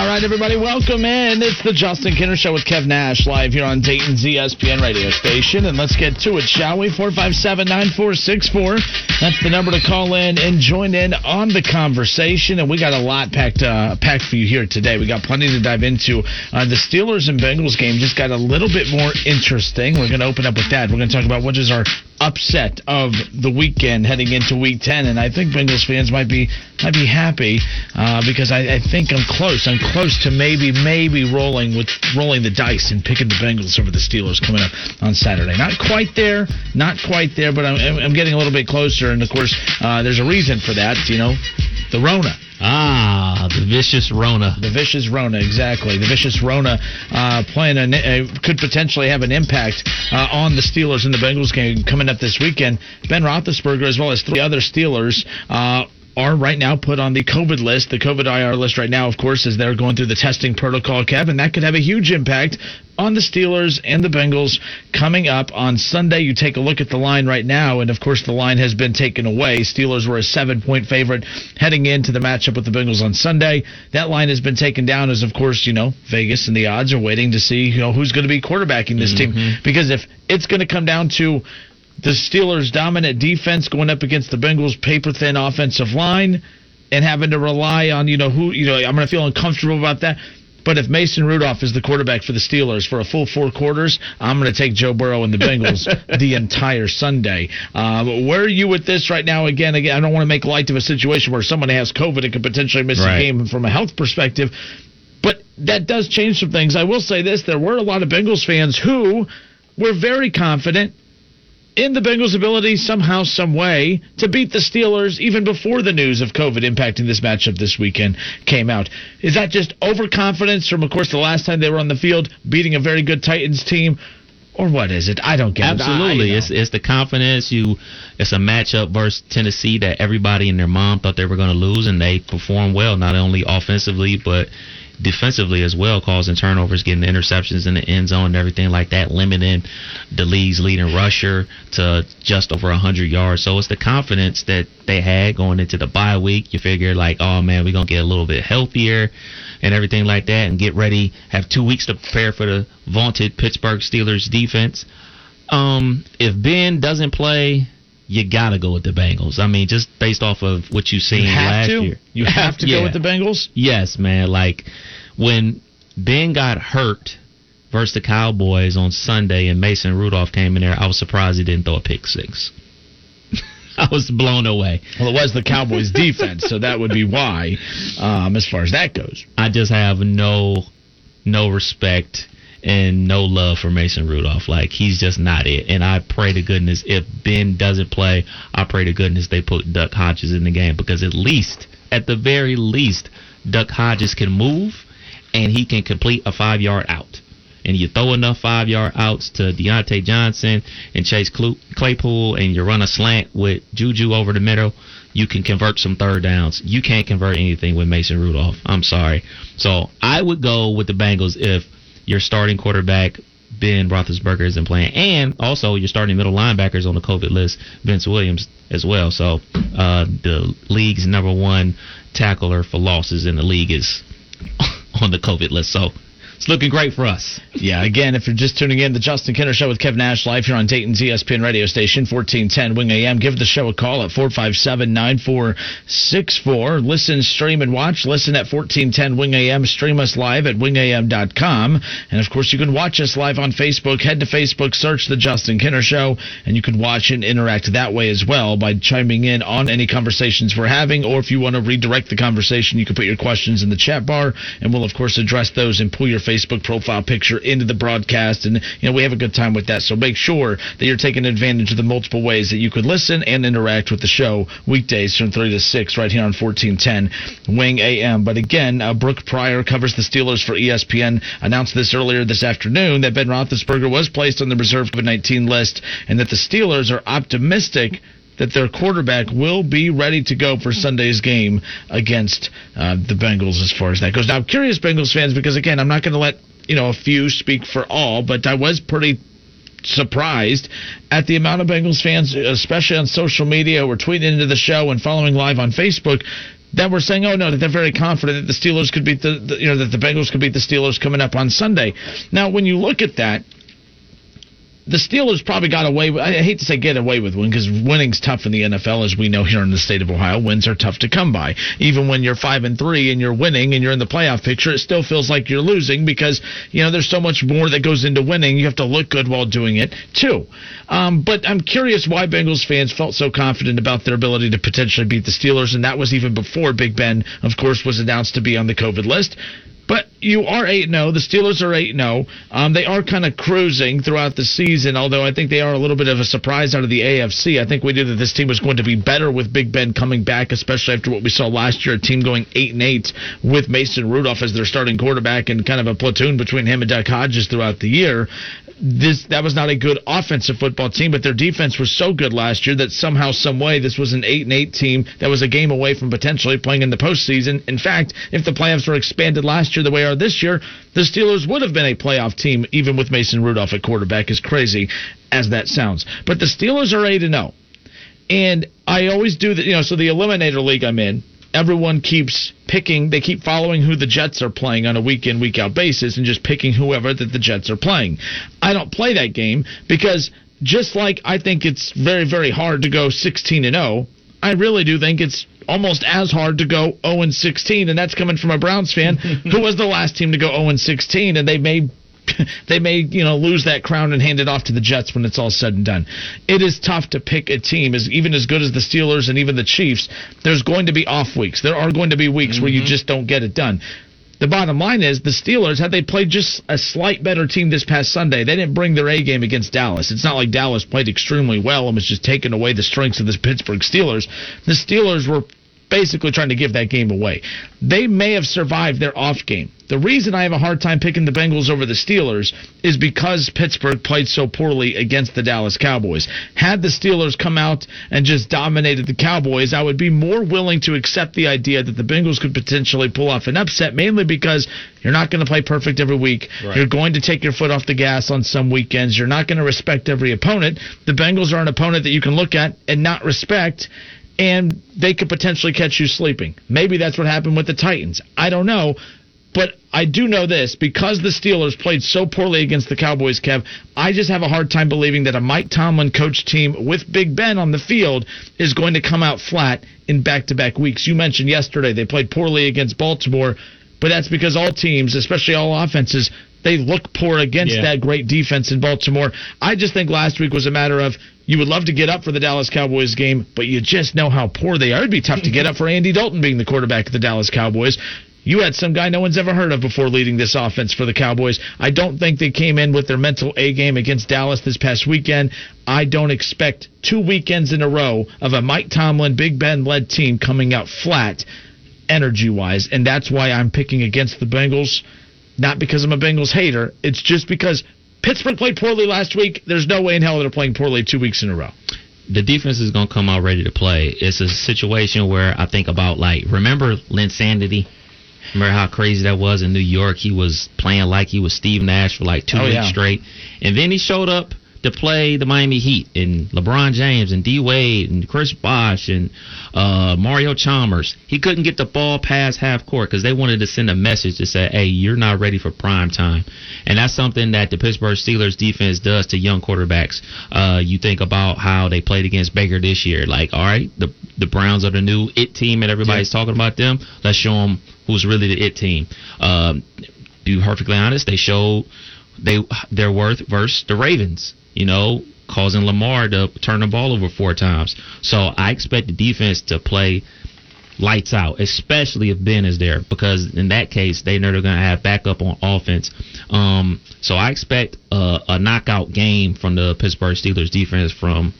All right, everybody, welcome in. It's the Justin Kinner Show with Kev Nash live here on Dayton's ESPN radio station. And let's get to it, shall we? 457 9464. That's the number to call in and join in on the conversation. And we got a lot packed uh, packed for you here today. We got plenty to dive into. Uh, the Steelers and Bengals game just got a little bit more interesting. We're going to open up with that. We're going to talk about what is our upset of the weekend heading into week 10 and I think Bengals fans might be might be happy uh, because I, I, think I'm close I'm close to maybe maybe rolling with rolling the dice and picking the Bengals over the Steelers coming up on Saturday not quite there not quite there but I'm, I'm getting a little bit closer and of course uh, there's a reason for that you know the Rona Ah, the vicious Rona. The vicious Rona, exactly. The vicious Rona uh, playing a, uh, could potentially have an impact uh, on the Steelers in the Bengals game coming up this weekend. Ben Roethlisberger, as well as three other Steelers, uh, are right now put on the COVID list, the COVID IR list right now, of course, as they're going through the testing protocol, Kevin. That could have a huge impact on the Steelers and the Bengals coming up on Sunday. You take a look at the line right now, and of course, the line has been taken away. Steelers were a seven point favorite heading into the matchup with the Bengals on Sunday. That line has been taken down as, of course, you know, Vegas and the odds are waiting to see, you know, who's going to be quarterbacking this mm-hmm. team. Because if it's going to come down to the Steelers' dominant defense going up against the Bengals' paper thin offensive line and having to rely on, you know, who, you know, I'm going to feel uncomfortable about that. But if Mason Rudolph is the quarterback for the Steelers for a full four quarters, I'm going to take Joe Burrow and the Bengals the entire Sunday. Um, where are you with this right now? Again, again, I don't want to make light of a situation where someone has COVID and could potentially miss right. a game from a health perspective. But that does change some things. I will say this: there were a lot of Bengals fans who were very confident in the Bengals' ability somehow, some way to beat the Steelers even before the news of COVID impacting this matchup this weekend came out. Is that just overconfidence from, of course, the last time they were on the field beating a very good Titans team? Or what is it? I don't get Absolutely. it. Absolutely, it's it's the confidence. You, it's a matchup versus Tennessee that everybody and their mom thought they were going to lose, and they performed well, not only offensively but defensively as well, causing turnovers, getting interceptions in the end zone and everything like that, limiting the league's leading rusher to just over 100 yards. So it's the confidence that they had going into the bye week. You figure, like, oh man, we're going to get a little bit healthier and everything like that and get ready, have two weeks to prepare for the vaunted Pittsburgh Steelers defense. Um, if Ben doesn't play, you got to go with the Bengals. I mean, just based off of what you've seen you last to? year. You have to yeah. go with the Bengals? Yes, man. Like when Ben got hurt versus the Cowboys on Sunday and Mason Rudolph came in there, I was surprised he didn't throw a pick six. I was blown away. Well, it was the Cowboys' defense, so that would be why, um, as far as that goes. I just have no no respect and no love for Mason Rudolph. Like he's just not it. And I pray to goodness if Ben doesn't play, I pray to goodness they put Duck Hodges in the game because at least, at the very least, Duck Hodges can move and he can complete a five yard out. And you throw enough five yard outs to Diontae Johnson and Chase Claypool, and you run a slant with Juju over the middle, you can convert some third downs. You can't convert anything with Mason Rudolph. I'm sorry. So I would go with the Bengals if your starting quarterback Ben Roethlisberger isn't playing, and also your starting middle linebackers on the COVID list, Vince Williams as well. So uh, the league's number one tackler for losses in the league is on the COVID list. So it's looking great for us. Yeah, again, if you're just tuning in, the Justin Kinner Show with Kevin Nash live here on Dayton's ESPN radio station, 1410 Wing AM. Give the show a call at 457 9464. Listen, stream, and watch. Listen at 1410 Wing AM. Stream us live at wingam.com. And of course, you can watch us live on Facebook. Head to Facebook, search The Justin Kinner Show, and you can watch and interact that way as well by chiming in on any conversations we're having. Or if you want to redirect the conversation, you can put your questions in the chat bar, and we'll, of course, address those and pull your Facebook profile picture into the broadcast, and you know we have a good time with that. So make sure that you're taking advantage of the multiple ways that you could listen and interact with the show weekdays from three to six right here on 1410 Wing AM. But again, uh, Brooke Pryor covers the Steelers for ESPN. Announced this earlier this afternoon that Ben Roethlisberger was placed on the reserve COVID-19 list, and that the Steelers are optimistic that their quarterback will be ready to go for Sunday's game against uh, the Bengals as far as that goes. Now, I'm curious, Bengals fans, because again, I'm not going to let you know a few speak for all, but I was pretty surprised at the amount of Bengals fans, especially on social media, were tweeting into the show and following live on Facebook. That were saying, "Oh no, that they're very confident that the Steelers could beat the, the, you know, that the Bengals could beat the Steelers coming up on Sunday." Now, when you look at that, the Steelers probably got away with, I hate to say get away with one because winning's tough in the NFL, as we know here in the state of Ohio. Wins are tough to come by. Even when you're 5 and 3 and you're winning and you're in the playoff picture, it still feels like you're losing because, you know, there's so much more that goes into winning. You have to look good while doing it, too. Um, but I'm curious why Bengals fans felt so confident about their ability to potentially beat the Steelers, and that was even before Big Ben, of course, was announced to be on the COVID list. But you are 8 0. The Steelers are 8 0. Um, they are kind of cruising throughout the season, although I think they are a little bit of a surprise out of the AFC. I think we knew that this team was going to be better with Big Ben coming back, especially after what we saw last year a team going 8 and 8 with Mason Rudolph as their starting quarterback and kind of a platoon between him and Duck Hodges throughout the year. This That was not a good offensive football team, but their defense was so good last year that somehow, some way, this was an 8 and 8 team that was a game away from potentially playing in the postseason. In fact, if the playoffs were expanded last year the way they are this year, the Steelers would have been a playoff team, even with Mason Rudolph at quarterback, as crazy as that sounds. But the Steelers are 8 and 0. And I always do that, you know, so the Eliminator League I'm in, everyone keeps picking, they keep following who the Jets are playing on a week in, week out basis and just picking whoever that the Jets are playing. I don't play that game because just like I think it's very, very hard to go 16 and 0, I really do think it's almost as hard to go 0 and 16, and that's coming from a Browns fan who was the last team to go 0 and 16, and they may they may you know lose that crown and hand it off to the Jets when it's all said and done. It is tough to pick a team as even as good as the Steelers and even the Chiefs. There's going to be off weeks. There are going to be weeks mm-hmm. where you just don't get it done. The bottom line is the Steelers, had they played just a slight better team this past Sunday, they didn't bring their A game against Dallas. It's not like Dallas played extremely well and was just taking away the strengths of the Pittsburgh Steelers. The Steelers were basically trying to give that game away. They may have survived their off game. The reason I have a hard time picking the Bengals over the Steelers is because Pittsburgh played so poorly against the Dallas Cowboys. Had the Steelers come out and just dominated the Cowboys, I would be more willing to accept the idea that the Bengals could potentially pull off an upset, mainly because you're not going to play perfect every week. Right. You're going to take your foot off the gas on some weekends. You're not going to respect every opponent. The Bengals are an opponent that you can look at and not respect and they could potentially catch you sleeping. Maybe that's what happened with the Titans. I don't know. But I do know this because the Steelers played so poorly against the Cowboys, Kev. I just have a hard time believing that a Mike Tomlin coach team with Big Ben on the field is going to come out flat in back to back weeks. You mentioned yesterday they played poorly against Baltimore, but that's because all teams, especially all offenses, they look poor against yeah. that great defense in Baltimore. I just think last week was a matter of you would love to get up for the Dallas Cowboys game, but you just know how poor they are. It'd be tough to get up for Andy Dalton being the quarterback of the Dallas Cowboys. You had some guy no one's ever heard of before leading this offense for the Cowboys. I don't think they came in with their mental A game against Dallas this past weekend. I don't expect two weekends in a row of a Mike Tomlin, Big Ben led team coming out flat energy wise, and that's why I'm picking against the Bengals. Not because I'm a Bengals hater. It's just because Pittsburgh played poorly last week. There's no way in hell they're playing poorly two weeks in a row. The defense is going to come out ready to play. It's a situation where I think about, like, remember Linsanity? Remember how crazy that was in New York? He was playing like he was Steve Nash for like two oh, weeks yeah. straight. And then he showed up to play the Miami Heat and LeBron James and D Wade and Chris Bosh and uh, Mario Chalmers. He couldn't get the ball past half court because they wanted to send a message to say, "Hey, you're not ready for prime time," and that's something that the Pittsburgh Steelers defense does to young quarterbacks. Uh, you think about how they played against Baker this year. Like, all right, the the Browns are the new it team, and everybody's yeah. talking about them. Let's show them who's really the it team. Um, be perfectly honest, they showed they their worth versus the Ravens you know, causing Lamar to turn the ball over four times. So I expect the defense to play lights out, especially if Ben is there, because in that case, they know they're going to have backup on offense. Um, so I expect a, a knockout game from the Pittsburgh Steelers defense from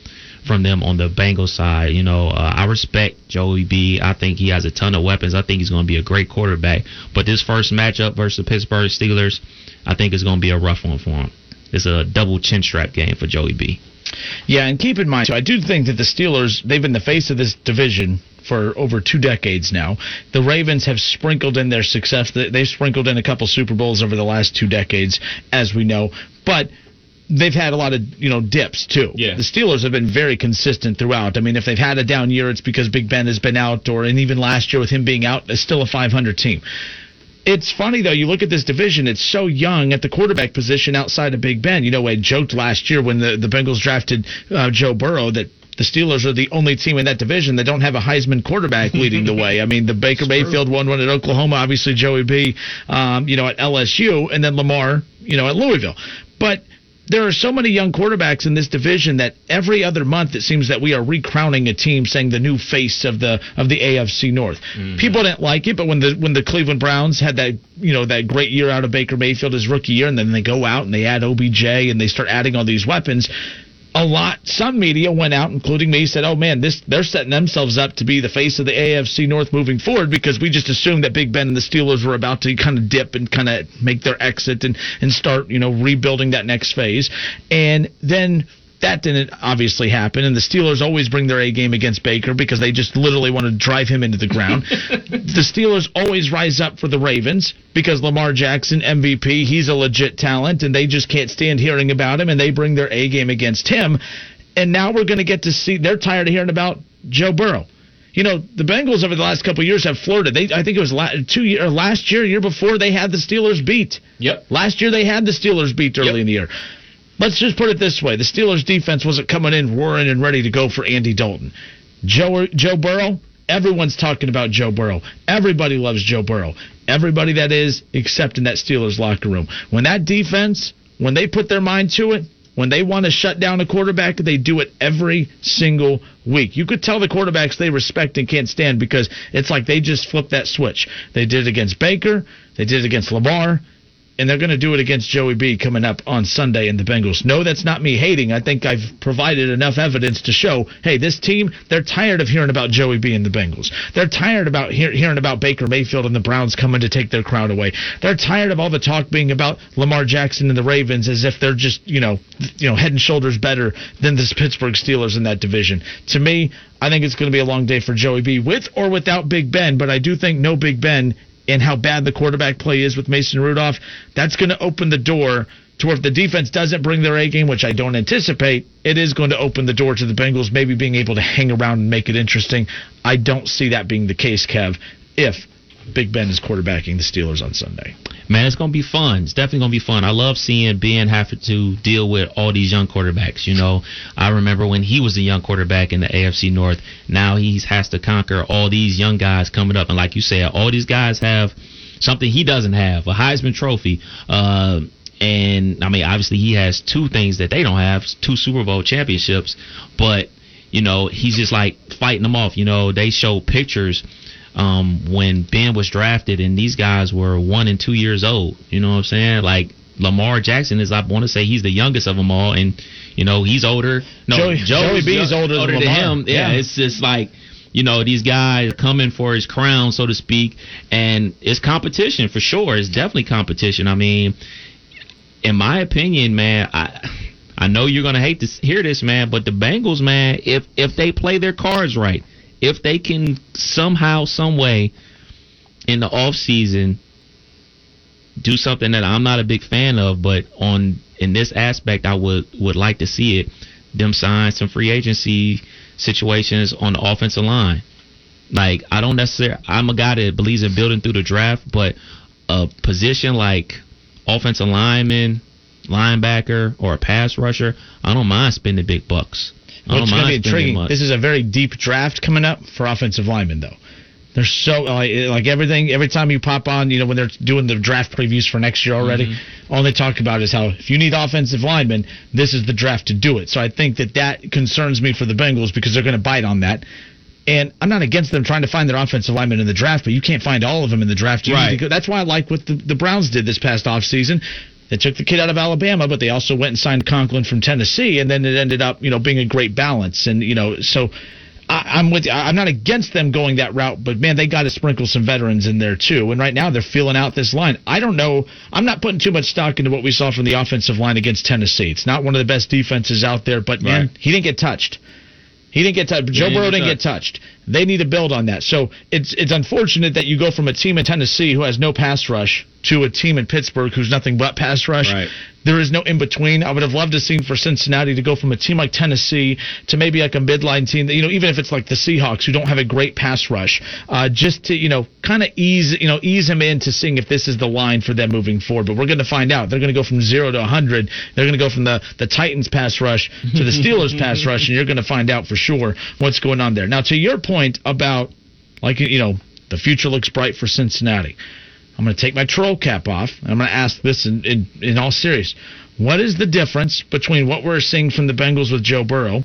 from them on the Bengals side. You know, uh, I respect Joey B. I think he has a ton of weapons. I think he's going to be a great quarterback. But this first matchup versus the Pittsburgh Steelers, I think is going to be a rough one for him. It's a double chin strap game for Joey B. Yeah, and keep in mind, too, I do think that the Steelers, they've been the face of this division for over two decades now. The Ravens have sprinkled in their success. They've sprinkled in a couple Super Bowls over the last two decades, as we know. But they've had a lot of you know dips too. Yeah. The Steelers have been very consistent throughout. I mean, if they've had a down year, it's because Big Ben has been out, or and even last year with him being out, it's still a 500 team. It's funny though. You look at this division; it's so young at the quarterback position outside of Big Ben. You know, I joked last year when the the Bengals drafted uh, Joe Burrow that the Steelers are the only team in that division that don't have a Heisman quarterback leading the way. I mean, the Baker Mayfield won one at Oklahoma, obviously Joey B, um, you know, at LSU, and then Lamar, you know, at Louisville. But there are so many young quarterbacks in this division that every other month it seems that we are recrowning a team saying the new face of the of the AFC North. Mm-hmm. People didn't like it, but when the when the Cleveland Browns had that you know that great year out of Baker Mayfield his rookie year, and then they go out and they add OBJ and they start adding all these weapons. A lot, some media went out, including me, said, "Oh man, this they're setting themselves up to be the face of the AFC North moving forward because we just assumed that Big Ben and the Steelers were about to kind of dip and kind of make their exit and and start, you know, rebuilding that next phase." And then that didn't obviously happen, and the Steelers always bring their A game against Baker because they just literally want to drive him into the ground. the Steelers always rise up for the Ravens because Lamar Jackson, MVP, he's a legit talent, and they just can't stand hearing about him, and they bring their A game against him. And now we're going to get to see, they're tired of hearing about Joe Burrow. You know, the Bengals over the last couple of years have flirted. They, I think it was la- two year, last year, year before, they had the Steelers beat. Yep. Last year they had the Steelers beat early Yep. in the year. Let's just put it this way: the Steelers' defense wasn't coming in roaring and ready to go for Andy Dalton. Joe Joe Burrow. Everyone's talking about Joe Burrow. Everybody loves Joe Burrow. Everybody that is, except in that Steelers locker room. When that defense, when they put their mind to it, when they want to shut down a quarterback, they do it every single week. You could tell the quarterbacks they respect and can't stand because it's like they just flipped that switch. They did it against Baker, they did it against Lamar, and they're going to do it against Joey B coming up on Sunday in the Bengals. No, that's not me hating. I think I've provided enough evidence to show, hey, this team, they're tired of hearing about Joey B and the Bengals. They're tired about hear, hearing about Baker Mayfield and the Browns coming to take their crown away. They're tired of all the talk being about Lamar Jackson and the Ravens as if they're just, you know, you know, head and shoulders better than the Pittsburgh Steelers in that division. To me, I think it's going to be a long day for Joey B with or without Big Ben, but I do think no Big Ben and how bad the quarterback play is with Mason Rudolph, that's going to open the door to where if the defense doesn't bring their A game, which I don't anticipate, it is going to open the door to the Bengals maybe being able to hang around and make it interesting. I don't see that being the case, Kev, if Big Ben is quarterbacking the Steelers on Sunday. Man, it's gonna be fun. It's definitely gonna be fun. I love seeing Ben have to deal with all these young quarterbacks. You know, I remember when he was a young quarterback in the AFC North. Now he has to conquer all these young guys coming up, and like you said, all these guys have something he doesn't have: a Heisman Trophy. Uh, and I mean, obviously, he has two things that they don't have: two Super Bowl championships. But you know, he's just like fighting them off. You know, they show pictures um, when Ben was drafted, and these guys were one and two years old. You know what I'm saying? Like Lamar Jackson is, I want to say, he's the youngest of them all, and you know he's older. No, Joey- Joey B is yo- older than than Lamar. him. Yeah, Yeah. it's just like. You know these guys coming for his crown, so to speak, and it's competition for sure. It's definitely competition. I mean, in my opinion, man, I I know you're gonna hate to hear this, man, but the Bengals, man, if if they play their cards right, if they can somehow, some way, in the off season, do something that I'm not a big fan of, but on in this aspect, I would would like to see it. Them sign some free agency situations on the offensive line. Like I don't necessarily. I'm a guy that believes in building through the draft, but a position like offensive lineman, linebacker, or a pass rusher, I don't mind spending big bucks. What's going to be intriguing? This is a very deep draft coming up for offensive linemen, though. They're so like, like everything. Every time you pop on, you know, when they're doing the draft previews for next year already, Mm-hmm. all they talk about is how if you need offensive linemen, this is the draft to do it. So I think that that concerns me for the Bengals because they're going to bite on that. And I'm not against them trying to find their offensive linemen in the draft, but you can't find all of them in the draft. You Right. That's why I like what the, the Browns did this past offseason. They took the kid out of Alabama, but they also went and signed Conklin from Tennessee, and then it ended up, you know, being a great balance. And you know, so I, I'm with you. I'm not against them going that route, but man, they got to sprinkle some veterans in there too. And right now they're feeling out this line. I don't know. I'm not putting too much stock into what we saw from the offensive line against Tennessee. It's not one of the best defenses out there, but man, Right. he didn't get touched. He didn't get touched. Joe didn't Burrow didn't get touched. They need to build on that. So it's it's unfortunate that you go from a team in Tennessee who has no pass rush to a team in Pittsburgh who's nothing but pass rush. Right. There is no in between. I would have loved to see for Cincinnati to go from a team like Tennessee to maybe like a midline team that you know even if it's like the Seahawks who don't have a great pass rush, uh, just to you know kind of ease you know ease them into seeing if this is the line for them moving forward. But we're going to find out. They're going to go from zero to 100. They're going to go from the the Titans pass rush to the Steelers pass rush, and you're going to find out for sure what's going on there. Now to your point about like you know the future looks bright for Cincinnati. I'm going to take my troll cap off. I'm going to ask this in, in, in all serious. What is the difference between what we're seeing from the Bengals with Joe Burrow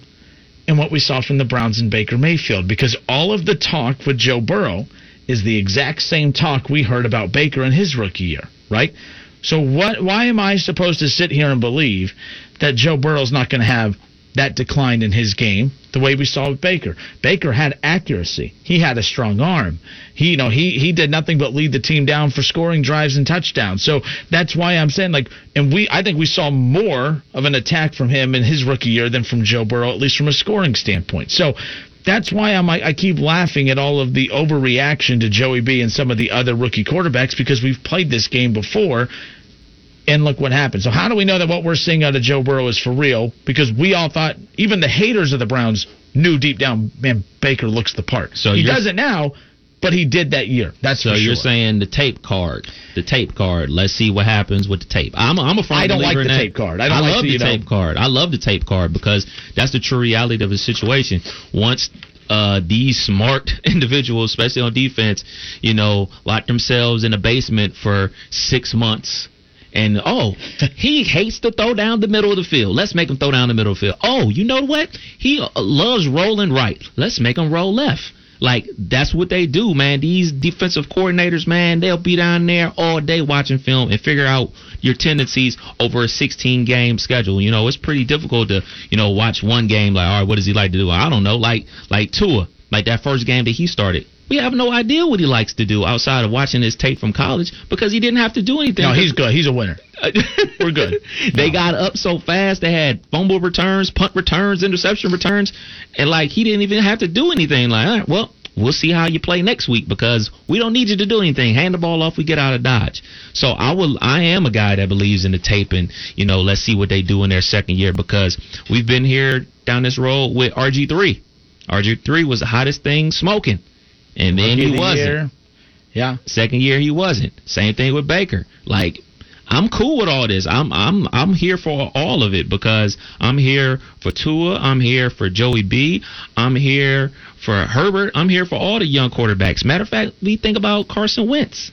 and what we saw from the Browns and Baker Mayfield? Because all of the talk with Joe Burrow is the exact same talk we heard about Baker in his rookie year, right? So what? Why am I supposed to sit here and believe that Joe Burrow's not going to have that decline in his game the way we saw with Baker? Baker had accuracy. He had a strong arm. He, you know, he he did nothing but lead the team down for scoring drives and touchdowns. So that's why I'm saying like, and we I think we saw more of an attack from him in his rookie year than from Joe Burrow, at least from a scoring standpoint. So. That's why I'm, I I keep laughing at all of the overreaction to Joey B and some of the other rookie quarterbacks because we've played this game before and look what happened. So how do we know that what we're seeing out of Joe Burrow is for real? Because we all thought, even the haters of the Browns knew deep down, man, Baker looks the part. So he doesn't now, but he did that year. That's So for you're saying the tape card, the tape card. Let's see what happens with the tape. I'm, I'm a firm I don't like the that. tape card. I don't like love the, the you know- tape card. I love the tape card because that's the true reality of the situation. Once uh, these smart individuals, especially on defense, you know, lock themselves in a basement for six months. And oh, he hates to throw down the middle of the field. Let's make him throw down the middle of the field. Oh, you know what? He uh, loves rolling right. Let's make him roll left. Like that's what they do, man. These defensive coordinators, man, they'll be down there all day watching film and figure out your tendencies over a 16 game schedule. You know, it's pretty difficult to, you know, watch one game like, all right, what does he like to do? I don't know, like like Tua, like that first game that he started. We have no idea what he likes to do outside of watching his tape from college because he didn't have to do anything. no, he's good. He's a winner. We're good. they got up so fast. They had fumble returns, punt returns, interception returns, and like he didn't even have to do anything. Like, all right, well, we'll see how you play next week because we don't need you to do anything. Hand the ball off, we get out of dodge. So I will. I am a guy that believes in the tape, and you know, let's see what they do in their second year because we've been here down this road with RG three. RG three was the hottest thing smoking, and then Rookie he wasn't. year. Yeah. Second year he wasn't. Same thing with Baker. Like I'm cool with all this. I'm I'm I'm here for all of it because I'm here for Tua. I'm here for Joey B. I'm here for Herbert. I'm here for all the young quarterbacks. Matter of fact, we think about Carson Wentz.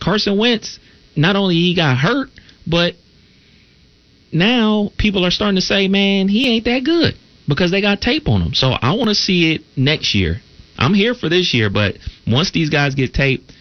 Carson Wentz, not only he got hurt, but now people are starting to say, man, he ain't that good because they got tape on him. So I want to see it next year. I'm here for this year, but once these guys get taped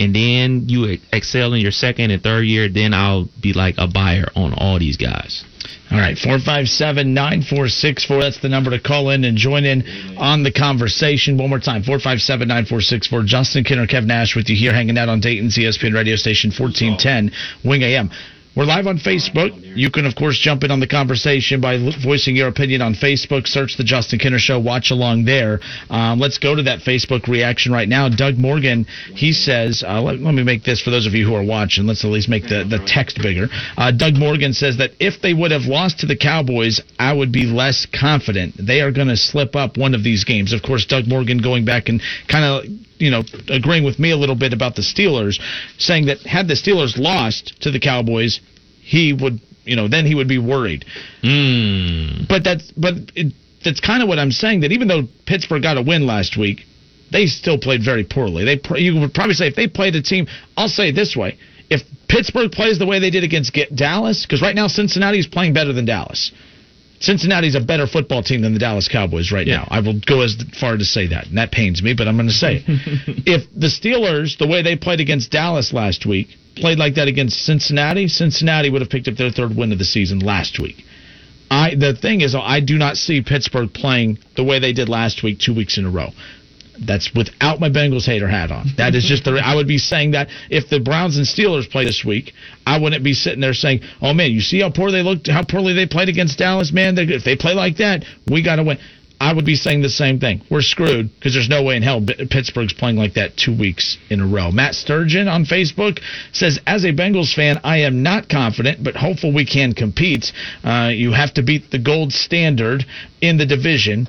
and then you excel in your second and third year, then I'll be like a buyer on all these guys. All right, 457 9464. That's the number to call in and join in on the conversation. One more time 457 9464. Justin Kinner, Kev Nash with you here, hanging out on Dayton's ESPN radio station 1410 Wing AM. We're live on Facebook. You can, of course, jump in on the conversation by voicing your opinion on Facebook. Search the Justin Kinner Show. Watch along there. Um, let's go to that Facebook reaction right now. Doug Morgan, he says, uh, let, let me make this for those of you who are watching. Let's at least make the, the text bigger. Uh, Doug Morgan says that if they would have lost to the Cowboys, I would be less confident. They are going to slip up one of these games. Of course, Doug Morgan going back and kind of you know, agreeing with me a little bit about the Steelers, saying that had the Steelers lost to the Cowboys, he would, you know, then he would be worried. Mm. But that's but it, that's kind of what I'm saying. That even though Pittsburgh got a win last week, they still played very poorly. They you would probably say if they played a team, I'll say it this way: if Pittsburgh plays the way they did against Dallas, because right now Cincinnati is playing better than Dallas. Cincinnati's a better football team than the Dallas Cowboys right Yeah. now. I will go as far to say that, and that pains me, but I'm going to say it. if the Steelers, the way they played against Dallas last week, played like that against Cincinnati, Cincinnati would have picked up their third win of the season last week. I the thing is, I do not see Pittsburgh playing the way they did last week, two weeks in a row. That's without my Bengals hater hat on. That is just the. I would be saying that if the Browns and Steelers play this week, I wouldn't be sitting there saying, "Oh man, you see how poor they looked, how poorly they played against Dallas, man. If they play like that, we got to win." I would be saying the same thing. We're screwed because there's no way in hell Pittsburgh's playing like that two weeks in a row. Matt Sturgeon on Facebook says, as a Bengals fan, I am not confident, but hopeful we can compete. Uh, you have to beat the gold standard in the division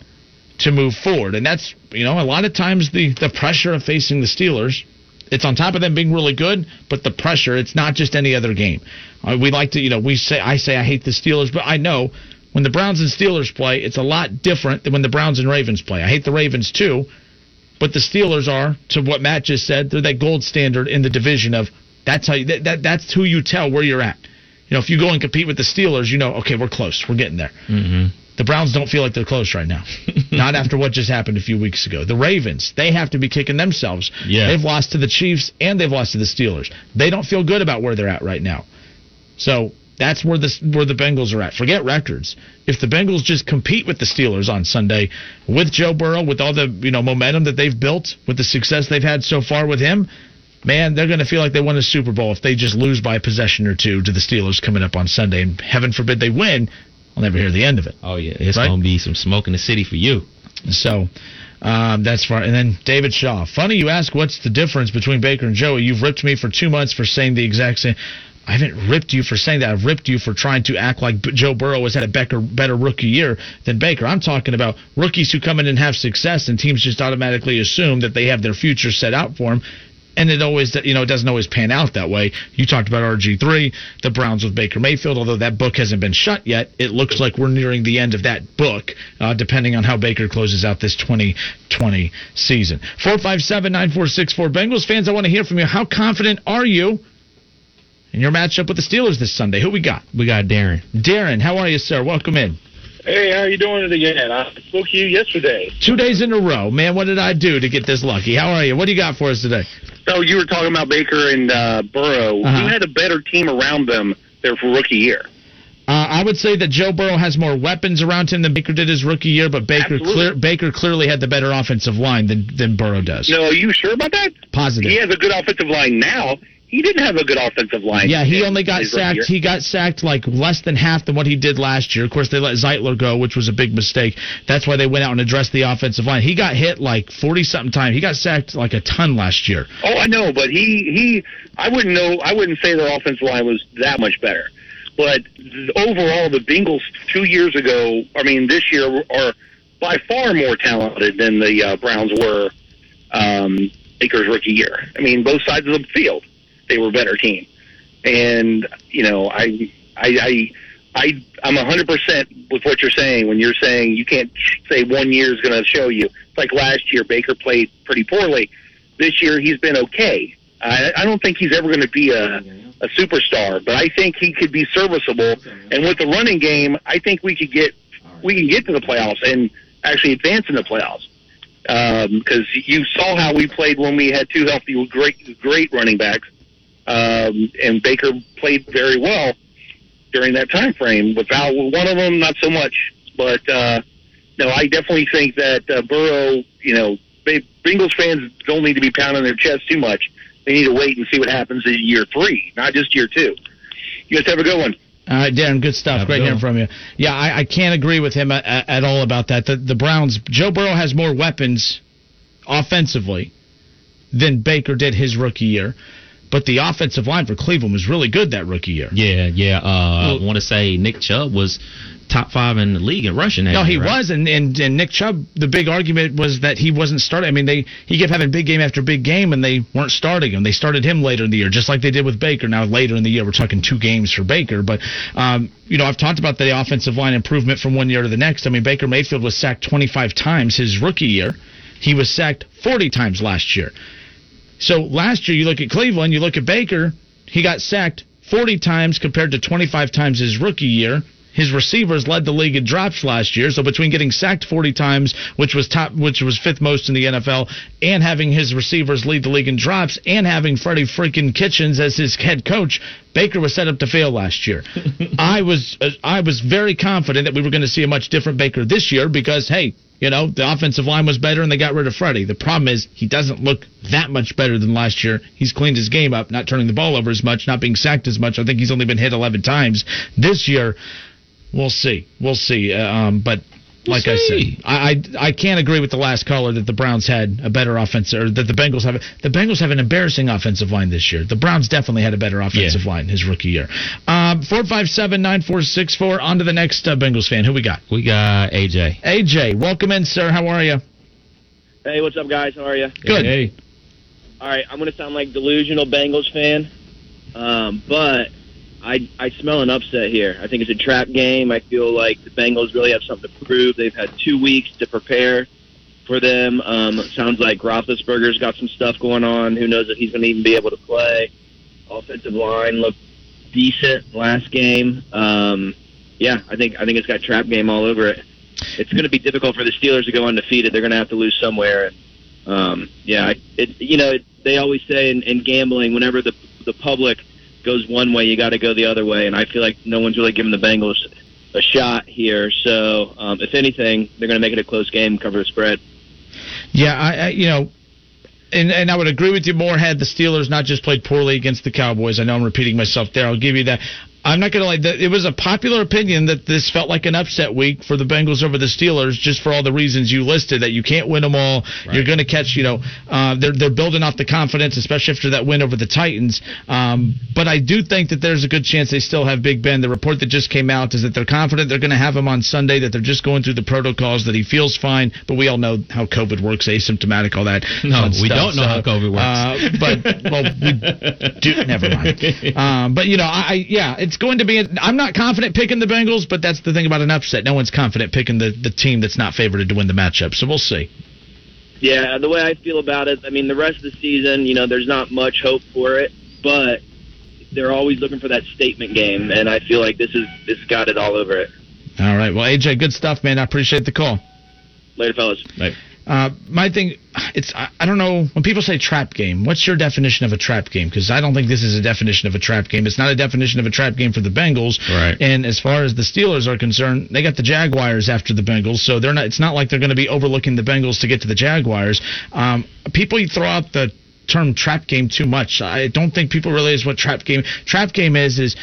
to move forward. And that's, you know, a lot of times the, the pressure of facing the Steelers, it's on top of them being really good, but the pressure, it's not just any other game. Uh, we like to, you know, we say, I say I hate the Steelers, but I know when the Browns and Steelers play, it's a lot different than when the Browns and Ravens play. I hate the Ravens too, but the Steelers are, to what Matt just said, they're that gold standard in the division of that's how you, that, that that's who you tell where you're at. You know, if you go and compete with the Steelers, you know, okay, we're close, we're getting there. Mm-hmm. The Browns don't feel like they're close right now. Not after what just happened a few weeks ago. The Ravens, they have to be kicking themselves. Yeah. They've lost to the Chiefs and they've lost to the Steelers. They don't feel good about where they're at right now. So that's where the where the Bengals are at. Forget records. If the Bengals just compete with the Steelers on Sunday with Joe Burrow, with all the you know momentum that they've built, with the success they've had so far with him, man, they're going to feel like they won a Super Bowl if they just lose by a possession or two to the Steelers coming up on Sunday. And heaven forbid they win, I'll never hear the end of it. Oh yeah, it's Right? gonna be some smoke in the city for you. So um, that's far. And then David Shaw. Funny you ask what's the difference between Baker and Joey. You've ripped me for two months for saying the exact same. I haven't ripped you for saying that. I've ripped you for trying to act like Joe Burrow has had a better, better rookie year than Baker. I'm talking about rookies who come in and have success, and teams just automatically assume that they have their future set out for them. And it always, you know, it doesn't always pan out that way. You talked about RG3, the Browns with Baker Mayfield. Although that book hasn't been shut yet, it looks like we're nearing the end of that book, uh, depending on how Baker closes out this 2020 season. 457-9464 Bengals fans, I want to hear from you. How confident are you in your matchup with the Steelers this Sunday? Who we got? We got Darren. Darren, how are you, sir? Welcome in. Hey, how are you doing it again? I spoke to you yesterday. Two days in a row, man. What did I do to get this lucky? How are you? What do you got for us today? So you were talking about Baker and uh, Burrow. Uh-huh. Who had a better team around them there for rookie year? Uh, I would say that Joe Burrow has more weapons around him than Baker did his rookie year, but Baker clear, Baker clearly had the better offensive line than than Burrow does. No, are you sure about that? Positive. He has a good offensive line now. He didn't have a good offensive line. Yeah, he only got sacked. He got sacked like less than half than what he did last year. Of course, they let Zeitler go, which was a big mistake. That's why they went out and addressed the offensive line. He got hit like forty something times. He got sacked like a ton last year. Oh, I know, but he he. I wouldn't know. I wouldn't say their offensive line was that much better. But overall, the Bengals two years ago, I mean, this year are by far more talented than the uh, Browns were um, Baker's rookie year. I mean, both sides of the field, they were a better team. And you know, I I I. I I'm 100% with what you're saying when you're saying you can't say one year is going to show you. It's like last year Baker played pretty poorly. This year he's been okay. I, I don't think he's ever going to be a a superstar, but I think he could be serviceable. And with the running game, I think we could get we can get to the playoffs and actually advance in the playoffs. Um, because you saw how we played when we had two healthy, great great running backs, um, and Baker played very well during that time frame. Without one of them, not so much. But uh, no, I definitely think that uh, Burrow, you know, Ba- Bengals fans don't need to be pounding their chest too much. They need to wait and see what happens in year three, not just year two. You guys have a good one. All right, Darren, good stuff. Have a Great good hearing from you. Yeah, I, I can't agree with him at, at all about that. The, the Browns, Joe Burrow has more weapons offensively than Baker did his rookie year, but the offensive line for Cleveland was really good that rookie year. Yeah, yeah. Uh, I want to say Nick Chubb was top five in the league in rushing. that No, he right? was, and, and and Nick Chubb. The big argument was that he wasn't starting. I mean, they he kept having big game after big game, and they weren't starting him. They started him later in the year, just like they did with Baker. Now later in the year, we're talking two games for Baker, but um, you know, I've talked about the offensive line improvement from one year to the next. I mean, Baker Mayfield was sacked 25 times his rookie year. He was sacked 40 times last year. So last year, you look at Cleveland, you look at Baker, he got sacked 40 times compared to 25 times his rookie year. His receivers led the league in drops last year. So between getting sacked 40 times, which was top, which was fifth most in the NFL, and having his receivers lead the league in drops, and having Freddie freaking Kitchens as his head coach, Baker was set up to fail last year. I was uh, I was very confident that we were going to see a much different Baker this year because hey, you know the offensive line was better and they got rid of Freddie. The problem is he doesn't look that much better than last year. He's cleaned his game up, not turning the ball over as much, not being sacked as much. I think he's only been hit 11 times this year. We'll see. We'll see. Uh, um, but We'll like I see. said, I, I I can't agree with the last caller that the Browns had a better offense or that the Bengals have the Bengals have an embarrassing offensive line this year. The Browns definitely had a better offensive line his rookie year. Um, four five seven nine four six four. On to the next uh, Bengals fan. Who we got? We got AJ. AJ, welcome in, sir. How are you? Hey, what's up, guys? How are you? Good. Hey. All right, I'm going to sound like delusional Bengals fan, um, but I I smell an upset here. I think it's a trap game. I feel like the Bengals really have something to prove. They've had two weeks to prepare for them. Um, sounds like Roethlisberger's got some stuff going on. Who knows if he's going to even be able to play? Offensive line looked decent last game. Um, yeah, I think I think it's got trap game all over it. It's going to be difficult for the Steelers to go undefeated. They're going to have to lose somewhere. And, um, yeah, it, you know, it, they always say in, in gambling, whenever the the public goes one way, you got to go the other way. And I feel like no one's really giving the Bengals a shot here. So, um, if anything, they're going to make it a close game, cover the spread. Yeah, I, I you know, and and I would agree with you more had the Steelers not just played poorly against the Cowboys. I know I'm repeating myself there. I'll give you that. I'm not going to lie. It was a popular opinion that this felt like an upset week for the Bengals over the Steelers, just for all the reasons you listed. That you can't win them all. You're going to catch, you know, uh, they're they're building off the confidence, especially after that win over the Titans. Um, but I do think that there's a good chance they still have Big Ben. The report that just came out is that they're confident they're going to have him on Sunday. That they're just going through the protocols. That he feels fine. But we all know how COVID works, asymptomatic, all that. No, we stuff. don't know how COVID works. Uh, but well, we do. Never mind. Um, but you know, I, I yeah, it's going to be. I'm not confident picking the Bengals, but that's the thing about an upset. No one's confident picking the the team that's not favored to win the matchup. So we'll see. Yeah, the way I feel about it, I mean, the rest of the season, you know, there's not much hope for it, but they're always looking for that statement game, and I feel like this is this got it all over it. All right. Well, AJ, good stuff, man. I appreciate the call. Later, fellas. Uh, my thing, it's I, I don't know when people say trap game. What's your definition of a trap game? Because I don't think this is a definition of a trap game. It's not a definition of a trap game for the Bengals. Right. And as far as the Steelers are concerned, they got the Jaguars after the Bengals, so they're not. It's not like they're going to be overlooking the Bengals to get to the Jaguars. Um, people throw out the term trap game too much. I don't think people realize what trap game trap game is. Is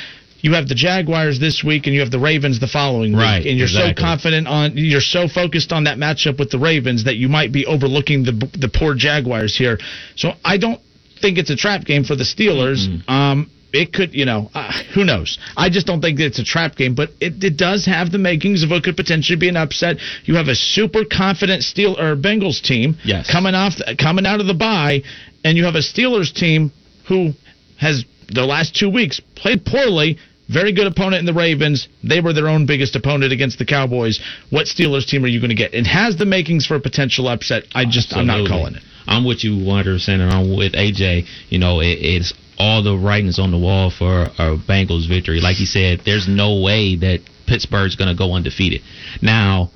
you have the Jaguars this week and you have the Ravens the following week, Right, and you're so confident on you're so focused on that matchup with the Ravens that you might be overlooking the the poor Jaguars here. So I don't think it's a trap game for the Steelers. Um, it could, you know, uh, who knows? I just don't think it's a trap game, but it, it does have the makings of what could potentially be an upset. You have a super confident Steel or Bengals team Yes. coming off coming out of the bye, and you have a Steelers team who has the last two weeks played poorly. Very good opponent in the Ravens. They were their own biggest opponent against the Cowboys. What Steelers team are you going to get? It has the makings for a potential upset. I just I'm not calling it. I'm with you 100%, and I'm with AJ. You know, it, it's all the writings on the wall for a Bengals victory. Like he said, there's no way that Pittsburgh's going to go undefeated. Now,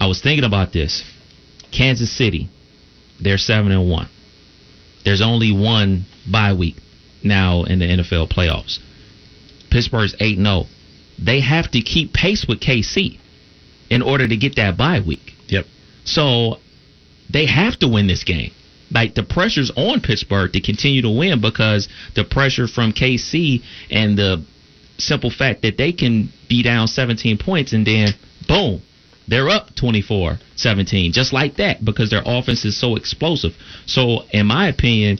I was thinking about this. Kansas City, they're seven and one. There's only one bye week now in the NFL playoffs. Pittsburgh's 8 0. They have to keep pace with KC in order to get that bye week. Yep. So they have to win this game. Like the pressure's on Pittsburgh to continue to win because the pressure from KC and the simple fact that they can be down 17 points and then boom, they're up 24-17 just like that because their offense is so explosive. So in my opinion,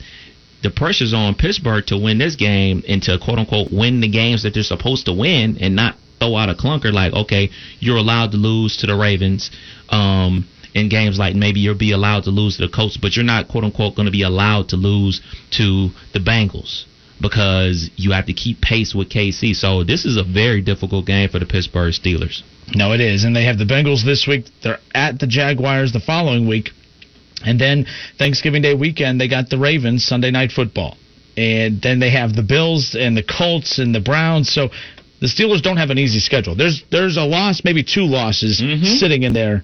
the pressure's on Pittsburgh to win this game and to quote unquote win the games that they're supposed to win and not throw out a clunker like, okay, you're allowed to lose to the Ravens. Um, in games like maybe you'll be allowed to lose to the Colts, but you're not quote unquote going to be allowed to lose to the Bengals because you have to keep pace with KC. So this is a very difficult game for the Pittsburgh Steelers. No, it is. And they have the Bengals this week. They're at the Jaguars the following week. And then Thanksgiving Day weekend, they got the Ravens Sunday night football. And then they have the Bills and the Colts and the Browns. So the Steelers don't have an easy schedule. There's there's a loss, maybe two losses mm-hmm. sitting in there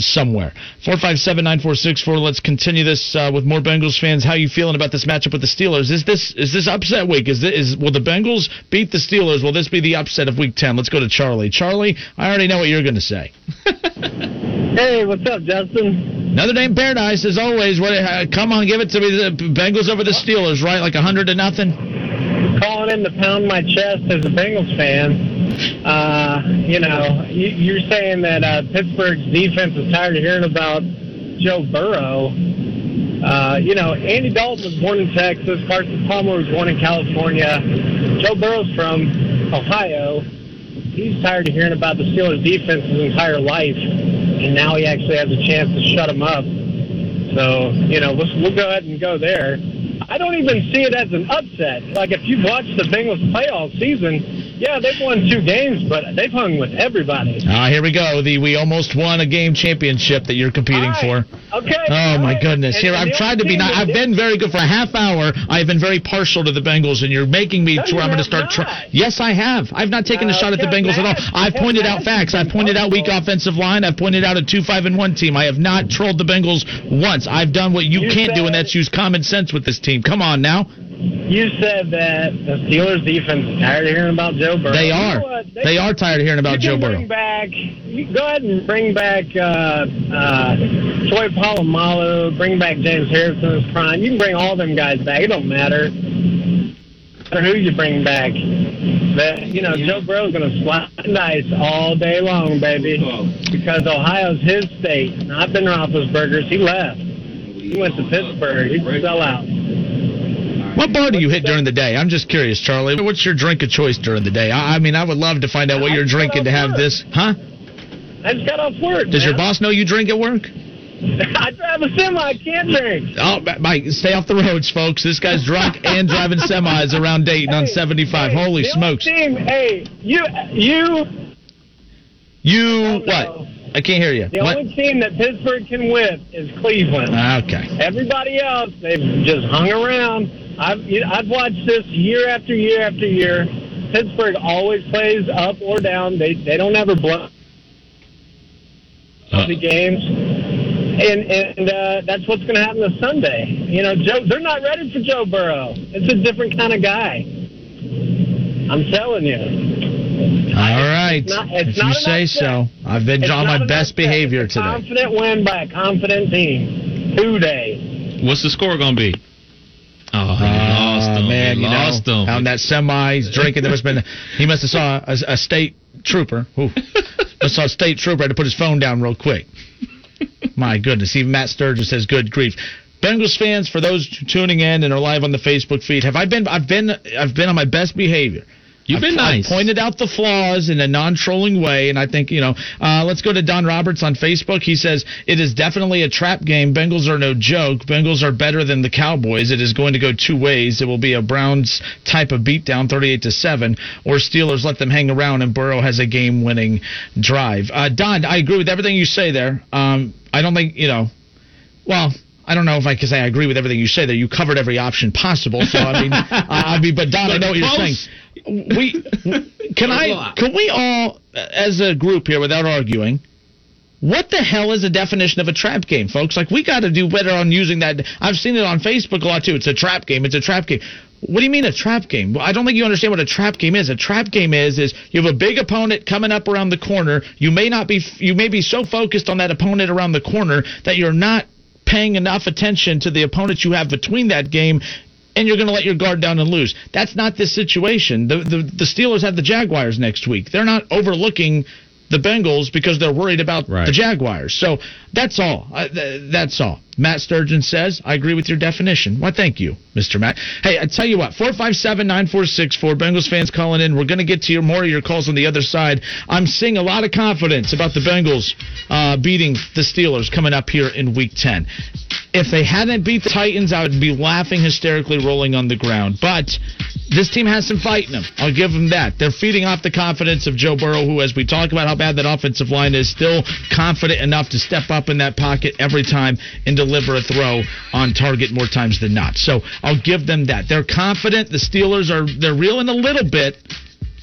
somewhere. Four five seven nine four six four. Let's continue this uh, with more Bengals fans. How you feeling about this matchup with the Steelers? Is this is this upset week? Is this is will the Bengals beat the Steelers? Will this be the upset of Week Ten? Let's go to Charlie. Charlie, I already know what you're going to say. Hey, what's up, Justin? Another day in paradise, as always. What? Uh, come on, give it to me. The Bengals over the Steelers, right? Like a hundred to nothing. Calling in to pound my chest as a Bengals fan. Uh, you know, you, you're saying that uh, Pittsburgh's defense is tired of hearing about Joe Burrow. Uh, you know, Andy Dalton was born in Texas. Carson Palmer was born in California. Joe Burrow's from Ohio. He's tired of hearing about the Steelers' defense his entire life, and now he actually has a chance to shut him up. So, you know, we'll, we'll go ahead and go there. I don't even see it as an upset. Like, if you've watched the Bengals play all season, yeah, they've won two games, but they've hung with everybody. Ah, here we go. The we almost won a game championship that you're competing right. for. Okay. Oh all my goodness! And- Here and I've tried to be. Not, I've been very good for a half hour. I've been very partial to the Bengals, and you're making me No, to where I'm going to start. yes, I have. I've not taken a Uh, shot at the Bengals at all. I've pointed out facts. I've pointed out weak offensive line. I've pointed out a two five and one team. I have not trolled the Bengals once. I've done what you, You can't do, and that's use common sense with this team. Come on now. You said that the Steelers' defense is tired of hearing about Joe Burrow. They You are. know what? They are tired of hearing about you Joe Burrow. Bring back, you go ahead and bring back uh, uh, Troy Polamalu, bring back James Harrison in his prime. You can bring all them guys back. It don't matter. Matter who you bring back. But, you know, Joe Burrow's going to slide dice all day long, baby. Because Ohio's his state, not Ben Roethlisberger's. He left. He went to Pittsburgh. He's a sellout. What bar do you hit during the day? I'm just curious, Charlie. What's your drink of choice during the day? I, I mean, I would love to find out what you're drinking to have this. Huh? I just got off work. Does your boss know you drink at work? I drive a semi. I can't drink. Oh, Mike, stay off the roads, folks. This guy's drunk and driving semis around Dayton on 75. hey, Holy smokes. Team, hey, you, you, You, what? know. I can't hear you. the What? only team that Pittsburgh can whip is Cleveland. Ah, okay. Everybody else, they've just hung around. I've you I've watched this year after year after year. Pittsburgh always plays up or down. They they don't ever blow Uh, the games. And and uh, that's what's going to happen this Sunday. You know, Joe, they're not ready for Joe Burrow. It's a different kind of guy. I'm telling you. All right. not- it's if you not an say upset. so. I've been It's on my best upset. behavior It's a today. Confident win by a confident team. Two days. What's the score going to be? Oh, man, you lost know, him. on that semi, he's drinking. There must have been, he must have saw a, a state trooper. Ooh, must saw a state trooper had to put his phone down real quick. My goodness, even Matt Sturgis says, "Good grief." Bengals fans, for those tuning in and are live on the Facebook feed, have I been? I've been. I've been on my best behavior. You've I've- been nice. I've pointed out the flaws in a non-trolling way, and I think you know. Uh, let's go to Don Roberts on Facebook. He says it is definitely a trap game. Bengals are no joke. Bengals are better than the Cowboys. It is going to go two ways. It will be a Browns type of beatdown, thirty-eight to seven, or Steelers let them hang around and Burrow has a game-winning drive. Uh, Don, I agree with everything you say there. Um, I don't think you know. Well. I don't know if I can say I agree with everything you say there. You covered every option possible. So I mean, I, I mean, but Don, I know what you're saying. We can I can we all as a group here without arguing. What the hell is the definition of a trap game, folks? Like we got to do better on using that. I've seen it on Facebook a lot too. It's a trap game. It's a trap game. What do you mean a trap game? I don't think you understand what a trap game is. A trap game is is you have a big opponent coming up around the corner. You may not be you may be so focused on that opponent around the corner that you're not paying enough attention to the opponent you have between that game and you're going to let your guard down and lose. That's not this situation. The, the the Steelers have the Jaguars next week. They're not overlooking the Bengals because they're worried about Right. the Jaguars. So that's all. Th- that's all. Matt Sturgeon says, I agree with your definition. Why, thank you, Mr. Matt. Hey, I tell you what, 457 9464, Bengals fans calling in. We're going to get to your more of your calls on the other side. I'm seeing a lot of confidence about the Bengals uh, beating the Steelers coming up here in week 10. If they hadn't beat the Titans, I would be laughing hysterically, rolling on the ground. But this team has some fight in them. I'll give them that. They're feeding off the confidence of Joe Burrow, who, as we talk about how bad that offensive line is, still confident enough to step up in that pocket every time and deliver a throw on target more times than not. So I'll give them that. They're confident. The Steelers are they're reeling a little bit.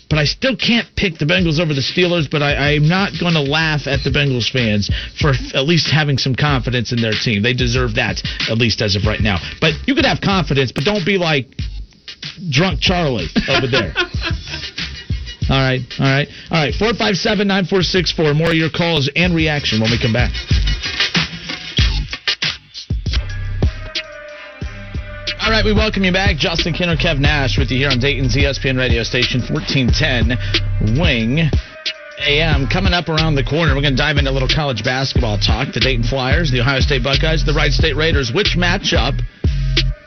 but I still can't pick the Bengals over the Steelers. But I, I'm not going to laugh at the Bengals fans for f- at least having some confidence in their team. They deserve that at least as of right now. But you could have confidence, but don't be like drunk Charlie over there. All right, all right, all right. Four five seven nine four six four. More of your calls and reaction when we come back. All right, we welcome you back. Justin Kenner, Kev Nash with you here on Dayton's ESPN radio station, 1410 Wing AM. Coming up around the corner, we're going to dive into a little college basketball talk. The Dayton Flyers, the Ohio State Buckeyes, the Wright State Raiders. Which matchup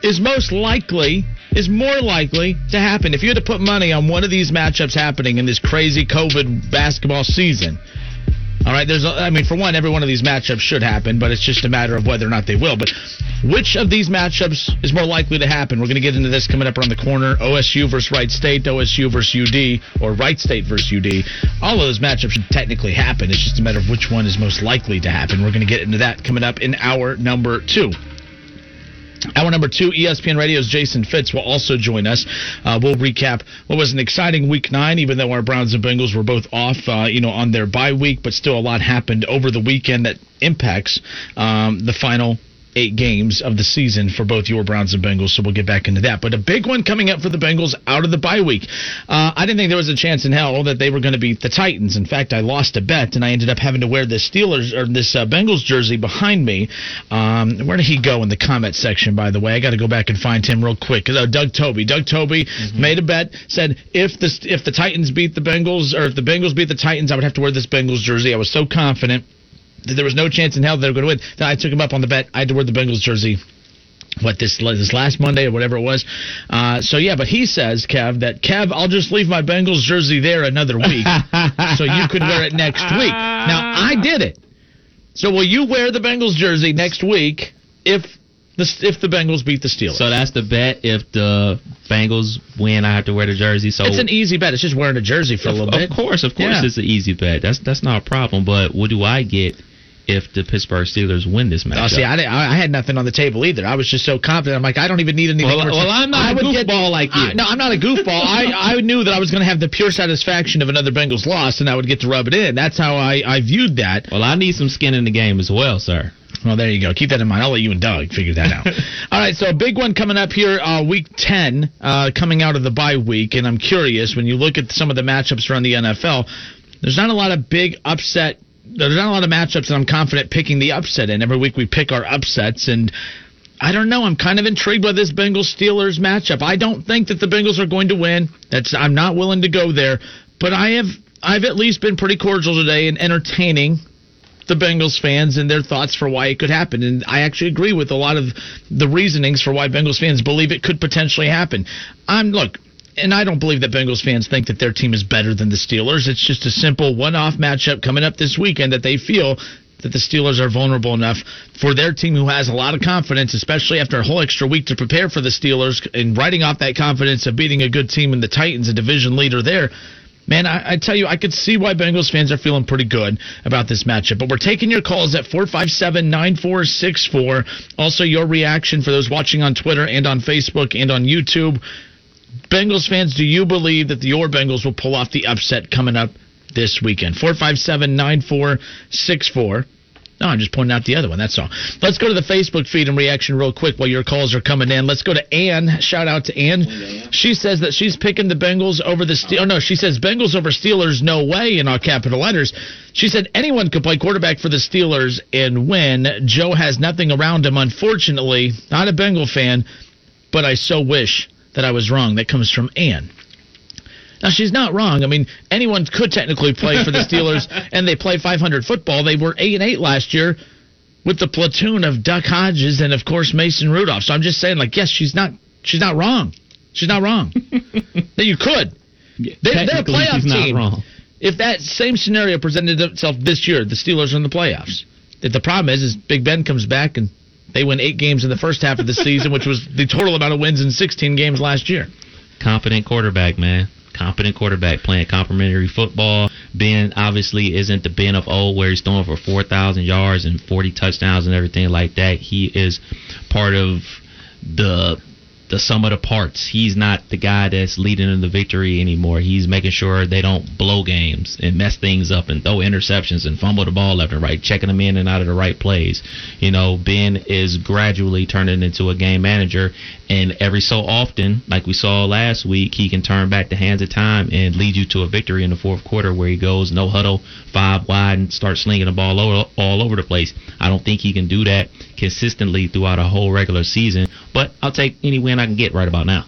is most likely, is more likely to happen? If you had to put money on one of these matchups happening in this crazy COVID basketball season, all right, there's, a, I mean, for one, every one of these matchups should happen, but it's just a matter of whether or not they will. But which of these matchups is more likely to happen? We're going to get into this coming up around the corner. OSU versus Wright State, OSU versus UD, or Wright State versus UD. All of those matchups should technically happen. It's just a matter of which one is most likely to happen. We're going to get into that coming up in hour number two. Hour number two, ESPN Radio's Jason Fitz will also join us. Uh, we'll recap what was an exciting week nine, even though our Browns and Bengals were both off, uh, you know, on their bye week, but still a lot happened over the weekend that impacts um, the final eight games of the season for both your Browns and Bengals. So we'll get back into that. But a big one coming up for the Bengals out of the bye week. Uh, I didn't think there was a chance in hell that they were going to beat the Titans. In fact, I lost a bet and I ended up having to wear this Steelers or this uh, Bengals jersey behind me. Um, where did he go in the comment section? By the way, I got to go back and find him real quick. Uh, Doug Toby. Doug Toby made a bet. Said if the if the Titans beat the Bengals or if the Bengals beat the Titans, I would have to wear this Bengals jersey. I was so confident there was no chance in hell they were going to win. Then I took him up on the bet. I had to wear the Bengals jersey. What this this last Monday or whatever it was, uh, so yeah. But he says, Kev, that Kev, I'll just leave my Bengals jersey there another week, so you could wear it next week. Now I did it. So will you wear the Bengals jersey next week if the if the Bengals beat the Steelers? So that's the bet. If the Bengals win, I have to wear the jersey. So it's an easy bet. It's just wearing a jersey for a little bit. Of course, of course, Yeah. it's an easy bet. That's that's not a problem. But what do I get if the Pittsburgh Steelers win this match? Oh, see, I, I had nothing on the table either. I was just so confident. I'm like, I don't even need anything. Well, well, I'm not I a would get- goofball like you. I- no, I'm not a goofball. I, I knew that I was going to have the pure satisfaction of another Bengals loss, and I would get to rub it in. That's how I, I viewed that. well, I need some skin in the game as well, sir. Well, there you go. Keep that in mind. I'll let you and Doug figure that out. All right, so a big one coming up here, uh, week 10, uh, coming out of the bye week. And I'm curious, when you look at some of the matchups around the NFL, there's not a lot of big upset. There's not a lot of matchups that I'm confident picking the upset in. Every week we pick our upsets, and I don't know. I'm kind of intrigued by this Bengals Steelers matchup. I don't think that the Bengals are going to win. That's I'm not willing to go there, but I have I've at least been pretty cordial today and entertaining the Bengals fans and their thoughts for why it could happen. And I actually agree with a lot of the reasonings for why Bengals fans believe it could potentially happen. I'm look, and I don't believe that Bengals fans think that their team is better than the Steelers. It's just a simple one-off matchup coming up this weekend that they feel that the Steelers are vulnerable enough for their team who has a lot of confidence, especially after a whole extra week to prepare for the Steelers and writing off that confidence of beating a good team in the Titans, a division leader there. Man, I, I tell you, I could see why Bengals fans are feeling pretty good about this matchup. But we're taking your calls at 457 9464. Also, your reaction for those watching on Twitter and on Facebook and on YouTube. Bengals fans, do you believe that your Bengals will pull off the upset coming up this weekend? 457 9464. No, I'm just pointing out the other one. That's all. Let's go to the Facebook feed and reaction real quick while your calls are coming in. Let's go to Ann. Shout out to Ann. She says that she's picking the Bengals over the Steelers. Oh, no, she says Bengals over Steelers, no way in all capital letters. She said anyone could play quarterback for the Steelers and win. Joe has nothing around him, unfortunately. Not a Bengal fan, but I so wish that I was wrong. That comes from Ann. Now she's not wrong. I mean, anyone could technically play for the Steelers, and they play 500 football. They were eight and eight last year with the platoon of Duck Hodges and of course Mason Rudolph. So I'm just saying, like, yes, she's not she's not wrong. She's not wrong. that you could. They, they're a playoff team. wrong. If that same scenario presented itself this year, the Steelers are in the playoffs. If the problem is, is Big Ben comes back and they win eight games in the first half of the season, which was the total amount of wins in 16 games last year. Competent quarterback, man. Competent quarterback playing complementary football. Ben obviously isn't the Ben of old where he's throwing for 4,000 yards and 40 touchdowns and everything like that. He is part of the the sum of the parts. He's not the guy that's leading in the victory anymore. He's making sure they don't blow games and mess things up and throw interceptions and fumble the ball left and right, checking them in and out of the right plays. You know, Ben is gradually turning into a game manager, and every so often, like we saw last week, he can turn back the hands of time and lead you to a victory in the fourth quarter where he goes no huddle, five wide, and starts slinging the ball all over the place. I don't think he can do that consistently throughout a whole regular season, but I'll take any win I can get right about now.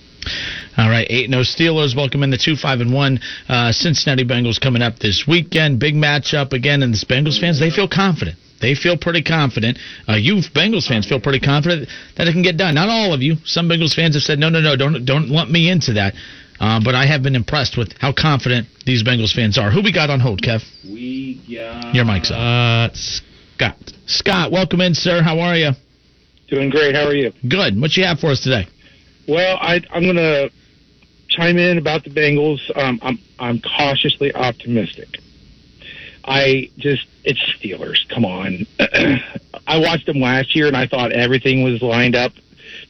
All right, eight no Steelers. Welcome in the two five and one uh, Cincinnati Bengals coming up this weekend. Big matchup again, and the Bengals fans they feel confident. They feel pretty confident. Uh, you Bengals fans feel pretty confident that it can get done. Not all of you. Some Bengals fans have said, no, no, no, don't don't lump me into that. Uh, but I have been impressed with how confident these Bengals fans are. Who we got on hold, Kev? We got Your mic's up. Scott. Scott, welcome in, sir. How are you? Doing great. How are you? Good. What you have for us today? Well, I, I'm going to chime in about the Bengals. Um, I'm I'm cautiously optimistic. I just it's Steelers. Come on. I watched them last year and I thought everything was lined up.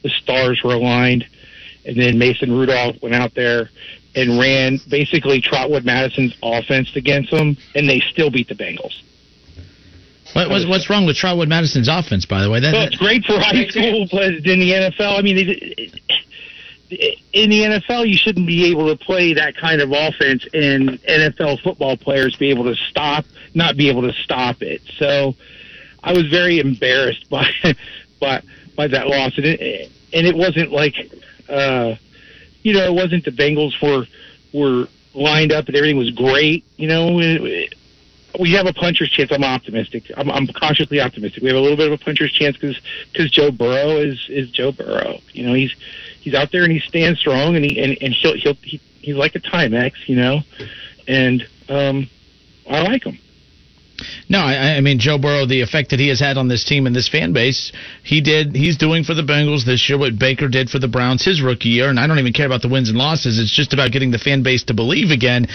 The stars were aligned, and then Mason Rudolph went out there and ran basically Trotwood Madison's offense against them, and they still beat the Bengals. What, what's, what's wrong with Trotwood Madison's offense, by the way? That, Well, it's great for high school, but in the NFL, I mean, in the NFL, you shouldn't be able to play that kind of offense, and NFL football players be able to stop, not be able to stop it. So, I was very embarrassed by by by that loss, and it and it wasn't like, uh, you know, it wasn't the Bengals were were lined up and everything was great. You know, it, we have a puncher's chance. I'm optimistic. I'm, I'm cautiously optimistic. We have a little bit of a puncher's chance because because Joe Burrow is is Joe Burrow. You know, he's he's out there and he stands strong and he and, and he'll he'll he, he's like a Timex, you know, and um, I like him. No, I, I mean Joe Burrow, the effect that he has had on this team and this fan base, he did. He's doing for the Bengals this year what Baker did for the Browns his rookie year, and I don't even care about the wins and losses. It's just about getting the fan base to believe again.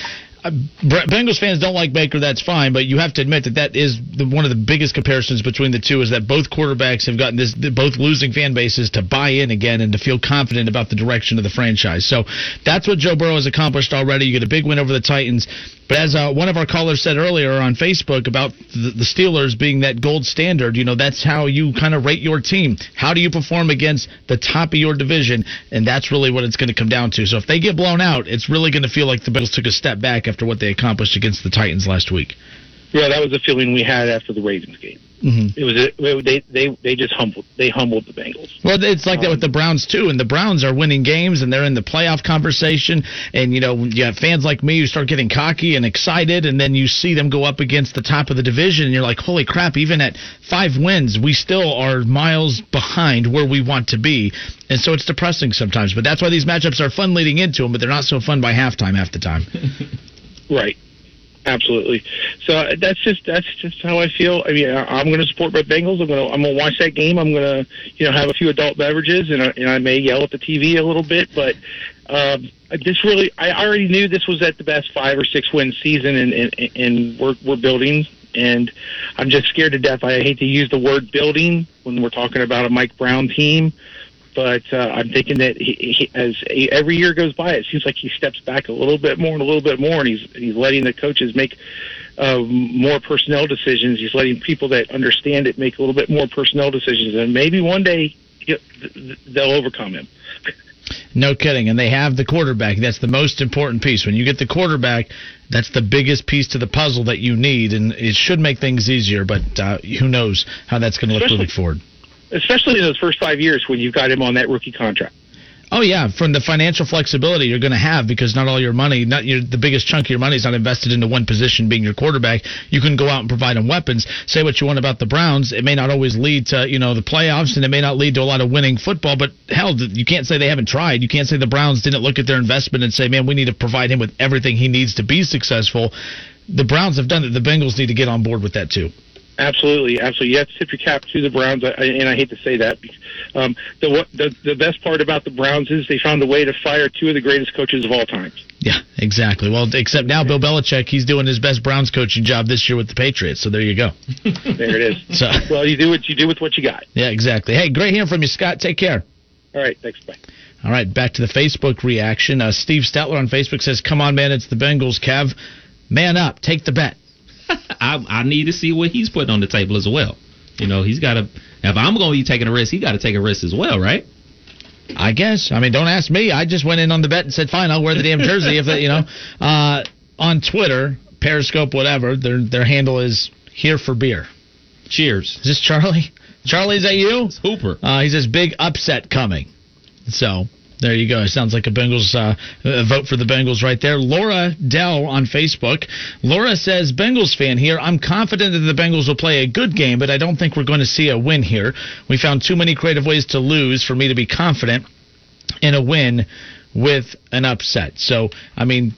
Uh, Bengals fans don't like Baker, that's fine, but you have to admit that that is the, one of the biggest comparisons between the two is that both quarterbacks have gotten this, both losing fan bases to buy in again and to feel confident about the direction of the franchise. So that's what Joe Burrow has accomplished already. You get a big win over the Titans. But as uh, one of our callers said earlier on Facebook about the, the Steelers being that gold standard, you know, that's how you kind of rate your team. How do you perform against the top of your division? And that's really what it's going to come down to. So if they get blown out, it's really going to feel like the Bills took a step back after what they accomplished against the Titans last week. Yeah, that was the feeling we had after the Ravens game. Mm-hmm. It was a, they they they just humbled they humbled the Bengals. Well, it's like that with the Browns too, and the Browns are winning games and they're in the playoff conversation. And you know, you have fans like me who start getting cocky and excited, and then you see them go up against the top of the division, and you're like, holy crap! Even at five wins, we still are miles behind where we want to be, and so it's depressing sometimes. But that's why these matchups are fun leading into them, but they're not so fun by halftime half the time. Right. Absolutely. So uh, that's just that's just how I feel. I mean, I, I'm going to support my Bengals. I'm going to I'm going to watch that game. I'm going to you know have a few adult beverages and I, and I may yell at the TV a little bit, but um, this really I already knew this was at the best five or six win season, and and, and we're we're building. And I'm just scared to death. I hate to use the word building when we're talking about a Mike Brown team, but uh, I'm thinking that he, he, as he, every year goes by, it seems like he steps back a little bit more and a little bit more, and he's he's letting the coaches make uh, more personnel decisions. He's letting people that understand it make a little bit more personnel decisions, and maybe one day they'll overcome him. No kidding. And they have the quarterback. That's the most important piece. When you get the quarterback, that's the biggest piece to the puzzle that you need, and it should make things easier. But uh, who knows how that's going to look moving forward. Especially in those first five years when you've got him on that rookie contract. Oh yeah, from the financial flexibility you're going to have because not all your money, not your the biggest chunk of your money is not invested into one position being your quarterback. You can go out and provide them weapons. Say what you want about the Browns, it may not always lead to you know the playoffs, and it may not lead to a lot of winning football. But hell, you can't say they haven't tried. You can't say the Browns didn't look at their investment and say, man, we need to provide him with everything he needs to be successful. The Browns have done it. The Bengals need to get on board with that too. Absolutely, absolutely. You have to tip your cap to the Browns, I- and I hate to say that. Um, the, what- the the best part about the Browns is they found a way to fire two of the greatest coaches of all time. Yeah, exactly. Well, except now Bill Belichick, he's doing his best Browns coaching job this year with the Patriots. So there you go. There it is. So well, you do what you do with what you got. yeah, exactly. Hey, great hearing from you, Scott. Take care. All right, thanks. Bye. All right, back to the Facebook reaction. Uh, Steve Stetler on Facebook says, "Come on, man, it's the Bengals. Kev, man up, take the bet." I, I need to see what he's putting on the table as well. You know, he's got to. If I'm going to be taking a risk, he got to take a risk as well, right? I guess. I mean, don't ask me. I just went in on the bet and said, "Fine, I'll wear the damn jersey." if they, you know, uh, on Twitter, Periscope, whatever, their their handle is here for beer. Cheers. Is this Charlie? Charlie, is that you? It's Hooper. Uh, he says big upset coming. So there you go. It sounds like a Bengals uh, uh, vote for the Bengals right there. Laura Dell on Facebook. Laura says, Bengals fan here. I'm confident that the Bengals will play a good game, but I don't think we're going to see a win here. We found too many creative ways to lose for me to be confident in a win with an upset. So, I mean,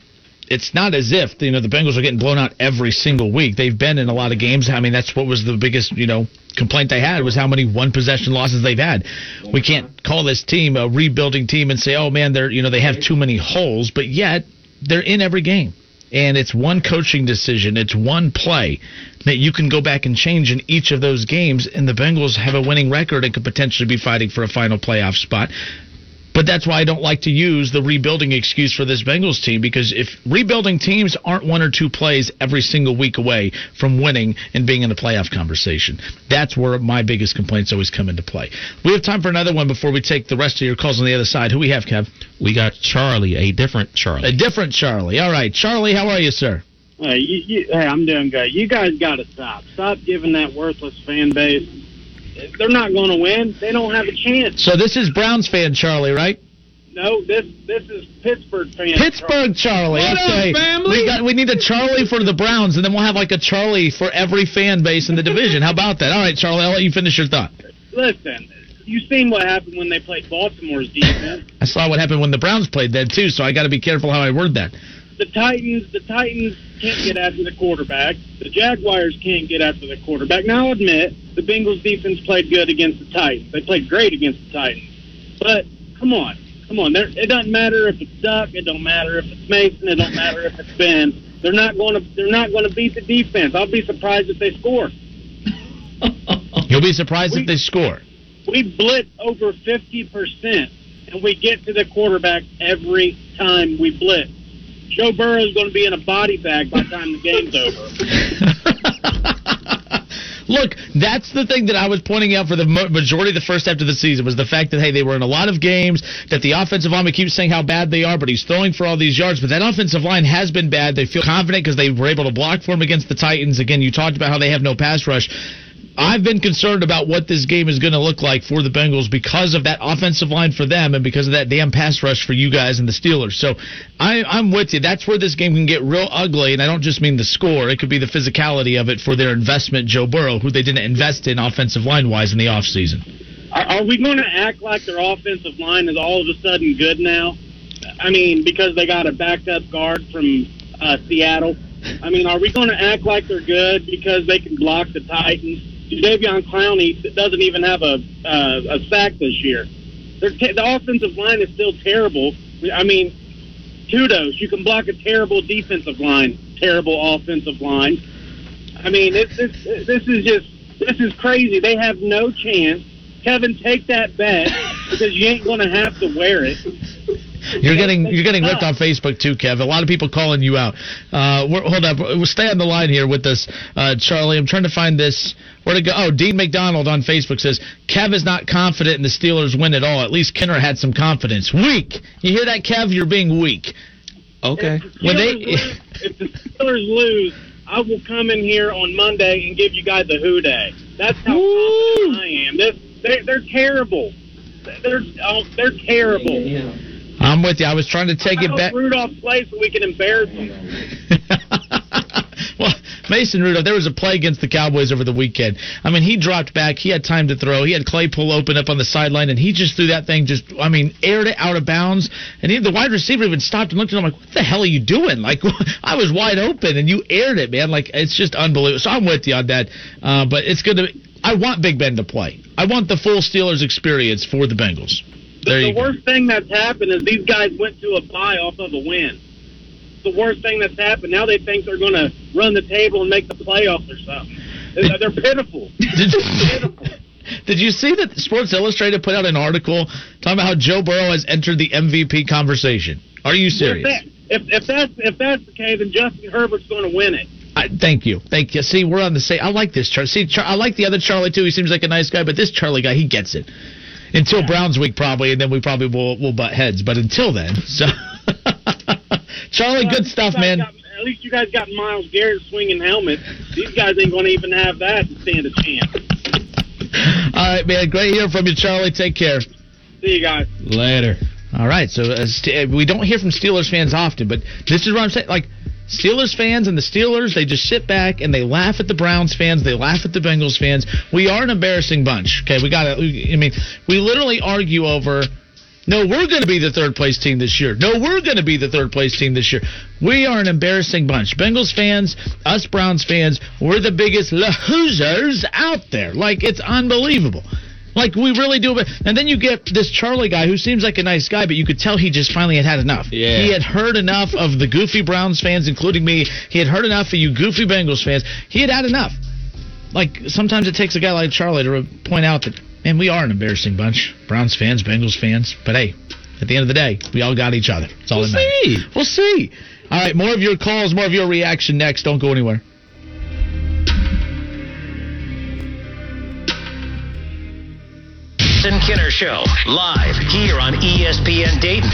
it's not as if you know the Bengals are getting blown out every single week. They've been in a lot of games. I mean, that's what was the biggest you know complaint they had was how many one possession losses they've had. We can't call this team a rebuilding team and say, oh man, they're you know they have too many holes, but yet they're in every game. And it's one coaching decision, it's one play that you can go back and change in each of those games, and the Bengals have a winning record and could potentially be fighting for a final playoff spot. But that's why I don't like to use the rebuilding excuse for this Bengals team because if rebuilding teams aren't one or two plays every single week away from winning and being in the playoff conversation, that's where my biggest complaints always come into play. We have time for another one before we take the rest of your calls on the other side. Who we have, Kev? We got Charlie, a different Charlie. A different Charlie. All right, Charlie, how are you, sir? Hey, you, you, hey, I'm doing good. You guys got to stop. Stop giving that worthless fan base. They're not going to win. They don't have a chance. So this is Browns fan Charlie, right? No, this this is Pittsburgh fan. Pittsburgh Charlie. What up, okay. family? We got we need a Charlie for the Browns, and then we'll have like a Charlie for every fan base in the division. How about that? All right, Charlie, I'll let you finish your thought. Listen, you seen what happened when they played Baltimore's defense. I saw what happened when the Browns played then too, so I got to be careful how I word that. The Titans, the Titans can't get after the quarterback. The Jaguars can't get after the quarterback. Now, I'll admit the Bengals defense played good against the Titans. They played great against the Titans. But come on, come on. There, it doesn't matter if it's Duck. It don't matter if it's Mason. It don't matter if it's Ben. They're not going to. They're not going to beat the defense. I'll be surprised if they score. You'll be surprised if they score. We blitz over fifty percent, and we get to the quarterback every time we blitz. Joe Burrow is going to be in a body bag by the time the game's over. Look, that's the thing that I was pointing out for the majority of the first half of the season was the fact that hey, they were in a lot of games. That the offensive line keeps saying how bad they are, but he's throwing for all these yards. But that offensive line has been bad. They feel confident because they were able to block for him against the Titans. Again, you talked about how they have no pass rush. I've been concerned about what this game is going to look like for the Bengals because of that offensive line for them and because of that damn pass rush for you guys and the Steelers. So I, I'm with you. That's where this game can get real ugly, and I don't just mean the score. It could be the physicality of it for their investment, Joe Burrow, who they didn't invest in offensive line wise in the offseason. Are, are we going to act like their offensive line is all of a sudden good now? I mean, because they got a backed up guard from uh, Seattle. I mean, are we going to act like they're good because they can block the Titans? Jadeveon Clowney doesn't even have a uh, a sack this year. They're the offensive line is still terrible. I mean, kudos. You can block a terrible defensive line, terrible offensive line. I mean, it's, it's, this is just this is crazy. They have no chance. Kevin, take that bet because you ain't going to have to wear it. You're getting you're getting ripped on Facebook too, Kev. A lot of people calling you out. Uh, we're, hold up, we'll stay on the line here with us, uh, Charlie. I'm trying to find this. Where to go? Oh, Dean McDonald on Facebook says Kev is not confident in the Steelers win at all. At least Kenner had some confidence. Weak. You hear that, Kev? You're being weak. Okay. When they Steelers lose- if the Steelers lose, I will come in here on Monday and give you guys a Who Dey. That's how confident I am. This, they, they're terrible. They're oh, they're terrible. I'm with you. I was trying to take it back. Rudolph plays so we can embarrass him. well, Mason Rudolph, there was a play against the Cowboys over the weekend. I mean, he dropped back. He had time to throw. He had Claypool open up on the sideline, and he just threw that thing just, I mean, aired it out of bounds. And he, the wide receiver even stopped and looked at him like, what the hell are you doing? Like, I was wide open, and you aired it, man. Like, it's just unbelievable. So I'm with you on that. Uh, but it's going to, I want Big Ben to play. I want the full Steelers experience for the Bengals. The you go. worst thing that's happened is these guys went to a bye off of a win. The worst thing that's happened. Now they think they're going to run the table and make the playoffs or something. They're, they're pitiful. Did, Did you see that Sports Illustrated put out an article talking about how Joe Burrow has entered the MVP conversation? Are you If, serious? that, if, if that's if that's the case, then Justin Herbert's going to win it. I, thank you, thank you. See, we're on the same. I like this Charlie. See, Char- I like the other Charlie too. He seems like a nice guy, but this Charlie guy, he gets it. Until Browns week, probably, and then we probably will will butt heads. But until then, so Charlie, good stuff, man. got- at least you guys got Myles Garrett swinging helmets. These guys ain't going to even have that to stand a chance. All right, man. Great hearing from you, Charlie. Take care. See you guys. Later. All right, so uh, st- we don't hear from Steelers fans often, but this is what I'm saying. Like Steelers fans and the Steelers, they just sit back and they laugh at the Browns fans, they laugh at the Bengals fans. We are an embarrassing bunch. Okay, we got to. I mean, we literally argue over. No, we're going to be the third place team this year. No, we're going to be the third place team this year. We are an embarrassing bunch. Bengals fans, us Browns fans, we're the biggest losers out there. Like it's unbelievable. Like we really do. And then you get this Charlie guy who seems like a nice guy, but you could tell he just finally had had enough. Yeah. He had heard enough of the goofy Browns fans, including me. He had heard enough of you goofy Bengals fans. He had had enough. Like sometimes it takes a guy like Charlie to point out that man, we are an embarrassing bunch. Browns fans, Bengals fans. But hey, at the end of the day, we all got each other. That's all We'll that matters. see. We'll see. All right, more of your calls, more of your reaction next. Don't go anywhere. Jason Kenner Show, live here on ESPN Dayton.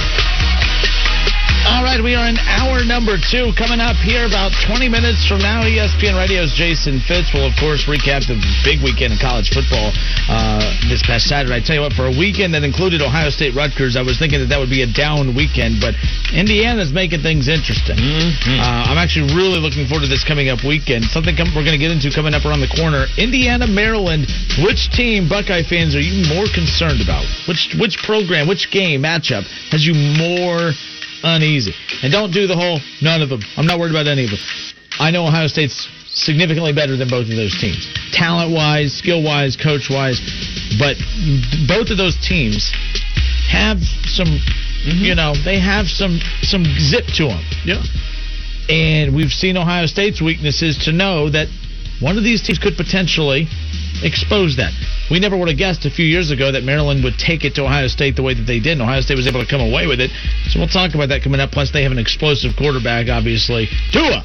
All right, we are in hour number two. Coming up here about 20 minutes from now, ESPN Radio's Jason Fitz will, of course, recap the big weekend in college football uh, this past Saturday. I tell you what, for a weekend that included Ohio State Rutgers, I was thinking that that would be a down weekend, but Indiana's making things interesting. Uh, I'm actually really looking forward to this coming up weekend. Something com- we're going to get into coming up around the corner. Indiana, Maryland. Which team, Buckeye fans, are you more concerned about? Which which program, which game matchup has you more uneasy? And don't do the whole none of them. I'm not worried about any of them. I know Ohio State's significantly better than both of those teams, talent wise, skill wise, coach wise. But both of those teams have some, mm-hmm. you know, they have some some zip to them. Yeah. And we've seen Ohio State's weaknesses to know that one of these teams could potentially expose that. We never would have guessed a few years ago that Maryland would take it to Ohio State the way that they did, and Ohio State was able to come away with it. So we'll talk about that coming up. Plus, they have an explosive quarterback, obviously. Tua.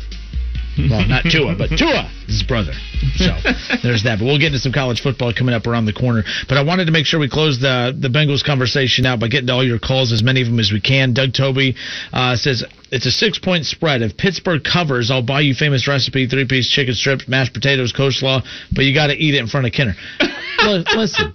Well, not Tua, but Tua, his brother. So there's that. But we'll get into some college football coming up around the corner. But I wanted to make sure we close the the Bengals conversation out by getting to all your calls, as many of them as we can. Doug Toby uh, says it's a six point spread. If Pittsburgh covers, I'll buy you famous recipe: three piece chicken strips, mashed potatoes, coleslaw. But you got to eat it in front of Kenner. Li- Listen.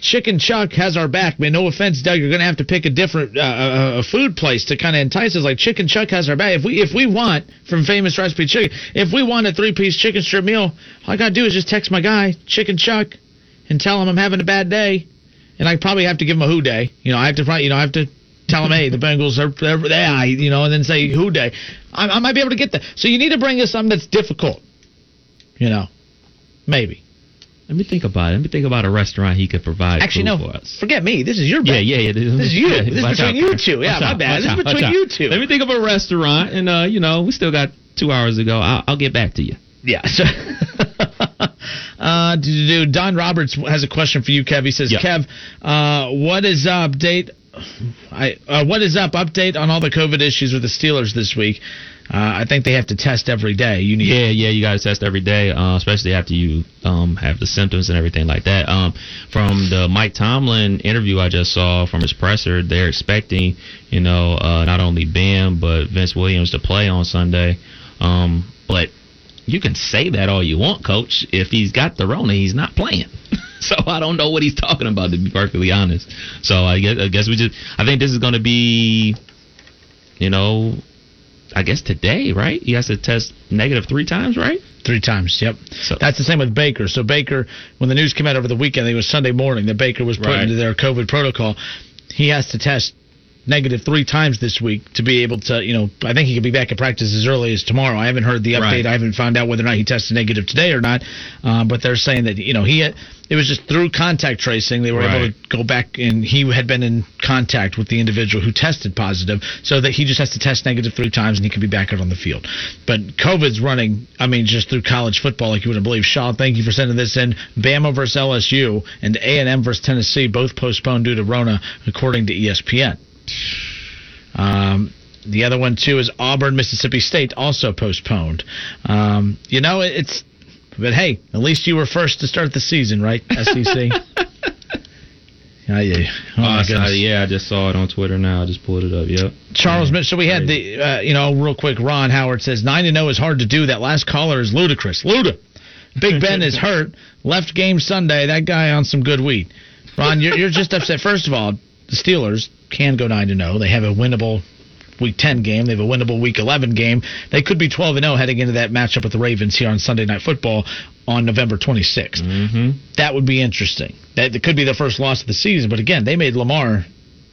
Chicken Chuck has our back, man. No offense, Doug. You're gonna have to pick a different uh, uh, a food place to kind of entice us. Like Chicken Chuck has our back. If we if we want from Famous Recipe Chicken, if we want a three piece chicken strip meal, all I gotta do is just text my guy Chicken Chuck and tell him I'm having a bad day, and I probably have to give him a Who Dey. You know, I have to you know I have to tell him hey the Bengals are they're, they you know, and then say Who Dey. I, I might be able to get that. So you need to bring us something that's difficult. You know, maybe. Let me think about it. Let me think about a restaurant he could provide Actually, no. for us. Forget me. This is your Yeah, yeah, yeah. This is you. Yeah, This is between you two. Yeah, my bad. This is between you two. Let me think of a restaurant, and uh, you know, we still got two hours to go. I'll, I'll get back to you. Yeah. So, uh, do, do, do- Don Roberts has a question for you, Kev. He says, Yeah. Kev, uh, what is up? Update. I uh, what is up? Update on all the COVID issues with the Steelers this week. Uh, I think they have to test every day. You need. Yeah, yeah, you got to test every day, uh, especially after you um, have the symptoms and everything like that. Um, from the Mike Tomlin interview I just saw from his presser, they're expecting, you know, uh, not only Ben but Vince Williams to play on Sunday. Um, but you can say that all you want, Coach. If he's got the Rona, he's not playing. so I don't know what he's talking about, to be perfectly honest. So I guess I guess we just I think this is going to be, you know, I guess today, right? He has to test negative three times, right? Three times, yep. So- That's the same with Baker. So Baker, when the news came out over the weekend, it was Sunday morning that Baker was put Right. into their COVID protocol. He has to test negative three times this week to be able to, you know, I think he could be back at practice as early as tomorrow. I haven't heard the update. Right. I haven't found out whether or not he tested negative today or not. Um, but they're saying that you know he had, it was just through contact tracing they were able to go back and he had been in contact with the individual who tested positive, so that he just has to test negative three times and he can be back out on the field. But COVID's running, I mean, just through college football like you wouldn't believe. Shaw, thank you for sending this in. Bama versus LSU and A and M versus Tennessee both postponed due to Rona, according to ESPN. Um, the other one too is Auburn, Mississippi State, also postponed. Um, you know, it- it's, but hey, at least you were first to start the season, right? SEC. yeah, yeah. Oh Uh, so, yeah, I just saw it on Twitter now. I just pulled it up. Yep. Charles, Mitch so we had the, uh, you know, real quick. Ron Howard says nine to zero is hard to do. That last caller is ludicrous. Luda. Big Ben is hurt. Left game Sunday. That guy on some good weed. Ron, you're, you're just upset. First of all, the Steelers can go nine to zero. They have a winnable Week 10 game. They have a winnable Week 11 game. They could be 12 and 0 heading into that matchup with the Ravens here on Sunday Night Football on November 26th. Mm-hmm. That would be interesting. That, that could be the first loss of the season. But again, they made Lamar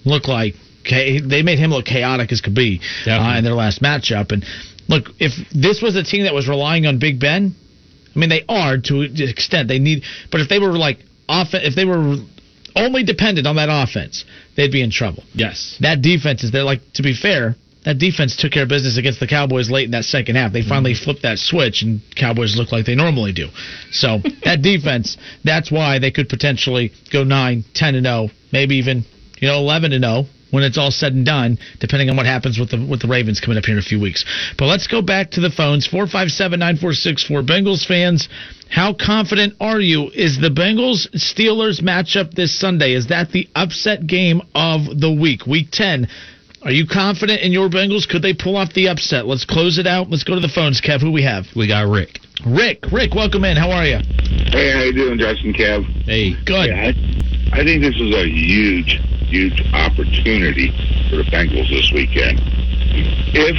look like they made him look chaotic as could be uh, in their last matchup. And look, if this was a team that was relying on Big Ben, I mean they are to an extent. They need, but if they were like off, if they were only depended on that offense, they'd be in trouble. Yes. That defense is there. Like to be fair, that defense took care of business against the Cowboys late in that second half. They finally mm-hmm. flipped that switch, and Cowboys look like they normally do. So that defense, that's why they could potentially go 9, 10 and 0, maybe even you know 11 and 0 when it's all said and done, depending on what happens with the with the Ravens coming up here in a few weeks. But let's go back to the phones. Four five seven nine four six four. Bengals fans, how confident are you? Is the Bengals Steelers matchup this Sunday? Is that the upset game of the week, Week Ten? Are you confident in your Bengals? Could they pull off the upset? Let's close it out. Let's go to the phones. Kev, who we have? We got Rick. Rick, Rick, welcome in. How are you? Hey, how you doing, Justin Kev? Hey. Good. Yeah, I, I think this is a huge, huge opportunity for the Bengals this weekend. If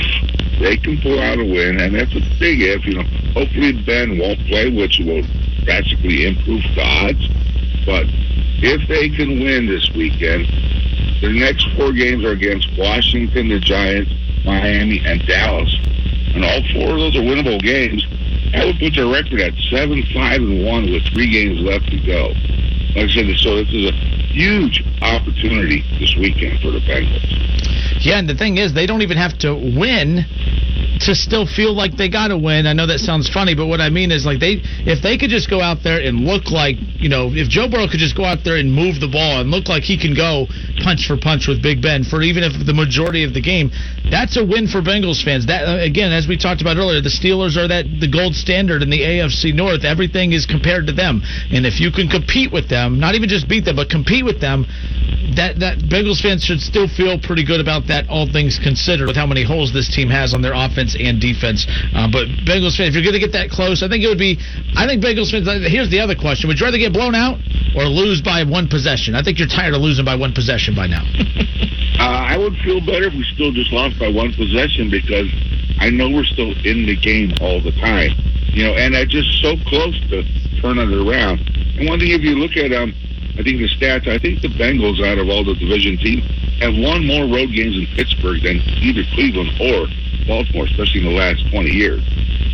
they can pull out a win, and that's a big if, you know, hopefully Ben won't play, which will drastically improve the odds. But if they can win this weekend, their next four games are against Washington, the Giants, Miami, and Dallas. And all four of those are winnable games. That would put their record at seven, five, and one with three games left to go. Like I said, so this is a huge opportunity this weekend for the Bengals. Yeah, and the thing is, they don't even have to win to still feel like they got to win. I know that sounds funny, but what I mean is like they if they could just go out there and look like, you know, if Joe Burrow could just go out there and move the ball and look like he can go punch for punch with Big Ben for even if the majority of the game, that's a win for Bengals fans. That uh, again, as we talked about earlier, the Steelers are that the gold standard in the AFC North. Everything is compared to them. And if you can compete with them, not even just beat them, but compete with them, that that Bengals fans should still feel pretty good about that, all things considered, with how many holes this team has on their offense and defense. Uh, but Bengals fans, if you're going to get that close, I think it would be. I think Bengals fans. Here's the other question: Would you rather get blown out or lose by one possession? I think you're tired of losing by one possession by now. Uh, I would feel better if we still just lost by one possession because I know we're still in the game all the time. You know, and I'm just so close to turning it around. And one thing, if you look at um, I think the stats, I think the Bengals out of all the division teams have won more road games in Pittsburgh than either Cleveland or Baltimore, especially in the last 20 years.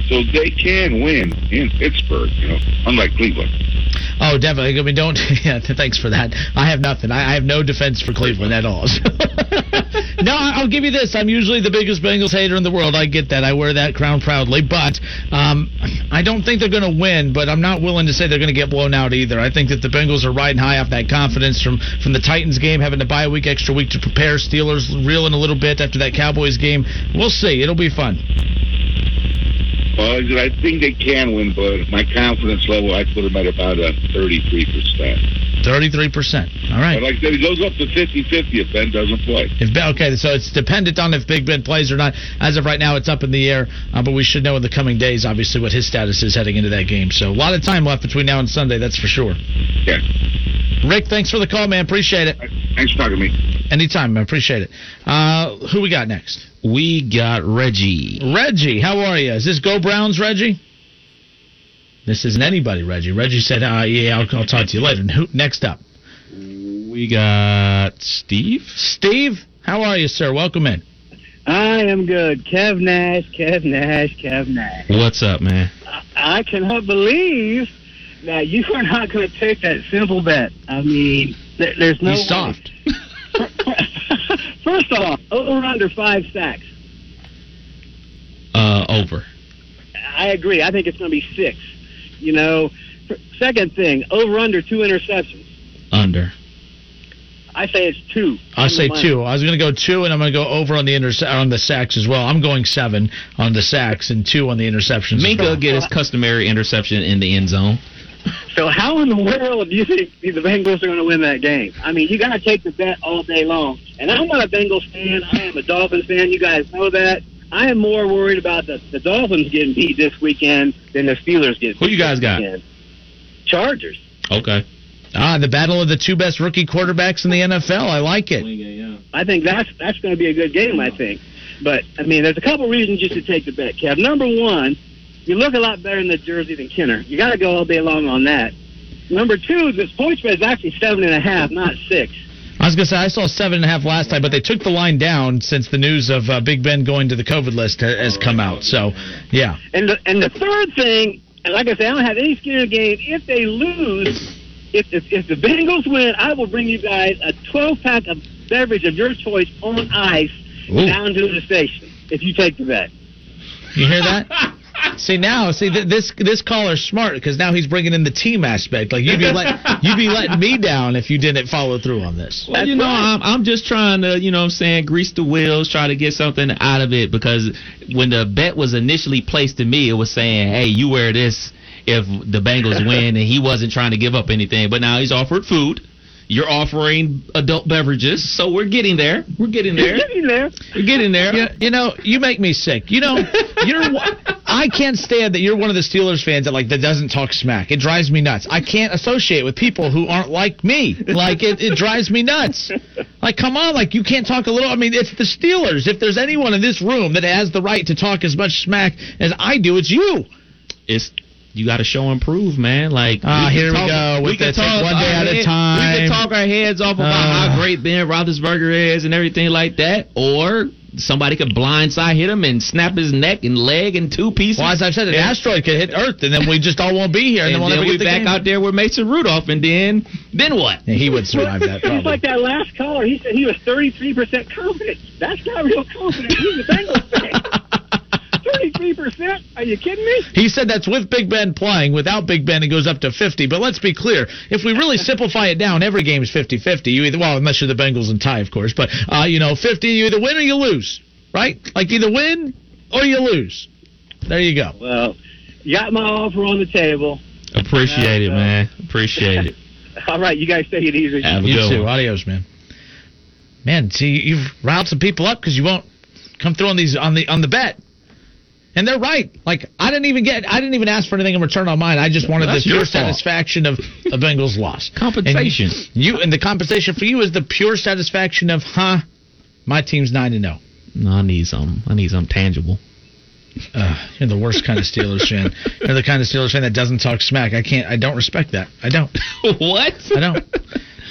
So they can win in Pittsburgh, you know, unlike Cleveland. Oh, definitely. I mean, don't. Yeah, thanks for that. I have nothing. I, I have no defense for Cleveland at all. no, I'll give you this. I'm usually the biggest Bengals hater in the world. I get that. I wear that crown proudly. But um, I don't think they're going to win. But I'm not willing to say they're going to get blown out either. I think that the Bengals are riding high off that confidence from from the Titans game, having to buy a week, extra week to prepare. Steelers reeling a little bit after that Cowboys game. We'll see. It'll be fun. Well, I think they can win, but my confidence level, I put them at about a 33%. 33%. All right. But like I said, it goes up to 50-50 if Ben doesn't play. If Ben, okay, so it's dependent on if Big Ben plays or not. As of right now, it's up in the air, uh, but we should know in the coming days, obviously, what his status is heading into that game. So a lot of time left between now and Sunday, that's for sure. Yeah. Rick, thanks for the call, man. Appreciate it. Thanks for talking to me. Anytime, man. appreciate it. Uh, who we got next? We got Reggie. Reggie, how are you? Is this Go Browns, Reggie? This isn't anybody, Reggie. Reggie said, uh, "Yeah, I'll, I'll talk to you later." And who next up? We got Steve. Steve, How are you, sir? Welcome in. I am good. Kev Nash, Kev Nash, Kev Nash. What's up, man? I cannot believe that you are not going to take that simple bet. I mean, th- there's no. You way. soft. First off, over under five sacks. Uh, over. I agree. I think it's going to be six. You know, second thing, over under two interceptions. Under. I say it's two. I say two. I was going to go two, and I'm going to go over on the interce- on the sacks as well. I'm going seven on the sacks and two on the interceptions. Minka well. get his customary interception in the end zone. So how in the world do you think the Bengals are going to win that game? I mean, you got to take the bet all day long. And I'm not a Bengals fan. I am a Dolphins fan. You guys know that. I am more worried about the, the Dolphins getting beat this weekend than the Steelers getting beat. Who you guys got? weekend. Chargers. Okay. Ah, the battle of the two best rookie quarterbacks in the NFL. I like it. I think that's that's going to be a good game. I think, but I mean, there's a couple reasons you should take the bet, Kev. Number one, you look a lot better in the jersey than Kenner. You got to go all day long on that. Number two, this point spread is actually seven and a half, not six. I was going to say I saw seven and a half last time, but they took the line down since the news of uh, Big Ben going to the COVID list has come out. So, yeah. And the and the third thing, and like I said, I don't have any skin in the game. If they lose, if if, if the Bengals win, I will bring you guys a 12 pack of beverage of your choice on ice Ooh. down to the station. If you take the bet. You hear that? see now, see th- this this caller's smart because now he's bringing in the team aspect. Like you'd be let, you'd be letting me down if you didn't follow through on this. Well, you know, I'm, I'm just trying to, you know what I'm saying, grease the wheels, try to get something out of it because when the bet was initially placed to me, it was saying, hey, you wear this if the Bengals win, and he wasn't trying to give up anything. But now he's offered food. You're offering adult beverages, so we're getting there. We're getting there. Getting there. We're getting there. You, you know, you make me sick. You know, you're. I can't stand that you're one of the Steelers fans that like that doesn't talk smack. It drives me nuts. I can't associate with people who aren't like me. Like it, it drives me nuts. Like, come on, like you can't talk a little. I mean, it's the Steelers. If there's anyone in this room that has the right to talk as much smack as I do, it's you. It's you got to show and prove, man. Like Ah, can here we go with We can talk one day our at a time. We can talk our heads off about Ah. how great Ben Roethlisberger is and everything like that, or somebody could blindside hit him and snap his neck and leg in two pieces. Well, as I've said, an Yeah. asteroid could hit Earth, and then we just all won't be here, and, and then we'll then never we the back game. out there with Mason Rudolph, and then then what? Yeah, he would survive that He's probably. like that last caller. He said he was 33% confident. That's not real confident. He's a Bengals fan. 33%? Are you kidding me? He said that's with Big Ben playing. Without Big Ben, it goes up to 50. But let's be clear. If we really simplify it down, every game is 50-50. You either, well, unless you're the Bengals and tie, of course. But, uh, you know, 50, you either win or you lose. Right? Like either win or you lose. There you go. Well, got my offer on the table. Appreciate it, man. Appreciate it. All right, you guys take it easy. Have a You good too. one. Adios, man. Man, see, you've riled some people up because you won't come through on these on the on the bet. And they're right. Like I didn't even get, I didn't even ask for anything in return on mine. I just wanted That's the pure satisfaction of a Bengals loss. Compensation. And you and the compensation for you is the pure satisfaction of, huh? My team's nine to zero. No, I need some. I need some tangible. Uh, you're the worst kind of Steelers fan. You're the kind of Steelers fan that doesn't talk smack. I can't. I don't respect that. I don't. what? I don't.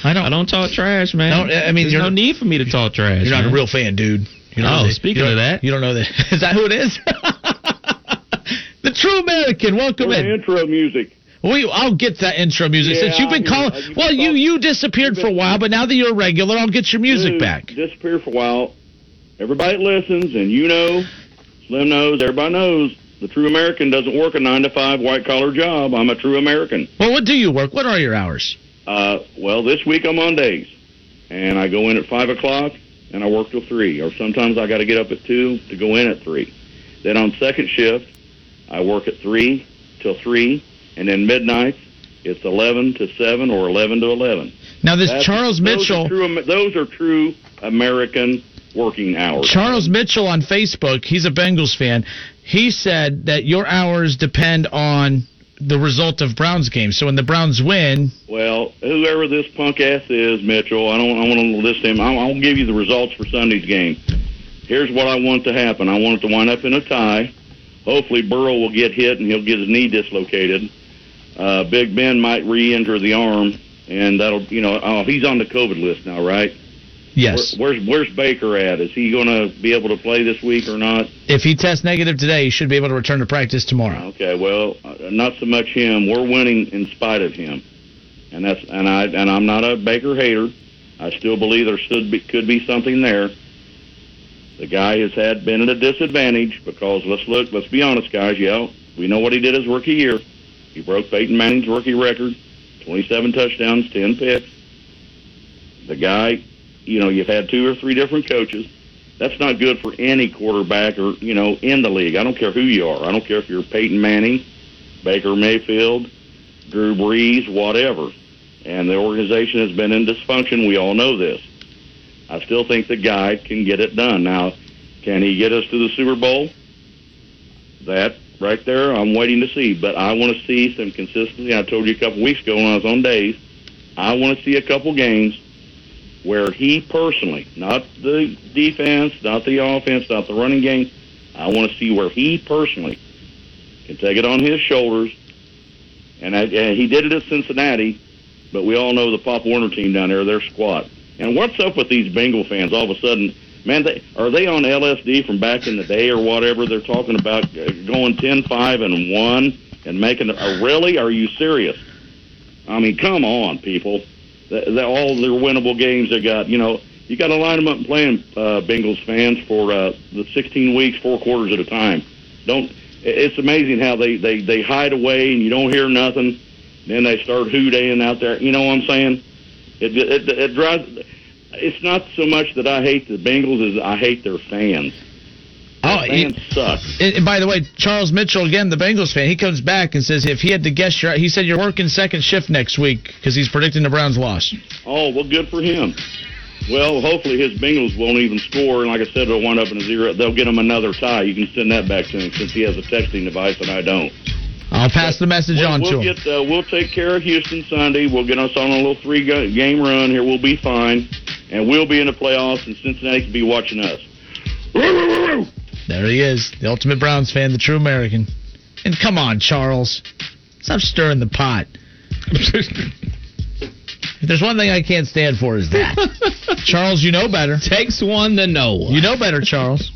I don't. I don't talk trash, man. No, I mean, There's no need for me to talk trash. You're not a real fan, dude. You Oh, the- speaking you of that. you don't know that. Is that who it is? The true American. Welcome in. intro music. We, I'll get that intro music since you've been calling. well, you you disappeared for a while, but now that you're a regular, I'll get your music back. Disappeared for a while. Everybody listens, and you know, Slim knows, everybody knows. The true American doesn't work a nine to five white collar job. I'm a true American. Well, what do you work? What are your hours? Uh, well, this week I'm on days, and I go in at five o'clock, and I work till three. Or sometimes I got to get up at two to go in at three. Then on second shift, I work at three till three, and then midnight it's eleven to seven or eleven to eleven. Now, this That's- Charles those Mitchell. Are true, those are true American working hours. Charles Mitchell on Facebook, he's a Bengals fan. He said that your hours depend on the result of Browns games. So when the Browns win, Well, whoever this punk ass is, Mitchell, I don't. I want to list him. I'll, I'll give you the results for Sunday's game. Here's what I want to happen. I want it to wind up in a tie. Hopefully, Burrow will get hit and he'll get his knee dislocated. Uh, Big Ben might re-injure the arm, and that'll, you know, oh, he's on the COVID list now, right? Yes. Where, where's Where's Baker at? Is he going to be able to play this week or not? If he tests negative today, he should be able to return to practice tomorrow. Okay, well, uh, not so much him. We're winning in spite of him, and that's and I and I'm not a Baker hater. I still believe there should be, could be something there. The guy has had been at a disadvantage because let's look. Let's be honest, guys. Yeah, we know what he did his rookie year. He broke Peyton Manning's rookie record, 27 touchdowns, 10 picks. The guy, you know, you've had two or three different coaches. That's not good for any quarterback or you know in the league. I don't care who you are. I don't care if you're Peyton Manning, Baker Mayfield, Drew Brees, whatever. And the organization has been in dysfunction. We all know this. I still think the guy can get it done. Now, can he get us to the Super Bowl? That right there, I'm waiting to see. But I want to see some consistency. I told you a couple weeks ago when I was on days, I want to see a couple games where he personally, not the defense, not the offense, not the running game, I want to see where he personally can take it on his shoulders. And, I, and he did it at Cincinnati, but we all know the Pop Warner team down there, they're squat. And what's up with these Bengal fans all of a sudden? Man, they, are they on LSD from back in the day or whatever? They're talking about uh, going 10 5 and 1 and making a really? Are you serious? I mean, come on, people. The, the, all their winnable games they got, you know, you got to line them up and play them, uh, Bengals fans, for uh, the 16 weeks, four quarters at a time. Don't. It's amazing how they they they hide away and you don't hear nothing. Then they start hoodaying out there. You know what I'm saying? It it, it drives. It's not so much that I hate the Bengals as I hate their fans. Oh, fans suck. And, and by the way, Charles Mitchell, again, the Bengals fan, he comes back and says if he had to guess, your, he said you're working second shift next week because he's predicting the Browns' loss. Oh, well, good for him. Well, hopefully his Bengals won't even score, and like I said, it'll wind up in a zero. They'll get him another tie. You can send that back to him since he has a texting device and I don't. I'll pass the message we'll, on we'll to him. Get, uh, we'll take care of Houston Sunday. We'll get us on a little three game run here. We'll be fine, and we'll be in the playoffs, and Cincinnati can be watching us. There he is, the ultimate Browns fan, the true American. And come on, Charles, stop stirring the pot. if there's one thing I can't stand for is that. Charles, you know better. Takes one to know one. You know better, Charles.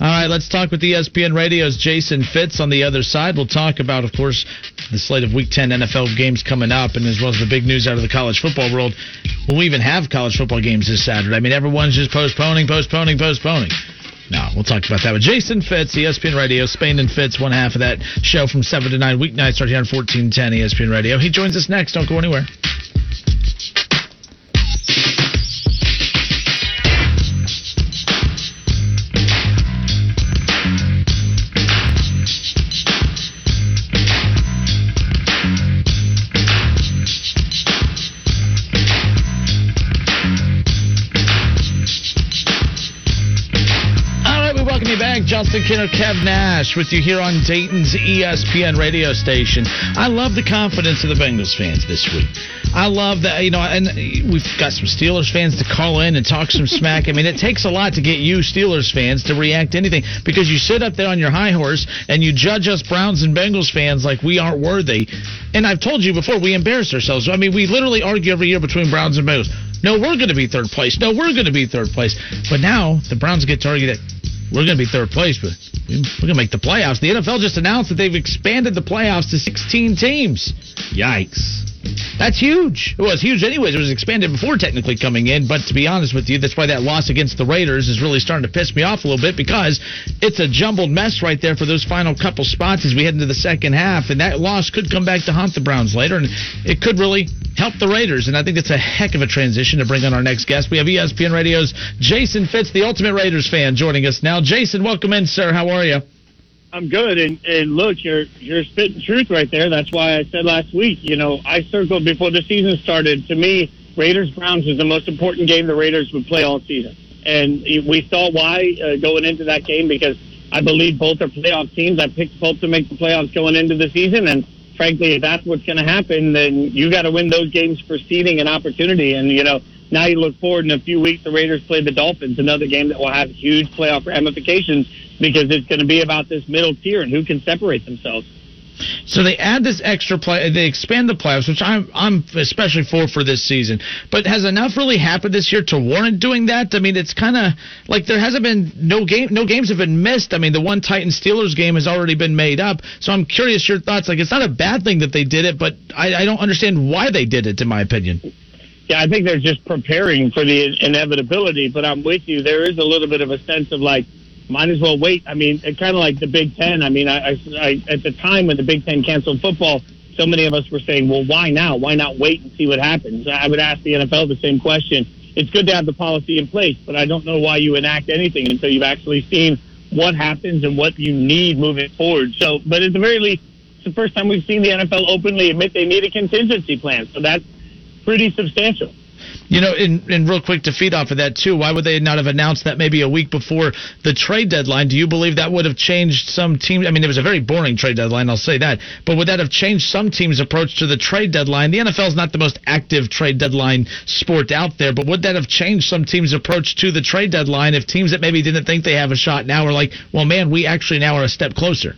All right, let's talk with ESPN Radio's Jason Fitz on the other side. We'll talk about, of course, the slate of Week 10 NFL games coming up, and as well as the big news out of the college football world. Will we even have college football games this Saturday? I mean, everyone's just postponing, postponing, postponing. No, we'll talk about that with Jason Fitz, ESPN Radio, Spain and Fitz, one half of that show from 7 to 9 weeknights here on 1410 ESPN Radio. He joins us next. Don't go anywhere. Justin Kev Nash with you here on Dayton's ESPN radio station. I love the confidence of the Bengals fans this week. I love that, you know, and we've got some Steelers fans to call in and talk some smack. I mean, it takes a lot to get you Steelers fans to react to anything because you sit up there on your high horse and you judge us Browns and Bengals fans like we aren't worthy. And I've told you before, we embarrass ourselves. I mean, we literally argue every year between Browns and Bengals. No, we're going to be third place. No, we're going to be third place. But now the Browns get to argue that we're going to be third place, but we- we're going to make the playoffs. The NFL just announced that they've expanded the playoffs to 16 teams. Yikes. That's huge. It was huge anyways. It was expanded before technically coming in, but to be honest with you, that's why that loss against the Raiders is really starting to piss me off a little bit because it's a jumbled mess right there for those final couple spots as we head into the second half, and that loss could come back to haunt the Browns later, and it could really help the Raiders, and I think it's a heck of a transition to bring on our next guest. We have ESPN Radio's Jason Fitz, the ultimate Raiders fan, joining us now. Jason, welcome in, sir. How are you? I'm good, and and look, you're you're spitting truth right there. That's why I said last week. You know, I circled before the season started. To me, Raiders Browns is the most important game the Raiders would play all season, and we saw why uh, going into that game because I believe both are playoff teams. I picked both to make the playoffs going into the season, and frankly, if that's what's going to happen, then you got to win those games for seeding and opportunity. And you know, now you look forward in a few weeks, the Raiders play the Dolphins, another game that will have huge playoff ramifications because it's going to be about this middle tier and who can separate themselves. So they add this extra play, they expand the playoffs, which I'm I'm especially for for this season. But has enough really happened this year to warrant doing that? I mean, it's kind of like there hasn't been no game, no games have been missed. I mean, the one Titan Steelers game has already been made up. So I'm curious your thoughts. Like, it's not a bad thing that they did it, but I, I don't understand why they did it. In my opinion. Yeah, I think they're just preparing for the inevitability. But I'm with you. There is a little bit of a sense of like might as well wait. I mean, kind of like the Big Ten. I mean, I, I, I at the time when the Big Ten canceled football, so many of us were saying, well, why now? Why not wait and see what happens? I would ask the NFL the same question. It's good to have the policy in place, but I don't know why you enact anything until you've actually seen what happens and what you need moving forward. So, but at the very least, it's the first time we've seen the NFL openly admit they need a contingency plan. So that's pretty substantial. You know, and, and real quick to feed off of that too, why would they not have announced that maybe a week before the trade deadline? Do you believe that would have changed some teams? I mean, it was a very boring trade deadline, I'll say that. But would that have changed some teams' approach to the trade deadline? The NFL is not the most active trade deadline sport out there, but would that have changed some teams' approach to the trade deadline if teams that maybe didn't think they have a shot now are like, well, man, we actually now are a step closer?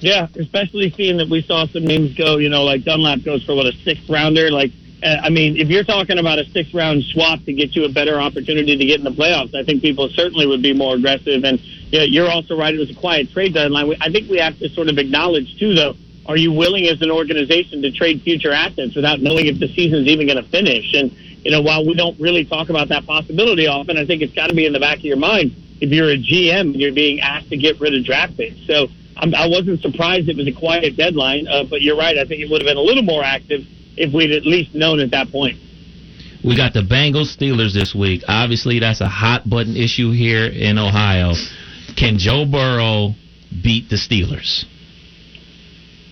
Yeah, especially seeing that we saw some names go, you know, like Dunlap goes for what a sixth rounder, like I mean, if you're talking about a six round swap to get you a better opportunity to get in the playoffs, I think people certainly would be more aggressive. And yeah, you're also right; it was a quiet trade deadline. I think we have to sort of acknowledge too, though. Are you willing as an organization to trade future assets without knowing if the season's even going to finish? And you know, while we don't really talk about that possibility often, I think it's got to be in the back of your mind if you're a GM and you're being asked to get rid of draft picks. So I'm, I wasn't surprised it was a quiet deadline, uh, but you're right. I think it would have been a little more active if we'd at least known at that point. We got the Bengals Steelers this week. Obviously, that's a hot button issue here in Ohio. Can Joe Burrow beat the Steelers?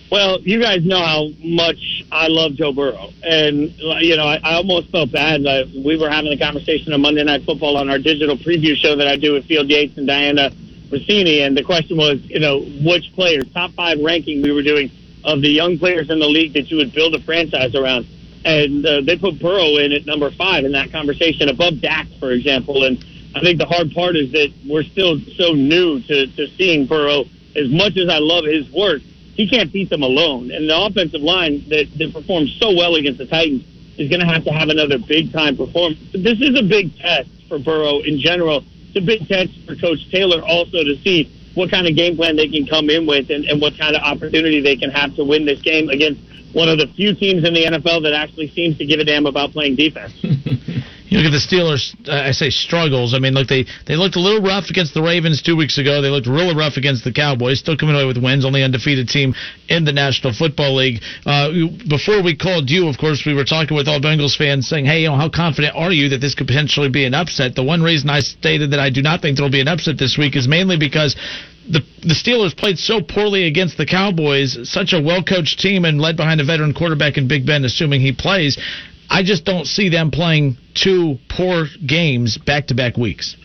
Well, you guys know how much I love Joe Burrow, and you know I, I almost felt bad. Uh, we were having a conversation on Monday Night Football on our digital preview show that I do with Field Yates and Dianna Russini, and the question was, you know, which players, top five ranking we were doing of the young players in the league that you would build a franchise around. And uh, they put Burrow in at number five in that conversation, above Dak, for example. And I think the hard part is that we're still so new to, to seeing Burrow. As much as I love his work, he can't beat them alone. And the offensive line that, that performed so well against the Titans is going to have to have another big time performance. This is a big test for Burrow in general. It's a big test for Coach Taylor also to see what kind of game plan they can come in with and, and what kind of opportunity they can have to win this game against one of the few teams in the NFL that actually seems to give a damn about playing defense. You look at the Steelers. Uh, I say struggles. I mean, look, they they looked a little rough against the Ravens two weeks ago. They looked really rough against the Cowboys. Still coming away with wins. Only undefeated team in the National Football League. Uh, before we called you, of course, we were talking with all Bengals fans, saying, "Hey, you know, how confident are you that this could potentially be an upset?" The one reason I stated that I do not think there will be an upset this week is mainly because the the Steelers played so poorly against the Cowboys, such a well coached team and led behind a veteran quarterback in Big Ben, assuming he plays. I just don't see them playing two poor games back to back weeks.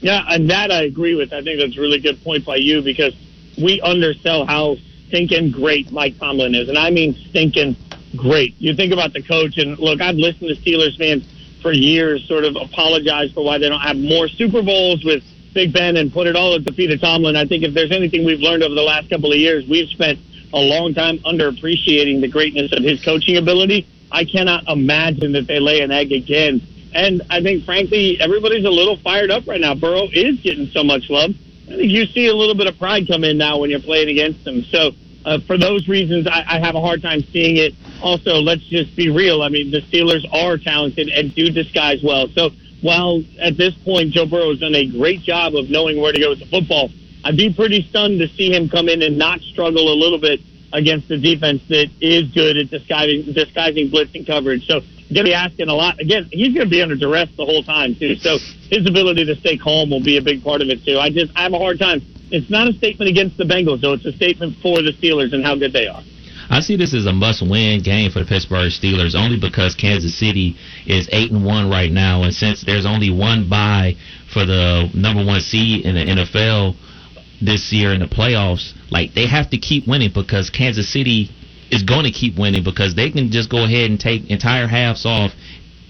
Yeah, and that I agree with. I think that's a really good point by you because we undersell how stinking great Mike Tomlin is, and I mean stinking great. You think about the coach, and look, I've listened to Steelers fans for years sort of apologize for why they don't have more Super Bowls with Big Ben and put it all at the feet of Tomlin. I think if there's anything we've learned over the last couple of years, we've spent a long time underappreciating the greatness of his coaching ability. I cannot imagine that they lay an egg again. And I think, frankly, everybody's a little fired up right now. Burrow is getting so much love. I think you see a little bit of pride come in now when you're playing against them. So, uh, for those reasons, I, I have a hard time seeing it. Also, let's just be real. I mean, the Steelers are talented and do disguise well. So, while at this point Joe Burrow has done a great job of knowing where to go with the football, I'd be pretty stunned to see him come in and not struggle a little bit against the defense that is good at disguising disguising blitzing coverage. So going to be asking a lot. Again, he's going to be under duress the whole time too. So his ability to stay calm will be a big part of it too. I just I have a hard time. It's not a statement against the Bengals though. It's a statement for the Steelers and how good they are. I see this as a must-win game for the Pittsburgh Steelers only because Kansas City is eight and one right now, and since there's only one bye for the number one seed in the NFL this year in the playoffs, like they have to keep winning because Kansas City is going to keep winning because they can just go ahead and take entire halves off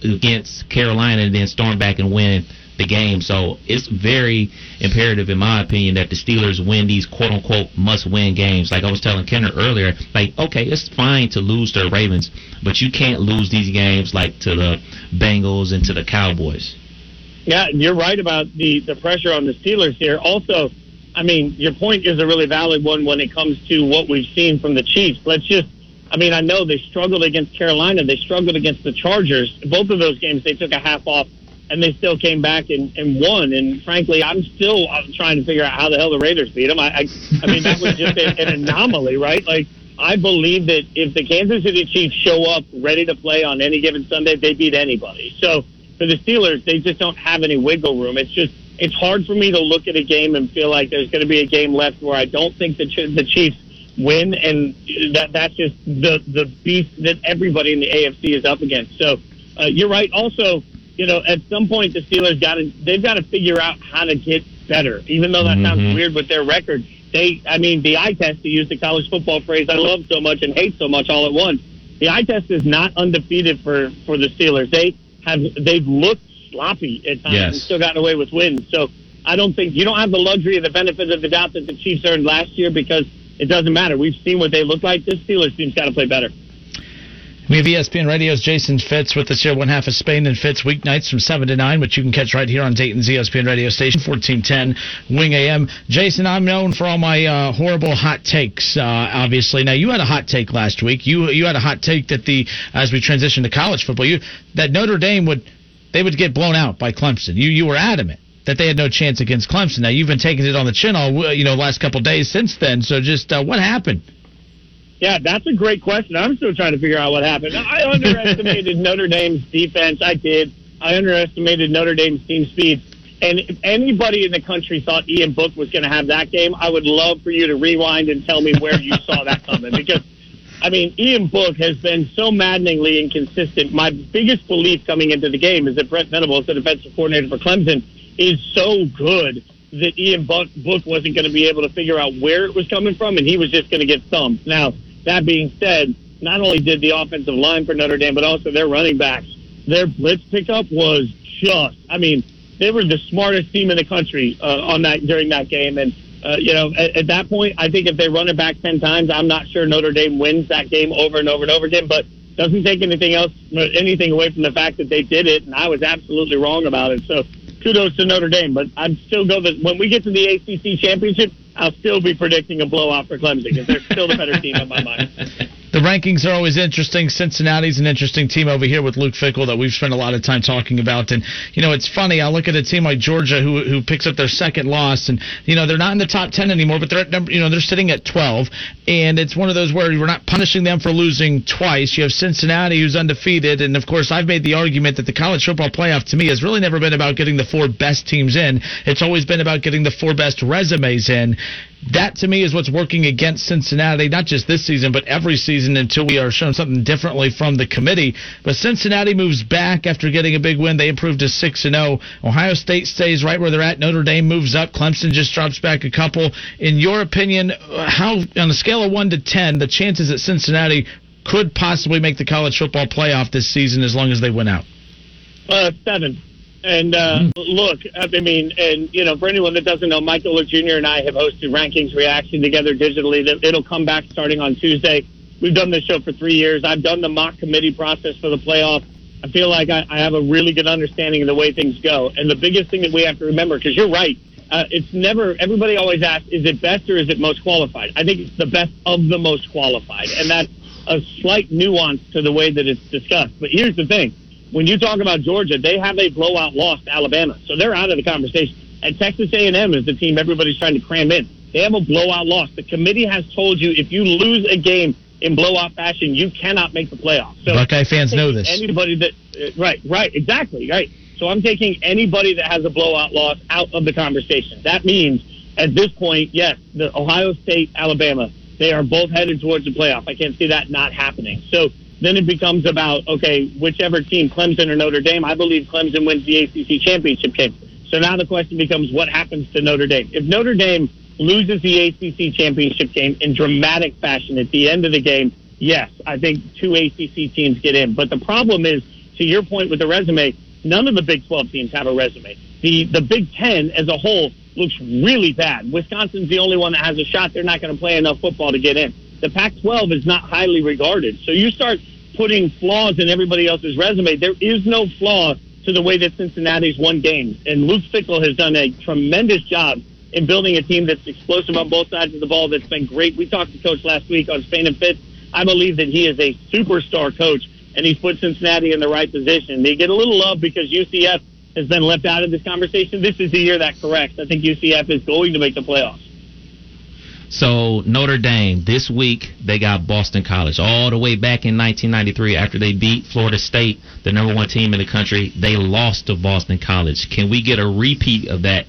against Carolina and then storm back and win the game. So it's very imperative, in my opinion, that the Steelers win these quote unquote must win games. Like I was telling Kenner earlier, like, okay, it's fine to lose to the Ravens, but you can't lose these games like to the Bengals and to the Cowboys. Yeah, you're right about the, the pressure on the Steelers here. Also, I mean, your point is a really valid one when it comes to what we've seen from the Chiefs. Let's just, I mean, I know they struggled against Carolina. They struggled against the Chargers. Both of those games, they took a half off and they still came back and, and won. And frankly, I'm still I'm trying to figure out how the hell the Raiders beat them. I, I, I mean, that was just a, an anomaly, right? Like, I believe that if the Kansas City Chiefs show up ready to play on any given Sunday, they beat anybody. So for the Steelers, they just don't have any wiggle room. It's just it's hard for me to look at a game and feel like there's going to be a game left where I don't think the the Chiefs win, and that that's just the the beast that everybody in the AFC is up against. So uh, you're right. Also, you know, at some point the Steelers got to they've got to figure out how to get better. Even though that mm-hmm. sounds weird with their record, they I mean the eye test to use the college football phrase I love so much and hate so much all at once. The eye test is not undefeated for for the Steelers. They have they've looked sloppy at times yes. and still gotten away with wins. So I don't think you don't have the luxury of the benefit of the doubt that the Chiefs earned last year because it doesn't matter. We've seen what they look like. This Steelers team's got to play better. We have ESPN Radio's Jason Fitz with us here, one half of Spain and Fitz weeknights from 7 to 9, which you can catch right here on Dayton's ESPN radio station, 1410 Wing AM. Jason, I'm known for all my uh, horrible hot takes, uh, obviously. Now, you had a hot take last week. You you had a hot take that the, as we transition to college football, you that Notre Dame would, they would get blown out by Clemson. You, you were adamant that they had no chance against Clemson. Now, you've been taking it on the chin all, you know, last couple days since then. So just uh, what happened? Yeah, that's a great question. I'm still trying to figure out what happened. I underestimated Notre Dame's defense. I did. I underestimated Notre Dame's team speed. And if anybody in the country thought Ian Book was going to have that game, I would love for you to rewind and tell me where you saw that coming. Because, I mean, Ian Book has been so maddeningly inconsistent. My biggest belief coming into the game is that Brent Venables, the defensive coordinator for Clemson, is so good that Ian Book wasn't going to be able to figure out where it was coming from, and he was just going to get thumped. Now, that being said, not only did the offensive line for Notre Dame, but also their running backs, their blitz pickup was just, I mean, they were the smartest team in the country uh, on that during that game. And, uh, you know, at, at that point, I think if they run it back 10 times, I'm not sure Notre Dame wins that game over and over and over again, but doesn't take anything else, anything away from the fact that they did it. And I was absolutely wrong about it. So kudos to Notre Dame, but I'd still go that when we get to the ACC championship, I'll still be predicting a blowout for Clemson because they're still the better team in my mind. The rankings are always interesting. Cincinnati's an interesting team over here with Luke Fickell that we've spent a lot of time talking about. And you know, it's funny. I look at a team like Georgia who who picks up their second loss, and you know they're not in the top ten anymore, but they're at number, you know they're sitting at twelve, and it's one of those where we're not punishing them for losing twice. You have Cincinnati who's undefeated, and of course I've made the argument that the college football playoff to me has really never been about getting the four best teams in. It's always been about getting the four best resumes in that to me is what's working against Cincinnati, not just this season, but every season until we are shown something differently from the committee. But Cincinnati moves back after getting a big win. They improved to 6 and 0. Ohio State stays right where they're at. Notre Dame moves up. Clemson just drops back a couple. In your opinion, how, on a scale of 1 to 10, the chances that Cincinnati could possibly make the college football playoff this season as long as they win out? Uh, seven. And uh, mm. look, I mean, and you know, for anyone that doesn't know, Golic Jr. and I have hosted Rankings Reaction together digitally. It'll come back starting on Tuesday. We've done this show for three years. I've done the mock committee process for the playoff. I feel like I, I have a really good understanding of the way things go. And the biggest thing that we have to remember, because you're right, uh, it's never. Everybody always asks, is it best or is it most qualified? I think it's the best of the most qualified, and that's a slight nuance to the way that it's discussed. But here's the thing when you talk about Georgia, they have a blowout loss to Alabama, so they're out of the conversation. And Texas A&M is the team everybody's trying to cram in. They have a blowout loss. The committee has told you if you lose a game in blowout fashion, you cannot make the playoffs. So Buckeye fans know this. Anybody that uh, right, right, exactly, right. So I'm taking anybody that has a blowout loss out of the conversation. That means at this point, yes, the Ohio State, Alabama, they are both headed towards the playoff. I can't see that not happening. So then it becomes about, okay, whichever team, Clemson or Notre Dame, I believe Clemson wins the ACC championship game. So now the question becomes what happens to Notre Dame? If Notre Dame loses the ACC championship game in dramatic fashion at the end of the game, yes, I think two ACC teams get in. But the problem is, to your point with the resume, none of the Big 12 teams have a resume. The the Big 10 as a whole looks really bad. Wisconsin's the only one that has a shot. They're not going to play enough football to get in. The Pac-12 is not highly regarded. So you start putting flaws in everybody else's resume. There is no flaw to the way that Cincinnati's won games. And Luke Fickell has done a tremendous job in building a team that's explosive on both sides of the ball. That's been great. We talked to Coach last week on Spain and Fitz. I believe that he is a superstar coach, and he's put Cincinnati in the right position. They get a little love because UCF has been left out of this conversation. This is the year that corrects. I think UCF is going to make the playoffs. So Notre Dame this week they got Boston College all the way back in 1993 after they beat Florida State, the number one team in the country. They lost to Boston College. Can we get a repeat of that?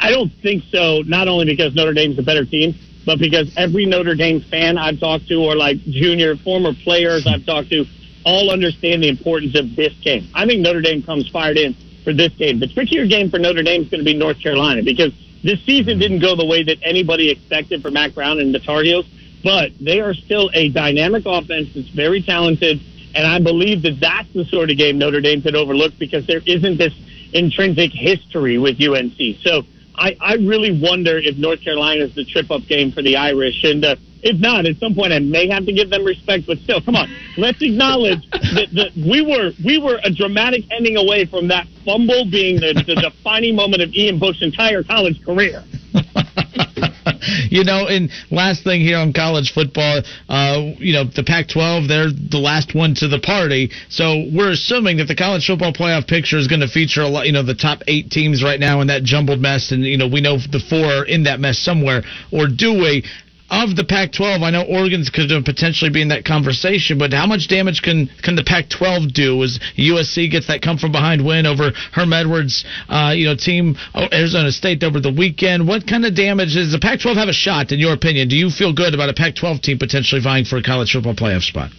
I don't think so. Not only because Notre Dame's a better team, but because every Notre Dame fan I've talked to, or like junior former players I've talked to, all understand the importance of this game. I think Notre Dame comes fired in for this game. The trickier game for Notre Dame is going to be North Carolina because this season didn't go the way that anybody expected for Mack Brown and the Tar Heels, but they are still a dynamic offense that's very talented, and I believe that that's the sort of game Notre Dame could overlook because there isn't this intrinsic history with UNC. So I, I really wonder if North Carolina is the trip-up game for the Irish, and uh, if not, at some point I may have to give them respect. But still, come on, let's acknowledge that, that we were we were a dramatic ending away from that fumble being the, the defining moment of Ian Book's entire college career. you know, and last thing here on college football, uh, you know, the Pac-12, they're the last one to the party. So we're assuming that the college football playoff picture is going to feature a lot, you know, the top eight teams right now in that jumbled mess, and you know, we know the four are in that mess somewhere. Or do we? Of the Pac-12, I know Oregon's could potentially be in that conversation, but how much damage can can the Pac-12 do as USC gets that come from behind win over Herm Edwards, uh, you know, team oh, Arizona State over the weekend? What kind of damage does the Pac-12 have a shot? In your opinion, do you feel good about a Pac-12 team potentially vying for a college football playoff spot?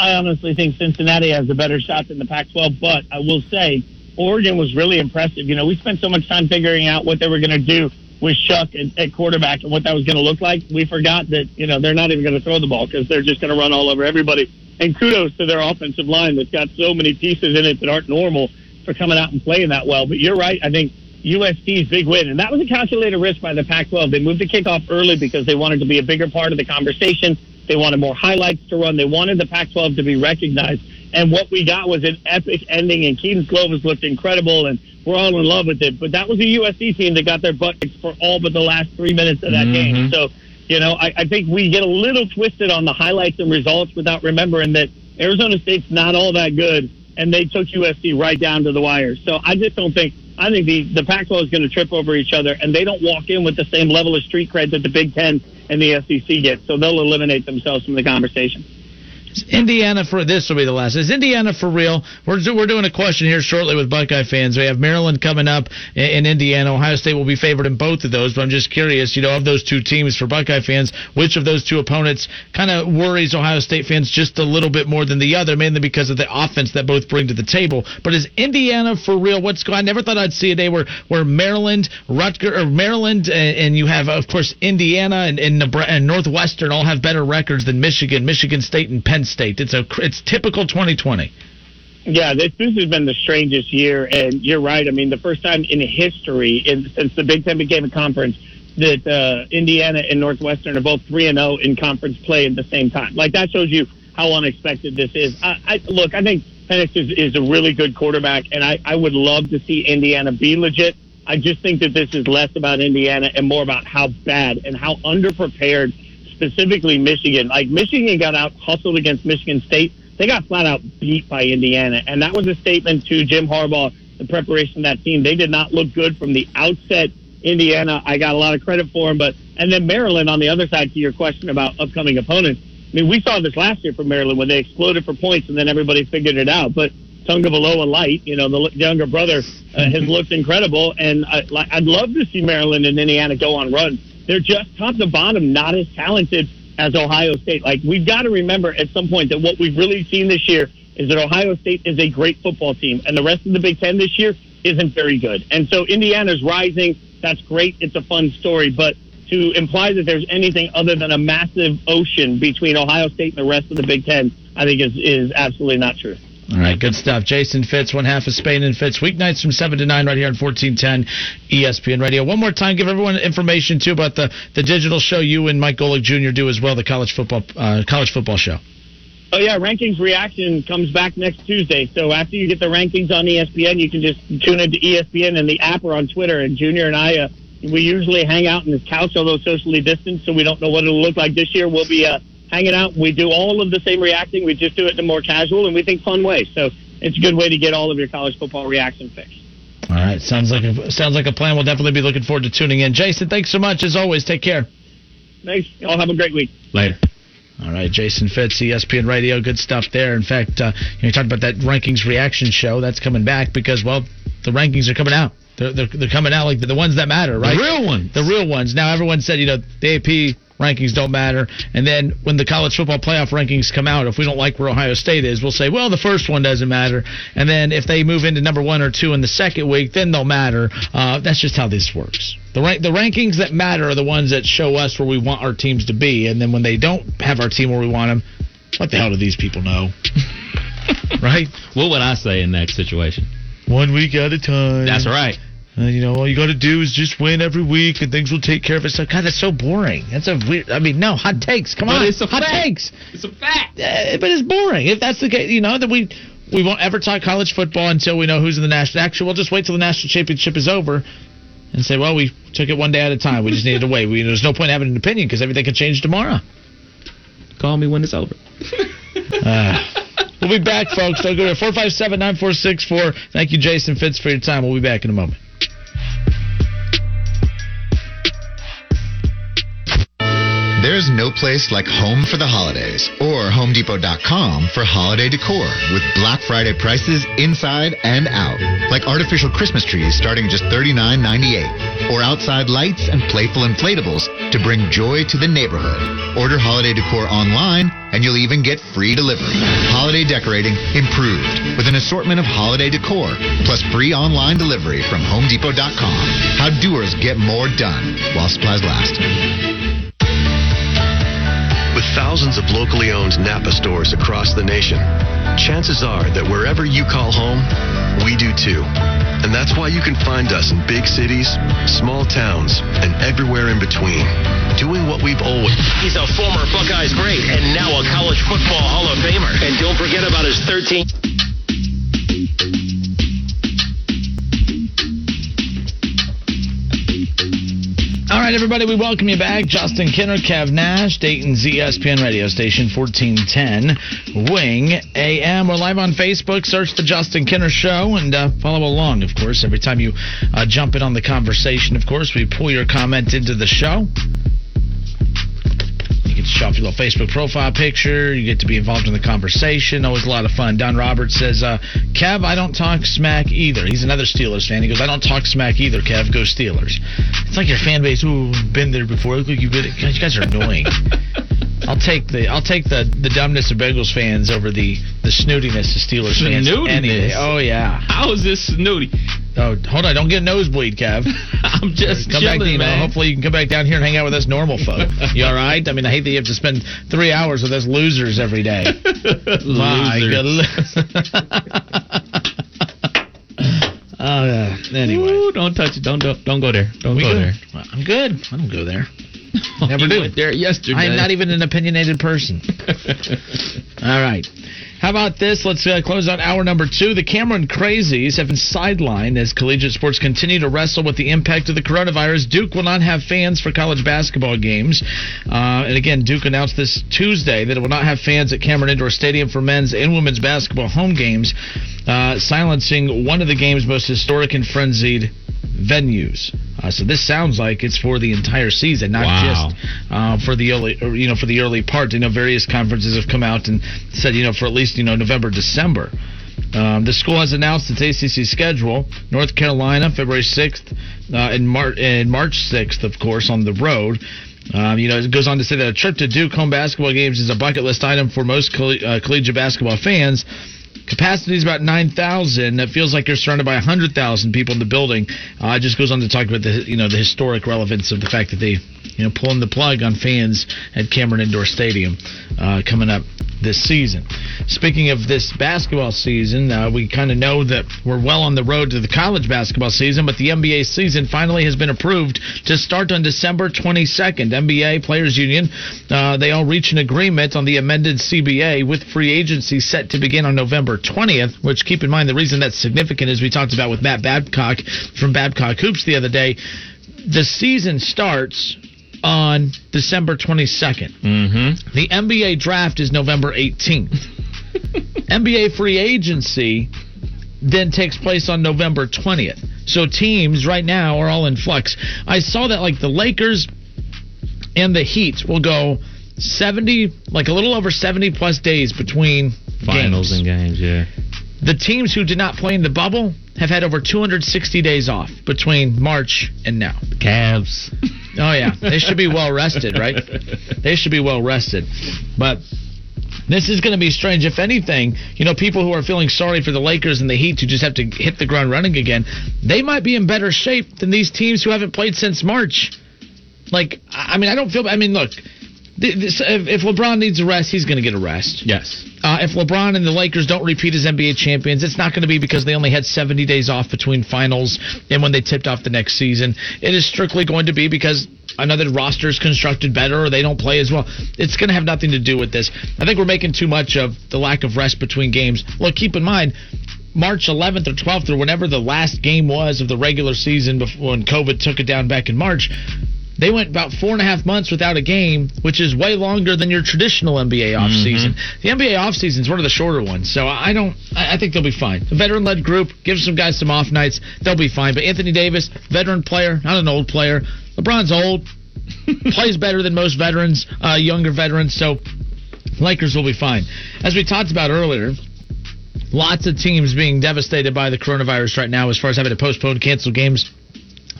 I honestly think Cincinnati has a better shot than the Pac-12, but I will say Oregon was really impressive. You know, we spent so much time figuring out what they were going to do with Shough at, at quarterback and what that was going to look like. We forgot that, you know, they're not even going to throw the ball because they're just going to run all over everybody. And kudos to their offensive line that's got so many pieces in it that aren't normal for coming out and playing that well. But you're right. I think USC's big win, and that was a calculated risk by the Pac-12. They moved the kickoff early because they wanted to be a bigger part of the conversation. They wanted more highlights to run. They wanted the Pac-12 to be recognized. And what we got was an epic ending, and Kedon Slovis looked incredible, and we're all in love with it. But that was a USC team that got their butt for all but the last three minutes of that Mm-hmm. game. So, you know, I, I think we get a little twisted on the highlights and results without remembering that Arizona State's not all that good, and they took USC right down to the wire. So I just don't think. I think the the Pac-12 is going to trip over each other, and they don't walk in with the same level of street cred that the Big Ten and the SEC get. So they'll eliminate themselves from the conversation. Indiana for this will be the last. Is Indiana for real? We're we're doing a question here shortly with Buckeye fans. We have Maryland coming up in, in Indiana. Ohio State will be favored in both of those. But I'm just curious, you know, of those two teams for Buckeye fans, which of those two opponents kind of worries Ohio State fans just a little bit more than the other, mainly because of the offense that both bring to the table. But is Indiana for real? What's going? I never thought I'd see a day where where Maryland, Rutger, or Maryland, and, and you have of course Indiana and, and Nebraska and Northwestern all have better records than Michigan, Michigan State, and Penn State. It's a it's typical 2020. Yeah, this, this has been the strangest year, and you're right. I mean, the first time in history, in, since the Big Ten became a conference, that uh, Indiana and Northwestern are both three and zero in conference play at the same time. Like that shows you how unexpected this is. I, I look, I think Penix is, is a really good quarterback, and I, I would love to see Indiana be legit. I just think that this is less about Indiana and more about how bad and how underprepared specifically Michigan. Like Michigan got out hustled against Michigan State. They got flat out beat by Indiana, and that was a statement to Jim Harbaugh, the preparation of that team. They did not look good from the outset. Indiana, I got a lot of credit for them, but and then Maryland on the other side to your question about upcoming opponents. I mean, we saw this last year for Maryland when they exploded for points, and then everybody figured it out. But Tagovailoa Light, you know, the younger brother, uh, has looked incredible, and I, I'd love to see Maryland and Indiana go on runs. They're just top to bottom, not as talented as Ohio State. Like we've got to remember at some point that what we've really seen this year is that Ohio State is a great football team, and the rest of the Big Ten this year isn't very good. And so Indiana's rising. That's great. It's a fun story, but to imply that there's anything other than a massive ocean between Ohio State and the rest of the Big Ten, I think is is absolutely not true. All right, good stuff. Jason Fitz, one half of Spain and Fitz, weeknights from 7 to 9 right here on 1410 ESPN Radio. One more time, give everyone information, too, about the, the digital show you and Mike Golic Jr. do as well, the college football uh, college football show. Oh yeah, rankings reaction comes back next Tuesday. So after you get the rankings on ESPN, you can just tune into ESPN and the app or on Twitter. And Junior and I, uh, we usually hang out in the couch, although socially distanced, so we don't know what it'll look like this year. We'll be uh, hanging out. We do all of the same reacting. We just do it in a more casual and we think fun way. So it's a good way to get all of your college football reaction fix. All right, sounds like a, sounds like a plan. We'll definitely be looking forward to tuning in. Jason, thanks so much as always. Take care. Thanks. Y'all have a great week. Later. All right, Jason Fitz, E ESPN Radio, good stuff there. In fact, uh, you, know, you talked about that rankings reaction show. That's coming back because, well, the rankings are coming out. They're, they're, they're coming out like the, the ones that matter, right? The real ones. The real ones. Now, everyone said, you know, the AP rankings don't matter. And then when the college football playoff rankings come out, if we don't like where Ohio State is, we'll say, well, the first one doesn't matter. And then if they move into number one or two in the second week, then they'll matter. Uh, that's just how this works. The, rank, the rankings that matter are the ones that show us where we want our teams to be. And then when they don't have our team where we want them, what the hell do these people know? right? What would I say in that situation? One week at a time. That's right. Uh, you know, all you got to do is just win every week, and things will take care of itself. God, that's so boring. That's a weird. I mean, no hot takes. Come But on, it's a hot fact. takes. It's a fact. Uh, but it's boring. If that's the case, you know that we we won't ever talk college football until we know who's in the national. Actually, we'll just wait till the national championship is over, and say, well, we took it one day at a time. We just needed to wait. We, there's no point having an opinion because everything can change tomorrow. Call me when it's over. Uh, we'll be back, folks. Don't go to four five seven nine four six four. Thank you, Jason Fitz, for your time. We'll be back in a moment. There's no place like home for the holidays or HomeDepot.com for holiday decor with Black Friday prices inside and out. Like artificial Christmas trees starting just $39.98 or outside lights and playful inflatables to bring joy to the neighborhood. Order holiday decor online and you'll even get free delivery. Holiday decorating improved with an assortment of holiday decor plus free online delivery from HomeDepot.com. How doers get more done while supplies last. With thousands of locally owned Napa stores across the nation, chances are that wherever you call home, we do too. And that's why you can find us in big cities, small towns, and everywhere in between, doing what we've always. He's a former Buckeyes great and now a college football Hall of Famer. And don't forget about his 13. All right, everybody, we welcome you back. Justin Kenner, Kev Nash, Dayton's ESPN radio station, 1410 Wing AM. We're live on Facebook. Search the Justin Kenner Show and uh, follow along, of course. Every time you uh, jump in on the conversation, of course, we pull your comment into the show. Off your little Facebook profile picture. You get to be involved in the conversation. Always a lot of fun. Don Roberts says, uh, Kev, I don't talk smack either. He's another Steelers fan. He goes, I don't talk smack either, Kev. Go Steelers. It's like your fan base, ooh, been there before. Look like you've been. You guys are annoying. I'll take the I'll take the, the dumbness of Bengals fans over the, the snootiness of Steelers fans. Snootiness? Oh yeah. How is this snooty? Oh, hold on! Don't get a nosebleed, Kev. I'm just come back, chilling, you know, man. Hopefully, you can come back down here and hang out with us normal folk. You all right? I mean, I hate that you have to spend three hours with us losers every day. Losers. Oh, uh, yeah. Anyway, Ooh, don't touch it. Don't don't, don't go there. Don't We go go- there. I'm good. I don't go there. Never You do. went there yesterday. I'm not even an opinionated person. All right. How about this? Let's uh, close out hour number two. The Cameron Crazies have been sidelined as collegiate sports continue to wrestle with the impact of the coronavirus. Duke will not have fans for college basketball games. Uh, and again, Duke announced this Tuesday that it will not have fans at Cameron Indoor Stadium for men's and women's basketball home games, uh, silencing one of the game's most historic and frenzied venues. Uh, so this sounds like it's for the entire season, not Wow. just uh, for the early, or, you know, for the early part. You know, various conferences have come out and said, you know, for at least you know November, December. Um, the school has announced its ACC schedule: North Carolina, February sixth, uh, and, Mar- and March sixth, of course, on the road. Um, you know, it goes on to say that a trip to Duke home basketball games is a bucket list item for most colle- uh, collegiate basketball fans. Capacity is about 9,000. It feels like you're surrounded by 100,000 people in the building. Uh, it just goes on to talk about the you know the historic relevance of the fact that they you know pulling the plug on fans at Cameron Indoor Stadium uh, coming up this season. Speaking of this basketball season, uh, we kind of know that we're well on the road to the college basketball season, but the NBA season finally has been approved to start on December 22nd. NBA Players Union, uh, they all reach an agreement on the amended CBA with free agency set to begin on November 20th, which keep in mind the reason that's significant is we talked about with Matt Babcock from Babcock Hoops the other day. The season starts on December 22nd. Mm-hmm. The NBA draft is November 18th. NBA free agency then takes place on November 20th. So teams right now are all in flux. I saw that like the Lakers and the Heat will go 70 like a little over 70 plus days between Finals games. and games, yeah. The teams who did not play in the bubble have had over 260 days off between March and now. Cavs. Oh yeah, they should be well rested, right? They should be well rested. But this is going to be strange. If anything, you know, people who are feeling sorry for the Lakers and the Heat who just have to hit the ground running again, they might be in better shape than these teams who haven't played since March. Like, I mean, I don't feel. I mean, look, this, if, if LeBron needs a rest, he's going to get a rest. Yes. Uh, if LeBron and the Lakers don't repeat as NBA champions, it's not going to be because they only had 70 days off between finals and when they tipped off the next season. It is strictly going to be because another roster is constructed better or they don't play as well. It's going to have nothing to do with this. I think we're making too much of the lack of rest between games. Look, keep in mind, March 11th or 12th or whenever the last game was of the regular season before when COVID took it down back in March, they went about four and a half months without a game, which is way longer than your traditional NBA offseason. The NBA offseason is one of the shorter ones, so I don't. I think they'll be fine. A veteran-led group, give some guys some off nights, they'll be fine. But Anthony Davis, veteran player, not an old player. LeBron's old, plays better than most veterans, uh, younger veterans. So Lakers will be fine. As we talked about earlier, lots of teams being devastated by the coronavirus right now as far as having to postpone, cancel games.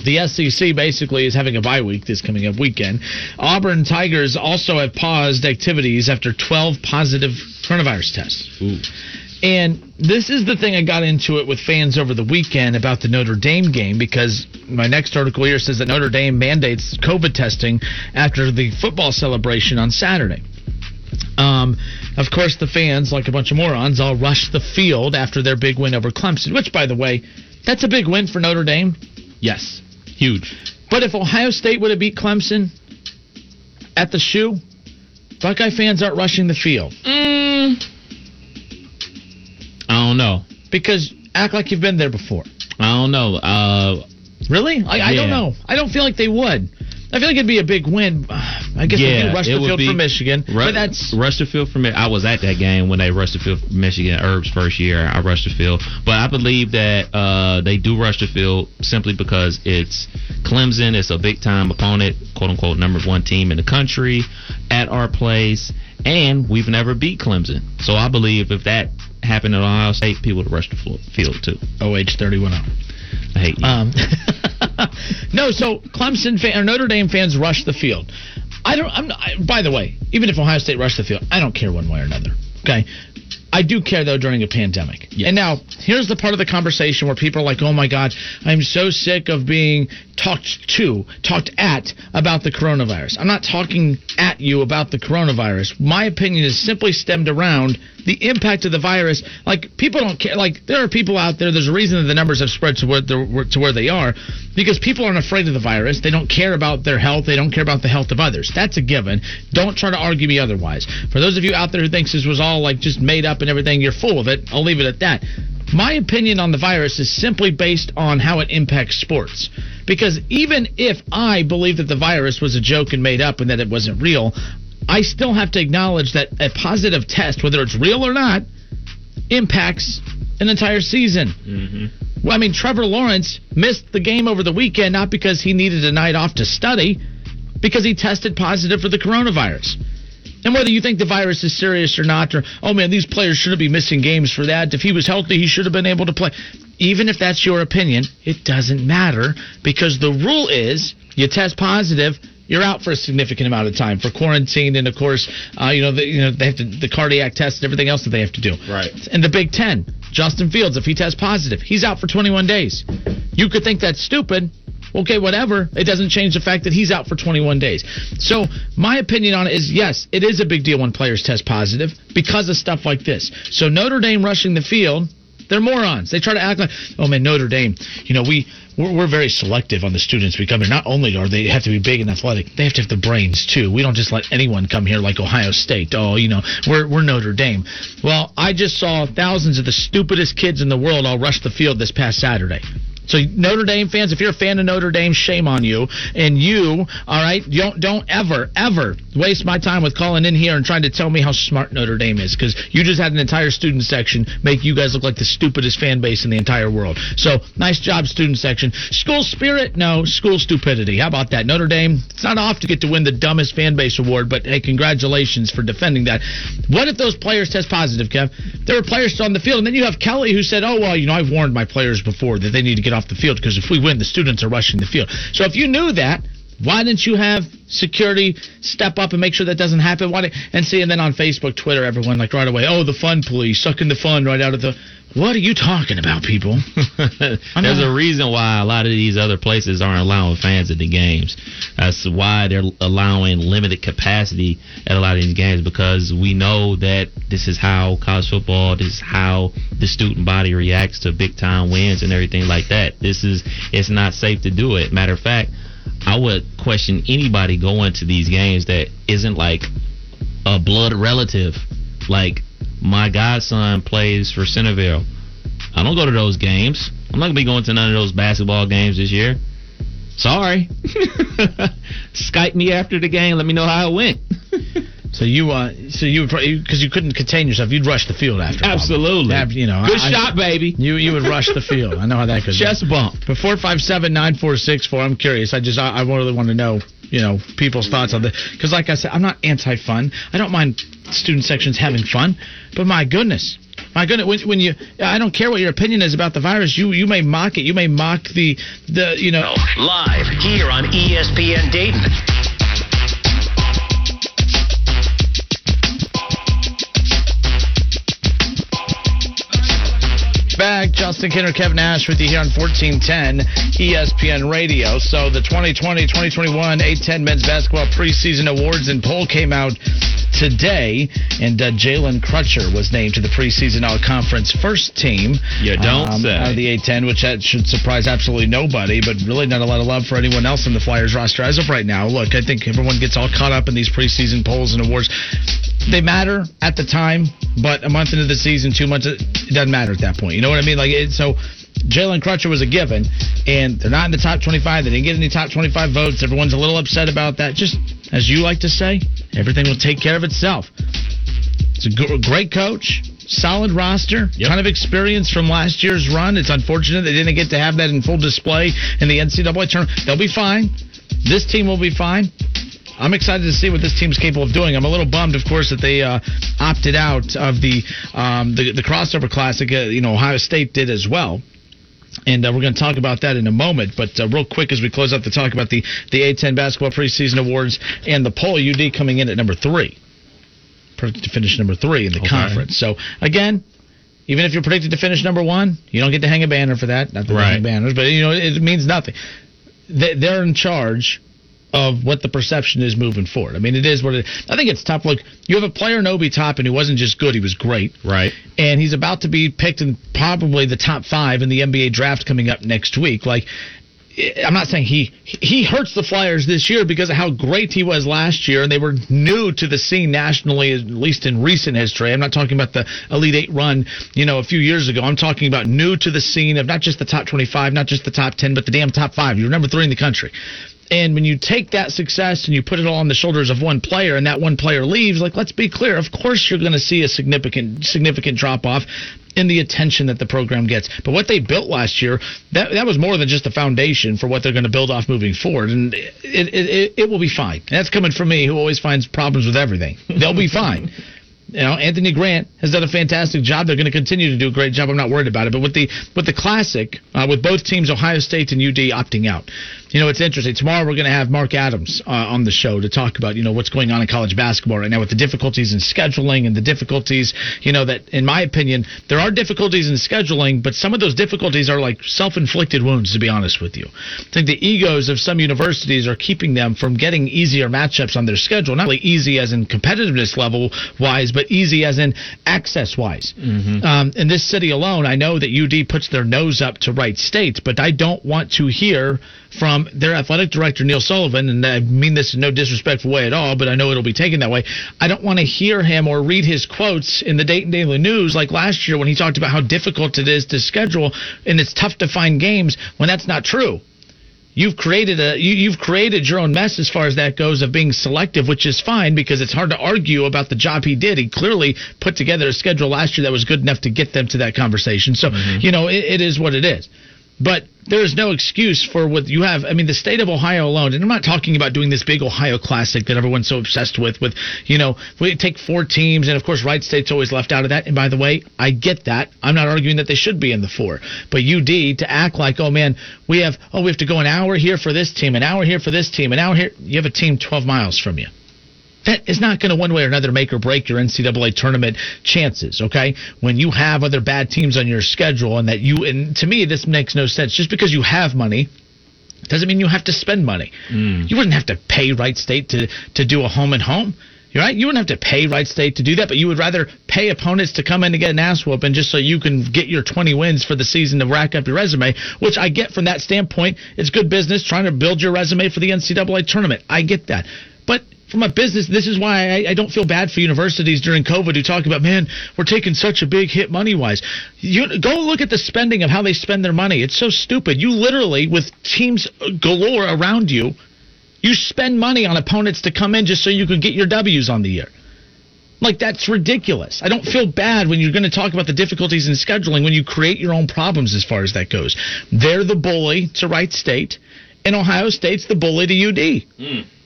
The SEC basically is having a bye week this coming up weekend. Auburn Tigers also have paused activities after 12 positive coronavirus tests. And this is the thing I got into it with fans over the weekend about the Notre Dame game because my next article here says that Notre Dame mandates COVID testing after the football celebration on Saturday. Um, of course, the fans, like a bunch of morons, all rushed the field after their big win over Clemson, which, by the way, that's a big win for Notre Dame. Yes. Huge. But if Ohio State would have beat Clemson at the shoe, Buckeye fans aren't rushing the field. Mm. I don't know. Because act like you've been there before. I don't know. Uh, really? I, I don't know. I don't feel like they would. I feel like it'd be a big win. I guess yeah, they do rush it the would field be- for Michigan. Ru- but that's rush the field for me. I was at that game when they rushed the field for Michigan. Herb's first year, I rushed the field, but I believe that uh, they do rush the field simply because it's Clemson. It's a big time opponent, quote unquote, number one team in the country at our place, and we've never beat Clemson. So I believe if that happened at Ohio State, people would rush the flo- field too. OH thirty one. I hate you. Um, no, so Clemson fan, or Notre Dame fans rush the field. I don't. I'm. I, by the way, even if Ohio State rushed the field, I don't care one way or another. Okay. I do care though during a pandemic. And now here's the part of the conversation where people are like, "Oh my God, I'm so sick of being talked to, talked at about the coronavirus." I'm not talking at you about the coronavirus. My opinion is simply stemmed around the impact of the virus. Like people don't care. Like there are people out there. There's a reason that the numbers have spread to where to where they are because people aren't afraid of the virus. They don't care about their health. They don't care about the health of others. That's a given. Don't try to argue me otherwise. For those of you out there who thinks this was all like just made up and everything, you're full of it. I'll leave it at that. My opinion on the virus is simply based on how it impacts sports. Because even if I believe that the virus was a joke and made up and that it wasn't real, I still have to acknowledge that a positive test, whether it's real or not, impacts an entire season. Mm-hmm. Well, I mean, Trevor Lawrence missed the game over the weekend not because he needed a night off to study, because he tested positive for the coronavirus. And whether you think the virus is serious or not, or, oh man, these players shouldn't be missing games for that. If he was healthy, he should have been able to play. Even if that's your opinion, it doesn't matter because the rule is you test positive, you're out for a significant amount of time for quarantine, and of course, uh, you know, the, you know, they have to, the cardiac test and everything else that they have to do. Right. And the Big Ten, Justin Fields, if he tests positive, he's out for 21 days. You could think that's stupid, Okay, whatever. It doesn't change the fact that he's out for 21 days. So my opinion on it is yes, it is a big deal when players test positive because of stuff like this. So Notre Dame rushing the field, they're morons. They try to act like, oh man, Notre Dame, you know, we we're, we're very selective on the students we come here. Not only are they have to be big and athletic, they have to have the brains too. We don't just let anyone come here like Ohio State. Oh, you know, we're we're Notre Dame. Well, I just saw thousands of the stupidest kids in the world all rush the field this past Saturday. So Notre Dame fans, if you're a fan of Notre Dame, shame on you. And you, all right, don't don't ever ever waste my time with calling in here and trying to tell me how smart Notre Dame is because you just had an entire student section make you guys look like the stupidest fan base in the entire world. So nice job, student section. School spirit, no. School stupidity. How about that? Notre Dame. It's not off to get to win the dumbest fan base award, but hey, congratulations for defending that. What if those players test positive, Kev? There were players on the field, and then you have Kelly who said, "Oh well, you know, I've warned my players before that they need to get off the field because if we win, the students are rushing the field." So if you knew that, why didn't you have security step up and make sure that doesn't happen? Why and see, and then on Facebook, Twitter, everyone like right away, oh, the fun police sucking the fun right out of the. What are you talking about, people? There's a reason why a lot of these other places aren't allowing fans at the games. That's why they're allowing limited capacity at a lot of these games because we know that this is how college football, this is how the student body reacts to big time wins and everything like that. This is it's not safe to do it. Matter of fact, I would question anybody going to these games that isn't like a blood relative. Like my godson plays for Centerville. I don't go to those games. I'm not gonna be going to none of those basketball games this year. Sorry. Skype me after the game. Let me know how it went. So you, uh, so you because you couldn't contain yourself, you'd rush the field after. Absolutely. Probably. You know, Good shot, baby. You you would rush the field. I know how that goes. Chest bump. But four five seven nine four six four. I'm curious. I just I, I really want to know you know people's thoughts on this because like I said, I'm not anti-fun. I don't mind student sections having fun, but my goodness. My goodness, when, when you, I don't care what your opinion is about the virus. You you may mock it. You may mock the the you know. Live here on ESPN Dayton. Back, Justin Kenner, Kevin Nash with you here on 1410 ESPN Radio. So the 2020-2021 A10 Men's Basketball Preseason Awards and poll came out today, and uh, Jalen Crutcher was named to the preseason All-Conference first team. You don't um, say. Out of the A10, which that should surprise absolutely nobody, but really not a lot of love for anyone else in the Flyers roster as of right now. Look, I think everyone gets all caught up in these preseason polls and awards. They matter at the time, but a month into the season, two months, it doesn't matter at that point. You know what I mean? Like, it, so Jalen Crutcher was a given, and they're not in the top 25. They didn't get any top 25 votes. Everyone's a little upset about that. Just as you like to say, everything will take care of itself. It's a g- great coach, solid roster, ton of experience from last year's run. It's unfortunate they didn't get to have that in full display in the NCAA tournament. They'll be fine. This team will be fine. I'm excited to see what this team's capable of doing. I'm a little bummed, of course, that they uh, opted out of the um, the, the crossover classic. Uh, you know, Ohio State did as well. And uh, we're going to talk about that in a moment. But uh, real quick, as we close out the talk about the, the A10 Basketball Preseason Awards and the poll, UD coming in at number three. Predicted to finish number three in the Okay. conference. So, again, even if you're predicted to finish number one, you don't get to hang a banner for that. Not that they Right. hang banners, but, you know, it means nothing. They're in charge of what the perception is moving forward. I mean, it is what it I think it's tough. Look, you have a player in Obi Toppin who wasn't just good, he was great Right. and he's about to be picked in probably the top five in the NBA draft coming up next week. Like, eh, I'm not saying he he hurts the Flyers this year because of how great he was last year, and they were new to the scene nationally, at least in recent history. I'm not talking about the Elite Eight run, you know, a few years ago. I'm talking about new to the scene of not just the top 25, not just the top 10, but the damn top five. You're number three in the country. And when you take that success and you put it all on the shoulders of one player, and that one player leaves, like let's be clear, of course you're going to see a significant significant drop off in the attention that the program gets. But what they built last year, that that was more than just a foundation for what they're going to build off moving forward, and it it, it, it will be fine. And that's coming from me, who always finds problems with everything. They'll be fine. You know, Anthony Grant has done a fantastic job. They're going to continue to do a great job. I'm not worried about it. But with the with the classic, uh, with both teams, Ohio State and UD opting out, you know, it's interesting. Tomorrow we're going to have Mark Adams uh, on the show to talk about you know what's going on in college basketball right now with the difficulties in scheduling and the difficulties. You know that, in my opinion, there are difficulties in scheduling, but some of those difficulties are like self-inflicted wounds. To be honest with you, I think the egos of some universities are keeping them from getting easier matchups on their schedule. Not only easy as in competitiveness level wise, but easy as in access wise. Um, in this city alone, I know that UD puts their nose up to Wright State, but I don't want to hear from Um, their athletic director Neil Sullivan, and I mean this in no disrespectful way at all, but I know it'll be taken that way. I don't want to hear him or read his quotes in the Dayton Daily News like last year when he talked about how difficult it is to schedule and it's tough to find games when that's not true you've created a you, you've created your own mess as far as that goes of being selective, which is fine because it's hard to argue about the job he did. He clearly put together a schedule last year that was good enough to get them to that conversation. So mm-hmm. you know it, it is what it is. But there is no excuse for what you have. I mean, the state of Ohio alone, and I'm not talking about doing this big Ohio Classic that everyone's so obsessed with. With you know, we take four teams, and of course, Wright State's always left out of that. And by the way, I get that. I'm not arguing that they should be in the four, but UD to act like, oh man, we have, oh we have to go an hour here for this team, an hour here for this team, an hour here. You have a team 12 miles from you that is not going to one way or another make or break your NCAA tournament chances. Okay, when you have other bad teams on your schedule, and that you and to me this makes no sense. Just because you have money doesn't mean you have to spend money. Mm. You wouldn't have to pay Wright State to to do a home and home. You're right. You wouldn't have to pay Wright State to do that, but you would rather pay opponents to come in and get an ass whooping just so you can get your 20 wins for the season to rack up your resume, which I get from that standpoint. It's good business trying to build your resume for the NCAA tournament. I get that. But from a business, this is why I, I don't feel bad for universities during COVID who talk about, man, we're taking such a big hit money wise. You go look at the spending of how they spend their money. It's so stupid. You literally, with teams galore around you, you spend money on opponents to come in just so you can get your W's on the year. Like that's ridiculous. I don't feel bad when you're going to talk about the difficulties in scheduling when you create your own problems as far as that goes. They're the bully to Wright State, and Ohio State's the bully to UD. Hmm.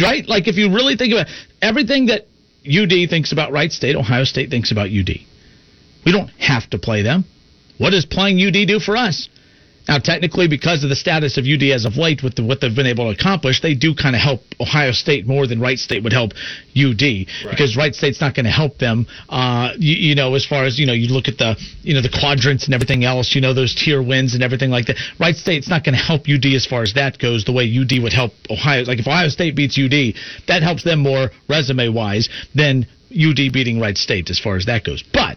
Right? Like if you really think about everything that UD thinks about Wright State, Ohio State thinks about UD. We don't have to play them. What does playing UD do for us? Now, technically, because of the status of UD as of late, with the, what they've been able to accomplish, they do kind of help Ohio State more than Wright State would help UD. Because Wright State's not going to help them, uh, you, you know, as far as you know, you look at the you know the quadrants and everything else, you know, those tier wins and everything like that. Wright State's not going to help UD as far as that goes, the way UD would help Ohio. Like if Ohio State beats UD, that helps them more resume wise than UD beating Wright State as far as that goes. But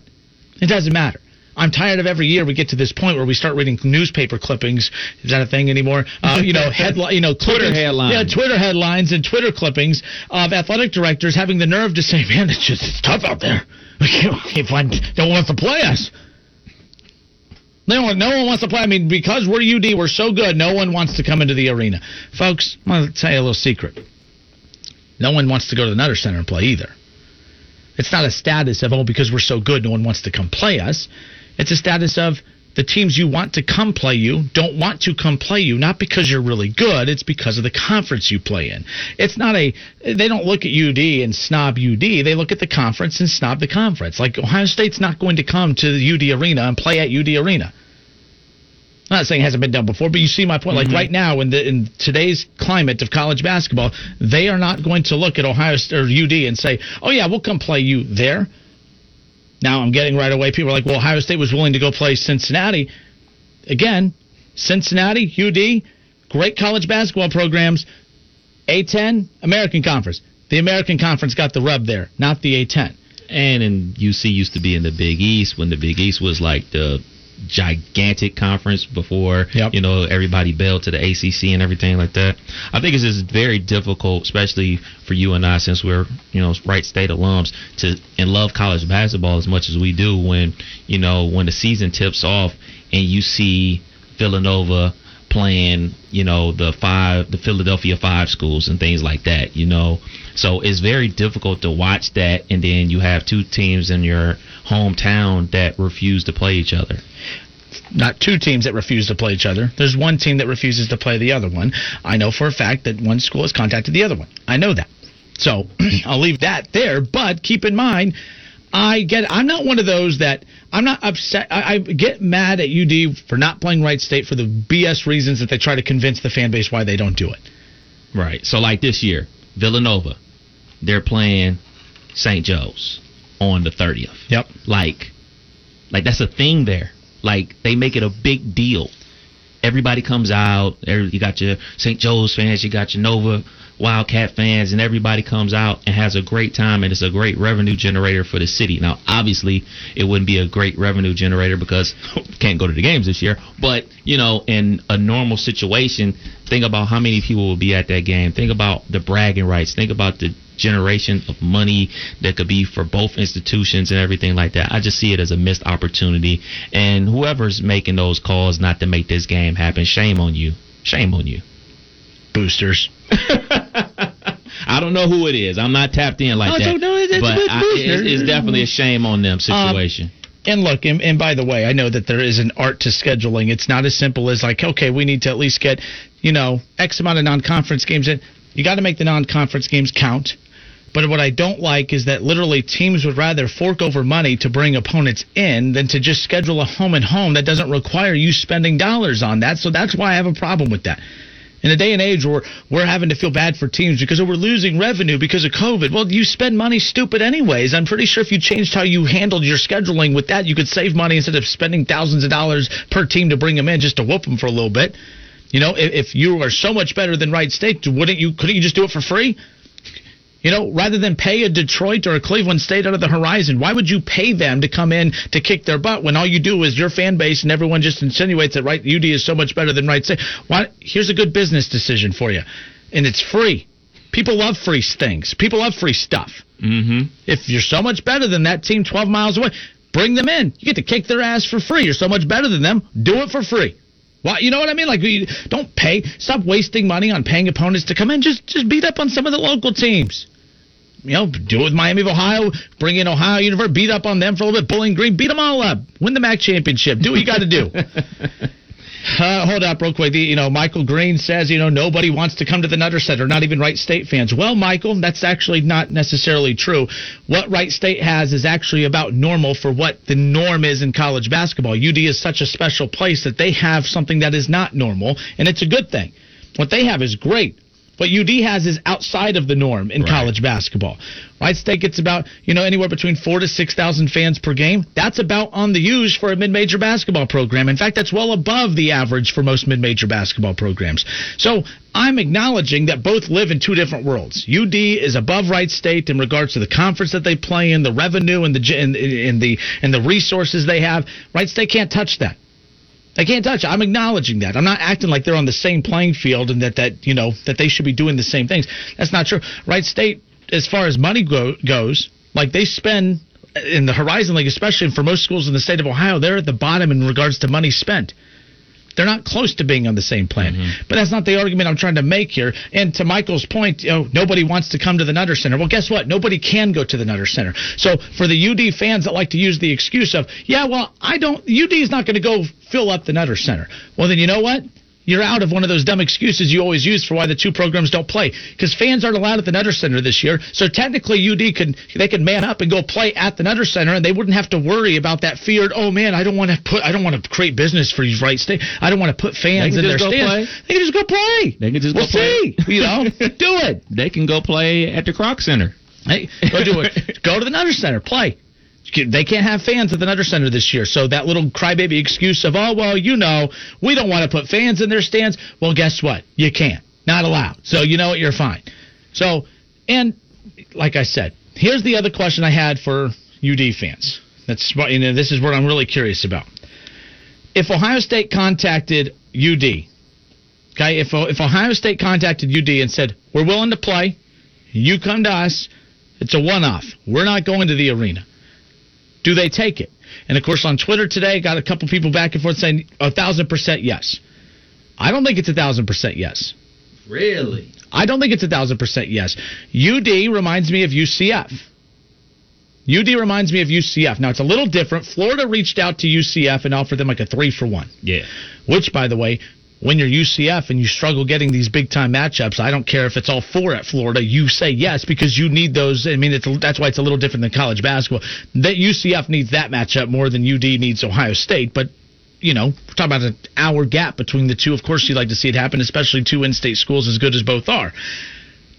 it doesn't matter. I'm tired of every year we get to this point where we start reading newspaper clippings. Is that a thing anymore? Uh, you know, headline, you know, Twitter headlines. Yeah, Twitter headlines and Twitter clippings of athletic directors having the nerve to say, "Man, it's just it's tough out there. We can't, we can't find, no one wants to play us." No one, no one wants to play. I mean, because we're UD, we're so good. No one wants to come into the arena, folks. I'm gonna tell you a little secret. No one wants to go to the Nutter Center and play either. It's not a status of oh because we're so good, no one wants to come play us. It's a status of the teams you want to come play you don't want to come play you, not because you're really good. It's because of the conference you play in. It's not a. They don't look at UD and snob UD. They look at the conference and snob the conference. Like Ohio State's not going to come to the UD arena and play at UD arena. I'm not saying it hasn't been done before, but you see my point. Like mm-hmm. right now, in the in today's climate of college basketball, they are not going to look at Ohio State or UD and say, "Oh yeah, we'll come play you there." Now I'm getting right away. People are like, "Well, Ohio State was willing to go play Cincinnati." Again, Cincinnati, UD, great college basketball programs. A10, American Conference. The American Conference got the rub there, not the A10. And in UC used to be in the Big East when the Big East was like the gigantic conference before you know everybody bailed to the ACC and everything like that. I think it's just very difficult, especially for you and I, since we're you know Wright State alums, to and love college basketball as much as we do. When you know when the season tips off and you see Villanova playing, you know, the five, the Philadelphia five schools and things like that, you know. So it's very difficult to watch that, and then you have two teams in your hometown that refuse to play each other. Not two teams that refuse to play each other. There's one team that refuses to play the other one. I know for a fact that one school has contacted the other one. I know that. So I'll leave that there. But keep in mind, I get. I'm not one of those that I'm not upset. I, I get mad at UD for not playing Wright State for the BS reasons that they try to convince the fan base why they don't do it. Right. So like this year, Villanova, they're playing St. Joe's on the 30th. Yep. Like, like that's a thing there. Like they make it a big deal. Everybody comes out. You got your St. Joe's fans. You got your Nova Wildcat fans, and everybody comes out and has a great time, and it's a great revenue generator for the city. Now, obviously, it wouldn't be a great revenue generator because can't go to the games this year. But you know, in a normal situation, think about how many people will be at that game. Think about the bragging rights. Think about the generation of money that could be for both institutions and everything like that. I just see it as a missed opportunity. And whoever's making those calls not to make this game happen, shame on you. Shame on you. Boosters. I don't know who it is. I'm not tapped in like Oh, that. so no, it's- but it's I, Boosters. it's, it's definitely a shame on them um, situation. And look, and, and by the way, I know that there is an art to scheduling. It's not as simple as like, okay, we need to at least get, you know, X amount of non-conference games in. You got to make the non-conference games count. But what I don't like is that literally teams would rather fork over money to bring opponents in than to just schedule a home and home that doesn't require you spending dollars on that. So that's why I have a problem with that. In a day and age where we're having to feel bad for teams because we're losing revenue because of COVID, well, you spend money stupid anyways. I'm pretty sure if you changed how you handled your scheduling with that, you could save money instead of spending thousands of dollars per team to bring them in just to whoop them for a little bit. You know, if, if you are so much better than Wright State, wouldn't you? Couldn't you just do it for free? You know, rather than pay a Detroit or a Cleveland State out of the horizon, why would you pay them to come in to kick their butt when all you do is your fan base and everyone just insinuates that right UD is so much better than Wright State? Why? Here's a good business decision for you, and it's free. People love free things. People love free stuff. Mm-hmm. If you're so much better than that team 12 miles away, bring them in. You get to kick their ass for free. You're so much better than them. Do it for free. Why? You know what I mean? Like, don't pay. Stop wasting money on paying opponents to come in. Just, just beat up on some of the local teams. You know, do it with Miami of Ohio. Bring in Ohio University. Beat up on them for a little bit. Bowling Green. Beat them all up. Win the MAC championship. Do what you got to do. Uh, hold up, real quick. The, you know, Michael Green says, you know, nobody wants to come to the Nutter Center, not even Wright State fans. Well, Michael, that's actually not necessarily true. What Wright State has is actually about normal for what the norm is in college basketball. UD is such a special place that they have something that is not normal, and it's a good thing. What they have is great. What UD has is outside of the norm in college basketball. Wright State gets about you know anywhere between four to six thousand fans per game. That's about on the use for a mid-major basketball program. In fact, that's well above the average for most mid-major basketball programs. So I'm acknowledging that both live in two different worlds. UD is above Wright State in regards to the conference that they play in, the revenue, and the and, and the and the resources they have. Wright State can't touch that. They can't touch it. I'm acknowledging that. I'm not acting like they're on the same playing field and that, that you know that they should be doing the same things. That's not true. Wright State, as far as money go, goes, like they spend in the Horizon League, especially for most schools in the state of Ohio, they're at the bottom in regards to money spent. They're not close to being on the same plan. Mm-hmm. But that's not the argument I'm trying to make here. And to Michael's point, you know, nobody wants to come to the Nutter Center. Well, guess what? Nobody can go to the Nutter Center. So for the UD fans that like to use the excuse of, yeah, well, I don't, UD is not going to go fill up the Nutter Center. Well, then you know what? You're out of one of those dumb excuses you always use for why the two programs don't play. Because fans aren't allowed at the Nutter Center this year. So technically, UD could they could man up and go play at the Nutter Center, and they wouldn't have to worry about that feared. Oh man, I don't want to put I don't want to create business for you, right? State. I don't want to put fans in their stands. play. They can just go play. They can just we'll go play. see. You know, do it. They can go play at the Croc Center. Hey, go do it. go to the Nutter Center, play. They can't have fans at the Nutter Center this year. So that little crybaby excuse of, oh, well, you know, we don't want to put fans in their stands. Well, guess what? You can't. Not allowed. So you know what? You're fine. So, and like I said, here's the other question I had for UD fans. That's what, you know, this is what I'm really curious about. If Ohio State contacted UD, okay, if, if Ohio State contacted UD and said, we're willing to play, you come to us, it's a one off. We're not going to the arena. Do they take it? And of course, on Twitter today, got a couple people back and forth saying a thousand percent yes. I don't think it's a thousand percent yes. Really? I don't think it's a thousand percent yes. UD reminds me of UCF. UD reminds me of UCF. Now it's a little different. Florida reached out to UCF and offered them like a three for one. Yeah. Which, by the way, when you're UCF and you struggle getting these big time matchups, I don't care if it's all four at Florida. You say yes because you need those. I mean, it's, that's why it's a little different than college basketball. That UCF needs that matchup more than UD needs Ohio State, but. You know, we're talking about an hour gap between the two. Of course, you'd like to see it happen, especially two in-state schools as good as both are.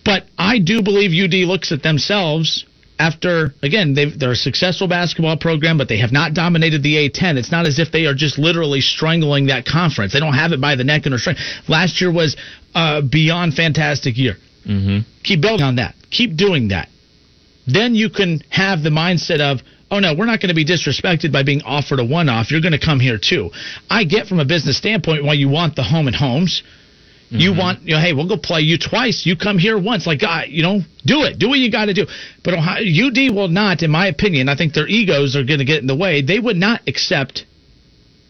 But I do believe UD looks at themselves after again they they're a successful basketball program, but they have not dominated the A10. It's not as if they are just literally strangling that conference. They don't have it by the neck and are strangling. Last year was a beyond fantastic year. Mm-hmm. Keep building on that. Keep doing that. Then you can have the mindset of, oh no, we're not going to be disrespected by being offered a one-off. You're going to come here too. I get from a business standpoint why you want the home and homes. You want, you know, hey, we'll go play you twice. You come here once. Like, uh, you know, do it. Do what you got to do. But Ohio, UD will not, in my opinion, I think their egos are going to get in the way. They would not accept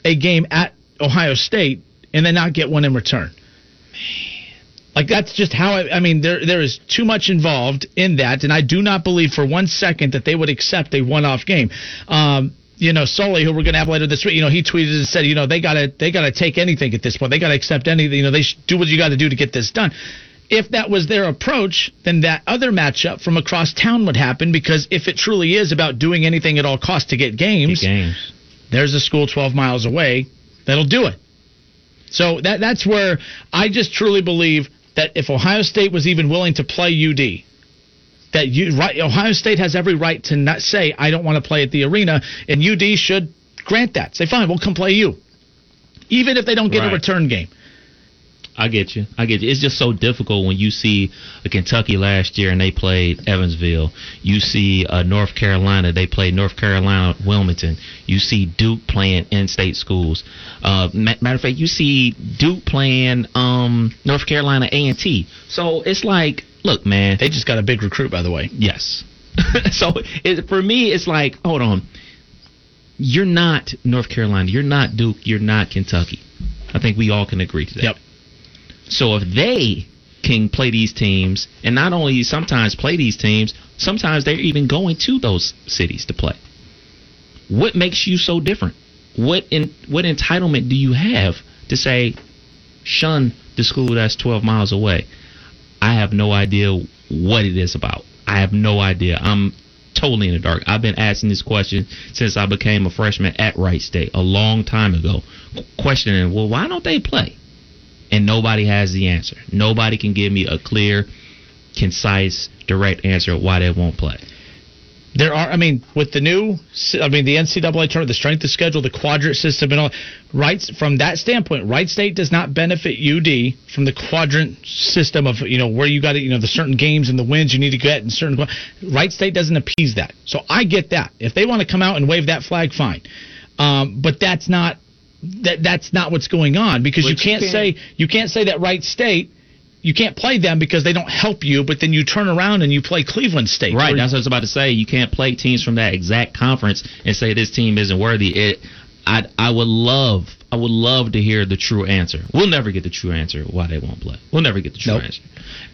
a game at Ohio State and then not get one in return. Like that's just how I, I mean there there is too much involved in that, and I do not believe for one second that they would accept a one-off game. Um, you know, Sully, who we're going to have later this week, you know, he tweeted and said, you know, they got to they got to take anything at this point. They got to accept anything. You know, they should do what you got to do to get this done. If that was their approach, then that other matchup from across town would happen because if it truly is about doing anything at all costs to get games, games. there's a school 12 miles away that'll do it. So that that's where I just truly believe that if Ohio State was even willing to play UD, that you right Ohio State has every right to not say I don't want to play at the arena, and UD should grant that. Say fine, we'll come play you, even if they don't get Right. a return game. I get you. I get you. It's just so difficult when you see a Kentucky last year and they played Evansville. You see uh, North Carolina, they played North Carolina Wilmington. You see Duke playing in-state schools. Uh, matter of fact, you see Duke playing um, North Carolina A&T. So it's like, look, man. They just got a big recruit, by the way. Yes. so it, for me, it's like, hold on. You're not North Carolina. You're not Duke. You're not Kentucky. I think we all can agree to that. Yep. So if they can play these teams, and not only sometimes play these teams, sometimes they're even going to those cities to play. What makes you so different? What in what entitlement do you have to say, shun the school that's 12 miles away? I have no idea what it is about. I have no idea. I'm totally in the dark. I've been asking this question since I became a freshman at Wright State a long time ago, questioning, well, why don't they play? And nobody has the answer. Nobody can give me a clear, concise, direct answer why they won't play. There are, I mean, with the new, I mean, the NCAA tournament, the strength of schedule, the quadrant system, and all, right from that standpoint, Wright State does not benefit UD from the quadrant system of, you know, where you got to, you know, the certain games and the wins you need to get and certain. Wright State doesn't appease that. So I get that. If they want to come out and wave that flag, fine. Um, but that's not that that's not what's going on because you can't can't- say you can't say that Wright State. You can't play them because they don't help you, but then you turn around and you play Cleveland State. Right, that's what I was about to say. You can't play teams from that exact conference and say this team isn't worthy. It, I, I would love, I would love to hear the true answer. We'll never get the true answer why they won't play. We'll never get the true Nope. answer.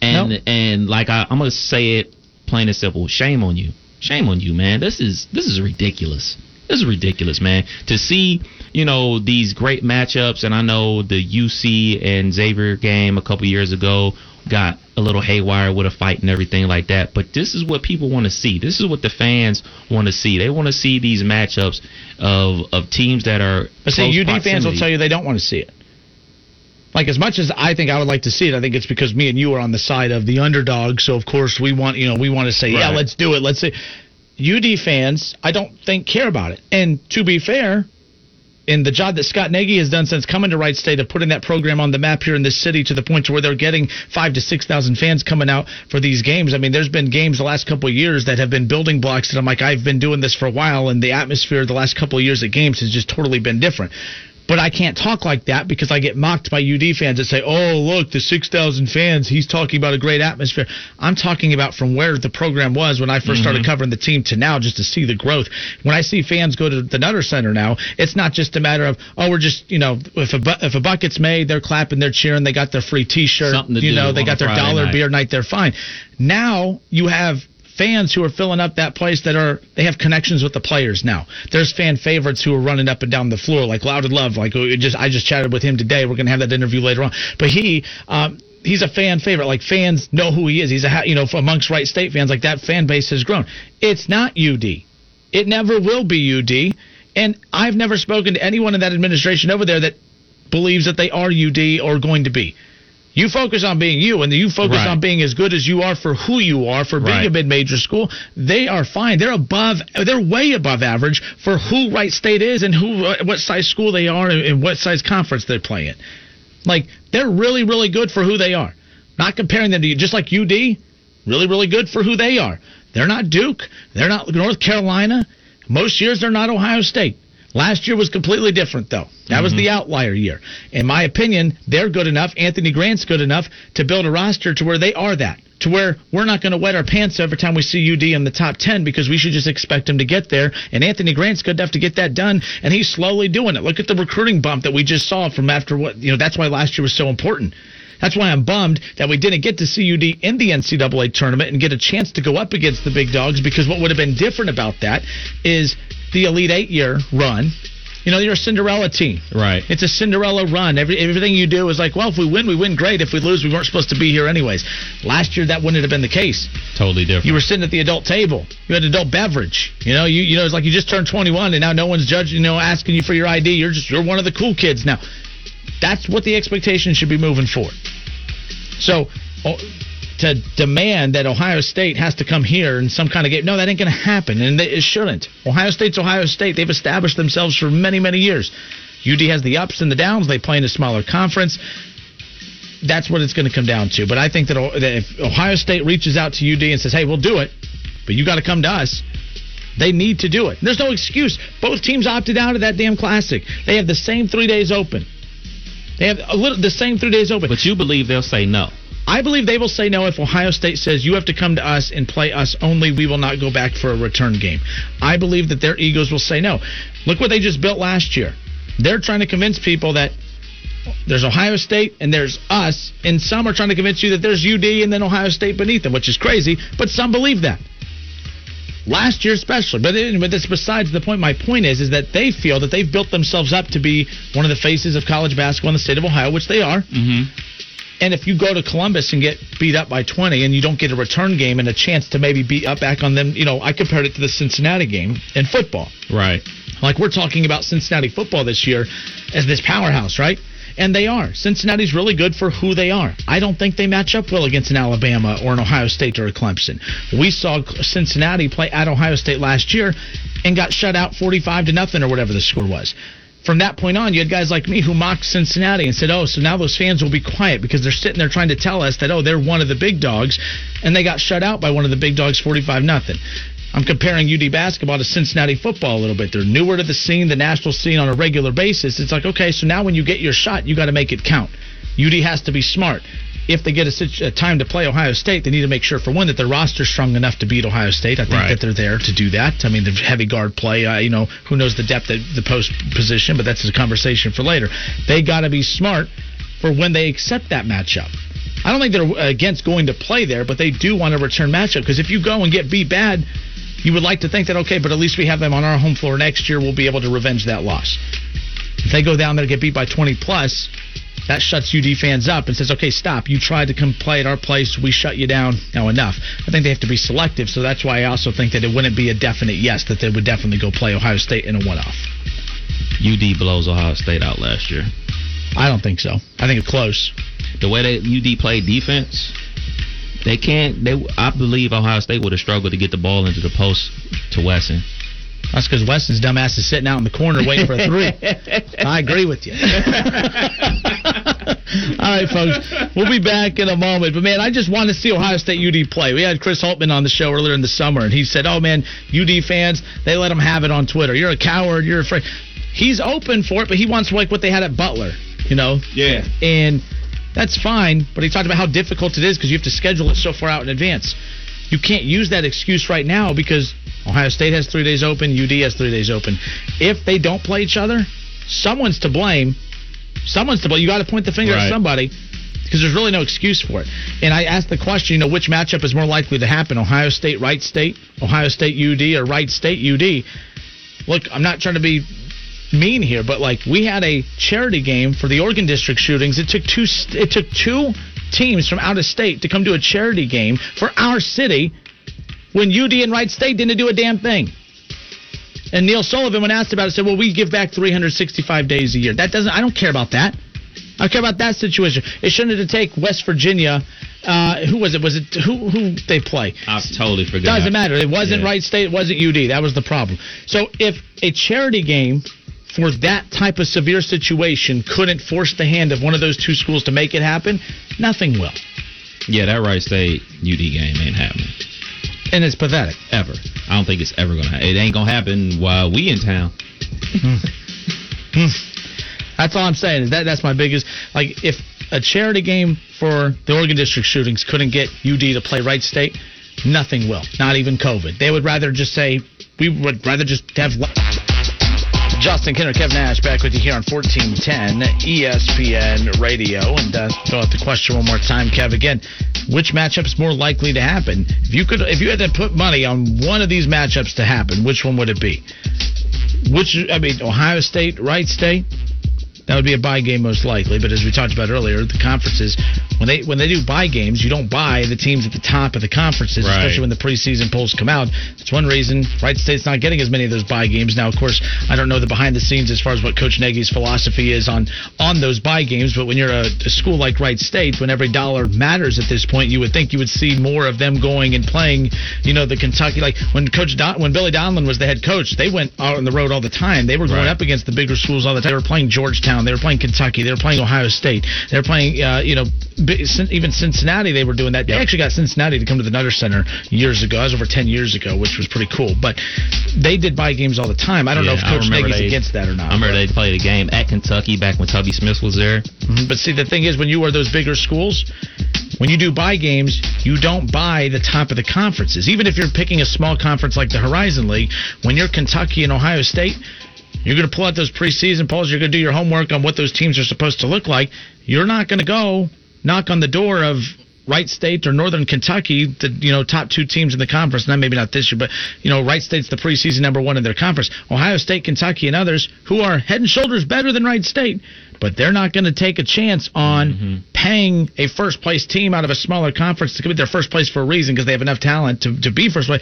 And Nope. and like I, I'm gonna say it plain and simple. Shame on you. Shame on you, man. This is this is ridiculous. This is ridiculous, man. To see, you know, these great matchups, and I know the UC and Xavier game a couple years ago got a little haywire with a fight and everything like that. But this is what people want to see. This is what the fans want to see. They want to see these matchups of of teams that are. But see, UD fans will tell you they don't want to see it. Like as much as I think I would like to see it, I think it's because me and you are on the side of the underdog. So of course we want, you know, we want to say, yeah, let's do it. Let's say UD fans, I don't think care about it. And to be fair, in the job that Scott Nagy has done since coming to Wright State of putting that program on the map here in this city to the point to where they're getting five to six thousand fans coming out for these games. I mean, there's been games the last couple years that have been building blocks that I'm like, I've been doing this for a while, and the atmosphere the last couple of years at games has just totally been different. But I can't talk like that because I get mocked by UD fans that say, "Oh, look, the 6,000 fans. He's talking about a great atmosphere." I'm talking about from where the program was when I 1st started mm-hmm. covering the team to now, just to see the growth. When I see fans go to the Nutter Center now, it's not just a matter of, "Oh, we're just, you know, if a bu- if a bucket's made, they're clapping, they're cheering, they got their free T-shirt, Something to you know, they got their Friday dollar night. beer night, they're fine." Now you have fans who are filling up that place that are they have connections with the players now. There's fan favorites who are running up and down the floor like Loudon Love. Like just I just chatted with him today. We're gonna have that interview later on. But he. Um, He's a fan favorite. Like fans know who he is. He's a you know amongst Wright State fans. Like that fan base has grown. It's not UD. It never will be UD. And I've never spoken to anyone in that administration over there that believes that they are UD or going to be. You focus on being you, and you focus Right. on being as good as you are for who you are, for being Right. a mid-major school. They are fine. They're above. They're way above average for who Wright State is and who uh, what size school they are and, what size conference they play in. Like they're really, really good for who they are. Not comparing them to you, just like UD, really, really good for who they are. They're not Duke. They're not North Carolina. Most years they're not Ohio State. Last year was completely different, though. That was the mm-hmm. outlier year. In my opinion, they're good enough. Anthony Grant's good enough to build a roster to where they are that. To where we're not going to wet our pants every time we see UD in the top 10 because we should just expect him to get there. And Anthony Grant's good enough to get that done, and he's slowly doing it. Look at the recruiting bump that we just saw from after what, you know, that's why last year was so important. That's why I'm bummed that we didn't get to see UD in the NCAA tournament and get a chance to go up against the big dogs because what would have been different about that is the Elite Eight year run. You know, you're a Cinderella team. Right. It's a Cinderella run. Every, everything you do is like, well, if we win, we win great. If we lose, we weren't supposed to be here anyways. Last year, that wouldn't have been the case. Totally different. You were sitting at the adult table. You had adult beverage. You know, you you know, it's like you just turned 21 and now no one's judging, you know, asking you for your ID. You're just you're one of the cool kids now. That's what the expectation should be moving forward. So, oh, to demand that Ohio State has to come here in some kind of game, no, that ain't going to happen, and it shouldn't. Ohio State's Ohio State. They've established themselves for many, many years. UD has the ups and the downs. They play in a smaller conference. That's what it's going to come down to. But I think that, if Ohio State reaches out to UD and says, "Hey, we'll do it," but you got to come to us. They need to do it. There's no excuse. Both teams opted out of that damn classic. They have the same three days open. They have little the same three days open. But you believe they'll say no. I believe they will say no if Ohio State says you have to come to us and play us only. We will not go back for a return game. I believe that their egos will say no. Look what they just built last year. They're trying to convince people that there's Ohio State and there's us, and some are trying to convince you that there's UD and then Ohio State beneath them, which is crazy, but some believe that. Last year especially, but that's besides the point. My point is, is that they feel that they've built themselves up to be one of the faces of college basketball in the state of Ohio, which they are. Mm-hmm. And if you go to Columbus and get beat up by 20 and you don't get a return game and a chance to maybe beat up back on them, you know, I compared it to the Cincinnati game in football. Right. Like we're talking about Cincinnati football this year as this powerhouse, right? And they are. Cincinnati's really good for who they are. I don't think they match up well against an Alabama or an Ohio State or a Clemson. We saw Cincinnati play at Ohio State last year and got shut out 45 to nothing or whatever the score was. From that point on, you had guys like me who mocked Cincinnati and said, "Oh, so now those fans will be quiet because they're sitting there trying to tell us that oh, they're one of the big dogs," and they got shut out by one of the big dogs, 45 nothing. I'm comparing UD basketball to Cincinnati football a little bit. They're newer to the scene, the national scene on a regular basis. It's like, okay, so now when you get your shot, you got to make it count. UD has to be smart. If they get a, a time to play Ohio State, they need to make sure, for one, that their roster's strong enough to beat Ohio State. I think Right. that they're there to do that. I mean, the heavy guard play, uh, you know, who knows the depth of the post position, but that's a conversation for later. They got to be smart for when they accept that matchup. I don't think they're against going to play there, but they do want a return matchup because if you go and get beat bad, you would like to think that okay, but at least we have them on our home floor next year. We'll be able to revenge that loss. If they go down there and get beat by 20 plus, that shuts UD fans up and says, okay, stop. You tried to come play at our place. We shut you down. Now enough. I think they have to be selective. So that's why I also think that it wouldn't be a definite yes that they would definitely go play Ohio State in a one-off. UD blows Ohio State out last year. I don't think so. I think it's close. The way that UD played defense, they can't. They, I believe Ohio State would have struggled to get the ball into the post to Wesson. That's because Wesson's dumbass is sitting out in the corner waiting for a three. I agree with you. All right, folks. We'll be back in a moment. But, man, I just want to see Ohio State UD play. We had Chris Holtmann on the show earlier in the summer, and he said, oh, man, UD fans, they let them have it on Twitter. You're a coward. You're afraid. He's open for it, but he wants like what they had at Butler, you know? Yeah. And that's fine, but he talked about how difficult it is because you have to schedule it so far out in advance. You can't use that excuse right now because Ohio State has three days open, UD has three days open. If they don't play each other, someone's to blame. Someone's to blame. You got to point the finger Right. at somebody. because there's really no excuse for it. And I asked the question, you know, which matchup is more likely to happen? Ohio State, Wright State, Ohio State, UD, or Wright State, UD? Look, I'm not trying to be mean here, but like we had a charity game for the Oregon District shootings. It took two. It took two teams from out of state to come to a charity game for our city when UD and Wright State didn't do a damn thing. And Neil Sullivan, when asked about it, said, "Well, we give back 365 days a year. That doesn't. I don't care about that. I care about that situation. It shouldn't have to take West Virginia. Uh, who was it? Was it who? Who they play? I totally forgot. Doesn't matter. It wasn't Yeah. Wright State. It wasn't UD. That was the problem. So if a charity game for that type of severe situation couldn't force the hand of one of those two schools to make it happen, nothing will. Yeah, that Wright State UD game ain't happening. And it's pathetic. Ever. I don't think it's ever gonna. Ha- it ain't gonna happen while we in town. Hmm. That's all I'm saying. Is that that's my biggest like if a charity game for the Oregon District shootings couldn't get UD to play Wright State, nothing will. Not even COVID. They would rather just say we would rather just have. Justin Kenner, Kevin Nash, back with you here on 1410 ESPN Radio. And uh, throw out the question one more time, Kev. Again, which matchup is more likely to happen? If you could, if you had to put money on one of these matchups to happen, which one would it be? Which I mean, Ohio State, Wright State. That would be a buy game most likely. But as we talked about earlier, the conferences when they when they do buy games, you don't buy the teams at the top of the conferences, Right. especially when the preseason polls come out. That's one reason Wright State's not getting as many of those buy games. Now, of course, I don't know the behind the scenes as far as what Coach Nagy's philosophy is on on those buy games. But when you're a, a school like Wright State, when every dollar matters at this point, you would think you would see more of them going and playing. You know, the Kentucky like when Coach Don, when Billy Donlon was the head coach, they went out on the road all the time. They were going Right. up against the bigger schools all the time. They were playing Georgetown. They were playing Kentucky. They were playing Ohio State. They were playing, uh, you know, even Cincinnati. They were doing that. They actually got Cincinnati to come to the Nutter Center years ago. That was over ten years ago, which was pretty cool. But they did buy games all the time. I don't know if Coach Nagy's against that or not. I remember they played a game at Kentucky back when Tubby Smith was there. Mhm. But see, the thing is, when you are those bigger schools, when you do buy games, you don't buy the top of the conferences. Even if you're picking a small conference like the Horizon League, when you're Kentucky and Ohio State, you're going to pull out those preseason polls. You're going to do your homework on what those teams are supposed to look like. You're not going to go knock on the door of Wright State or Northern Kentucky, the you know top two teams in the conference. Now maybe not this year, but you know Wright State's the preseason number one in their conference. Ohio State, Kentucky, and others who are head and shoulders better than Wright State, but they're not going to take a chance on mm-hmm. paying a first place team out of a smaller conference to come in their first place for a reason because they have enough talent to, to be first place.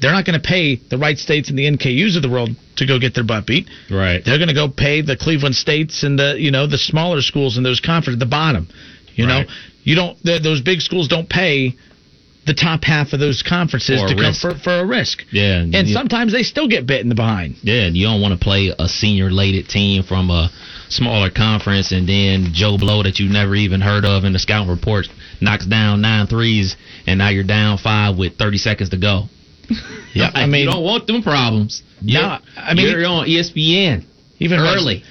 They're not going to pay the Wright States and the NKUs of the world to go get their butt beat. Right. They're going to go pay the Cleveland States and the you know the smaller schools in those conferences, at the bottom. You Right. know, you don't th those big schools don't pay the top half of those conferences to come for, for a risk. Yeah. And you- sometimes they still get bit in the behind. Yeah, and you don't want to play a senior lated team from a smaller conference and then Joe Blow that you never even heard of in the scout report knocks down nine threes and now you're down five with 30 seconds to go. Yeah, I mean- you don't want them problems. Yeah, I mean- you're on ESPN Even early.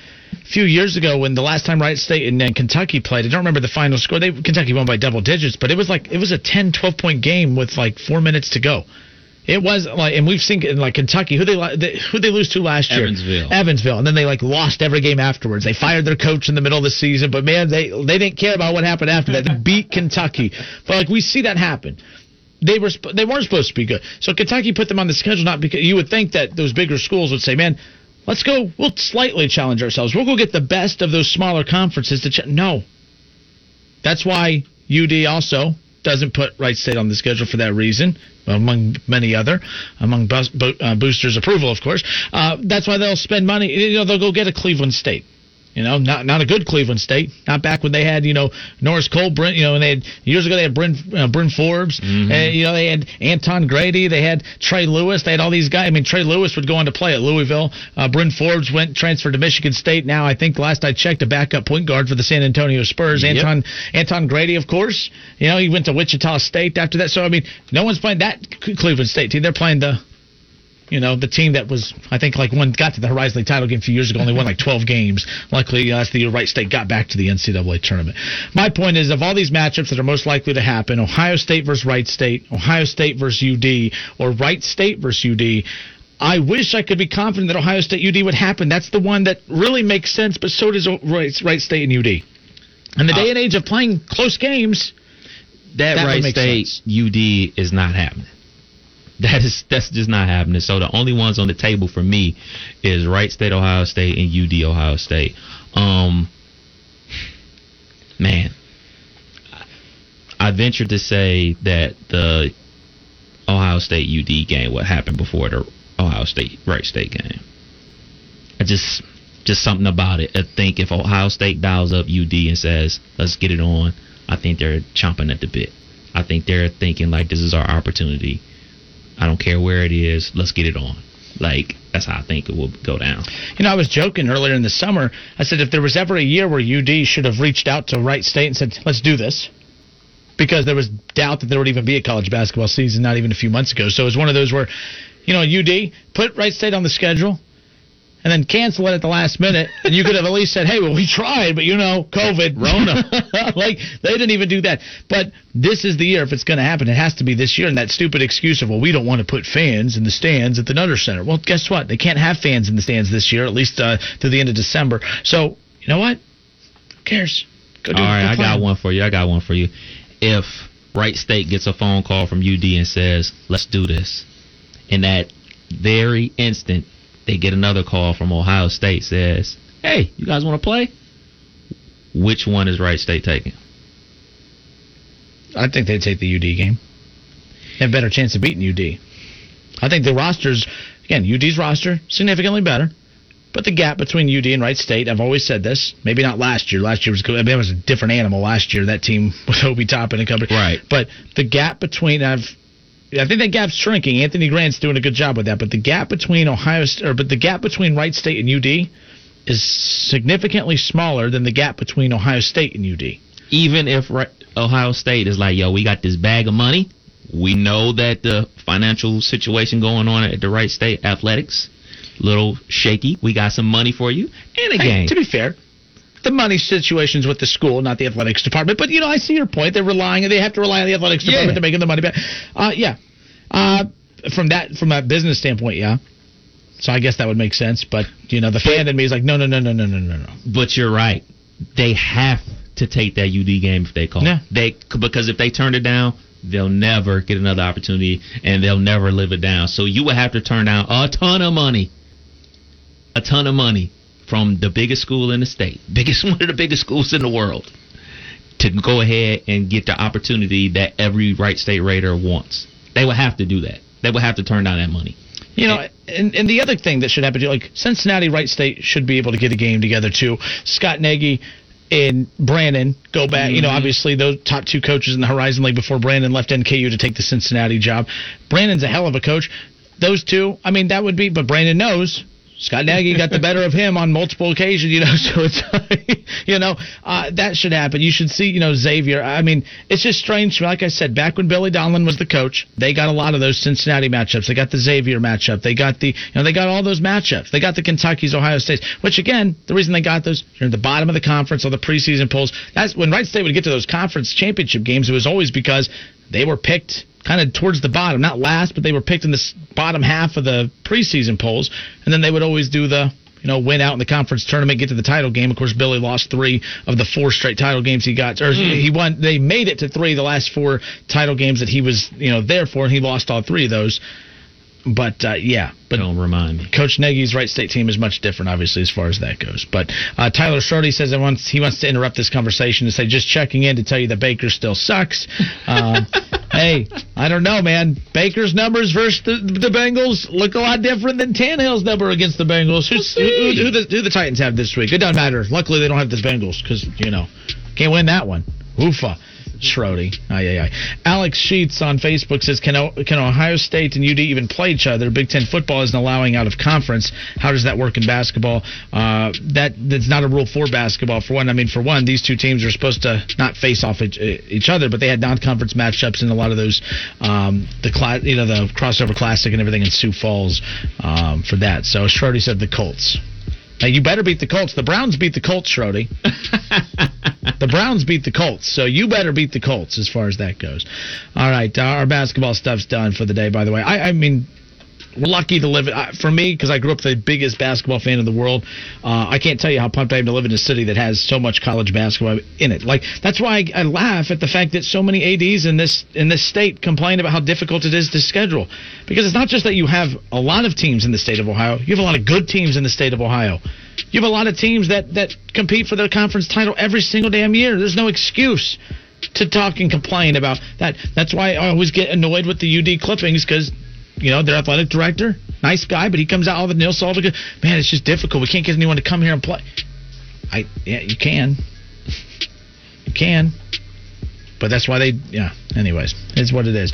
Few years ago, when the last time Wright State and then Kentucky played, I don't remember the final score. They Kentucky won by double digits, but it was like it was a 10, 12 point game with like four minutes to go. It was like, and we've seen in like Kentucky who they- who they lose to last year, Evansville. Evansville, and then they like lost every game afterwards. They fired their coach in the middle of the season, but man, they they didn't care about what happened after that. They beat Kentucky, but like we see that happen. They were they weren't supposed to be good, so Kentucky put them on the schedule not because you would think that those bigger schools would say, man. Let's go. We'll slightly challenge ourselves. We'll go get the best of those smaller conferences to. Ch- no, that's why UD also doesn't put Wright State on the schedule for that reason, among many other, among bo- uh, boosters' approval, of course. Uh, that's why they'll spend money. You know, they'll go get a Cleveland State. You know, not not a good Cleveland State. Not back when they had you know Norris Cole, Brent. You know, and they had years ago they had Bryn uh, Bryn Forbes. And, you know, they had Anton Grady. They had Trey Lewis. They had all these guys. I mean, Trey Lewis would go on to play at Louisville. Uh, Bryn Forbes went transferred to Michigan State. Now I think last I checked, a backup point guard for the San Antonio Spurs. Yep. Anton Anton Grady, of course. You know, he went to Wichita State after that. So I mean, no one's playing that Cleveland State team. They're playing the you know, the team that was, I think, like one got to the Horizon League title game a few years ago, only won like 12 games. Luckily, uh, that's the year Wright State got back to the NCAA tournament. My point is, of all these matchups that are most likely to happen, Ohio State versus Wright State, Ohio State versus UD, or Wright State versus UD, I wish I could be confident that Ohio State UD would happen. That's the one that really makes sense, but so does Wright Wright State and UD. In the day and age of playing close games, that, That Wright State UD is not happening. That is that's just not happening. So the only ones on the table for me is Wright State, Ohio State, and UD Ohio State. Um, man, I venture to say that the Ohio State UD game what happened before the Ohio State Wright State game. I just just something about it. I think if Ohio State dials up UD and says, "Let's get it on," I think they're chomping at the bit. I think they're thinking like, "This is our opportunity. I don't care where it is. Let's get it on." Like that's how I think it will go down. You know, I was joking earlier in the summer. I said if there was ever a year where UD should have reached out to Wright State and said, "Let's do this," because there was doubt that there would even be a college basketball season not even a few months ago. So it was one of those where, you know, UD put Wright State on the schedule. And then cancel it at the last minute, and you could have at least said, "Hey, well, we tried, but you know, COVID, Rona." like they didn't even do that. But this is the year if it's going to happen. It has to be this year. And that stupid excuse of, "Well, we don't want to put fans in the stands at the Nutter Center." Well, guess what? They can't have fans in the stands this year, at least uh, through the end of December. So you know what? Who cares? Go All right, I got one for you. I got one for you. If Wright State gets a phone call from UD and says, "Let's do this," in that very instant, they get another call from Ohio State says, "Hey, you guys want to play?" Which one is Wright State taking? I think they'd take the UD game. They have a better chance of beating UD. I think the rosters, again, UD's roster significantly better, but the gap between UD and Wright State, I've always said this. Maybe not last year. Last year was good. I mean, it was a different animal last year. That team with Obi Toppin and company. Right. But the gap between I've. I think that gap's shrinking. Anthony Grant's doing a good job with that, but the gap between Ohio, or but the gap between Wright State and UD is significantly smaller than the gap between Ohio State and UD. Even if Ohio State is like, "Yo, we got this bag of money. We know that the financial situation going on at the Wright State athletics little shaky. We got some money for you and a Hey, game." to be fair, the money situation's with the school, not the athletics department. But you know, I see your point. They're relying. They have to rely on the athletics Yeah. department to make the money back. Uh, yeah. Uh, from that, from a business standpoint, yeah. So I guess that would make sense. But you know, the fan in me is like, no, no, no, no, no, no, no, no. But you're right. They have to take that UD game if they call. Yeah. They because if they turn it down, they'll never get another opportunity and they'll never live it down. So you would have to turn down a ton of money. A ton of money from the biggest school in the state, biggest one of the biggest schools in the world, to go ahead and get the opportunity that every Wright State Raider wants. They would have to do that. They would have to turn down that money. You know, and, and the other thing that should happen, too, like Cincinnati, Wright State should be able to get a game together too. Scott Nagy and Brandon go back. You know, Mhm. obviously those top two coaches in the Horizon League before Brandon left NKU to take the Cincinnati job. Brandon's a hell of a coach. Those two, I mean, that would be, but Brandon knows. Scott Nagy got the better of him on multiple occasions, you know. So it's, you know, uh, that should happen. You should see, you know, Xavier. I mean, it's just strange. Like I said, back when Billy Donlon was the coach, they got a lot of those Cincinnati matchups. They got the Xavier matchup. They got the, you know, they got all those matchups. They got the Kentucky's, Ohio State's. Which again, the reason they got those, you're at the bottom of the conference or the preseason polls. That's when Wright State would get to those conference championship games. It was always because they were picked kind of towards the bottom, not last, but they were picked in the bottom half of the preseason polls, and then they would always do the you know win out in the conference tournament, get to the title game. Of course, Billy lost three of the four straight title games he got, or he won. They made it to three the last four title games that he was you know there for, and he lost all three of those. But uh, yeah, but don't remind me. Coach Nagy's Wright State team is much different, obviously, as far as that goes. But uh, Tyler Schrody says that wants he wants to interrupt this conversation to say just checking in to tell you that Baker still sucks. Um, hey, I don't know, man. Baker's numbers versus the, the Bengals look a lot different than Tannehill's number against the Bengals. Who's, who, who, who, the, who the Titans have this week? It doesn't matter. Luckily, they don't have the Bengals because you know can't win that one. Oofa. Schrody. Aye, aye, aye. Alex Sheets on Facebook says, can, O- can Ohio State and UD even play each other? Big Ten football isn't allowing out of conference. How does that work in basketball? Uh, that That's not a rule for basketball, for one. I mean, for one, these two teams are supposed to not face off each, each other, but they had non-conference matchups in a lot of those, um, the class, you know, the crossover classic and everything in Sioux Falls um, for that. So Schrody said the Colts. Now, you better beat the Colts. The Browns beat the Colts, Schrody. the Browns beat the Colts, so you better beat the Colts as far as that goes. All right, our basketball stuff's done for the day. By the way, I, I mean, lucky to live. Uh, for me, because I grew up the biggest basketball fan in the world, uh, I can't tell you how pumped I am to live in a city that has so much college basketball in it. Like that's why I, I laugh at the fact that so many ads in this in this state complain about how difficult it is to schedule, because it's not just that you have a lot of teams in the state of Ohio. You have a lot of good teams in the state of Ohio. You have a lot of teams that that compete for their conference title every single damn year. There's no excuse to talk and complain about that. That's why I always get annoyed with the UD clippings because you know, their athletic director, nice guy, but he comes out with Neil Sullivan. Man, it's just difficult. We can't get anyone to come here and play. I yeah, you can, you can, but that's why they yeah. Anyways, it's what it is.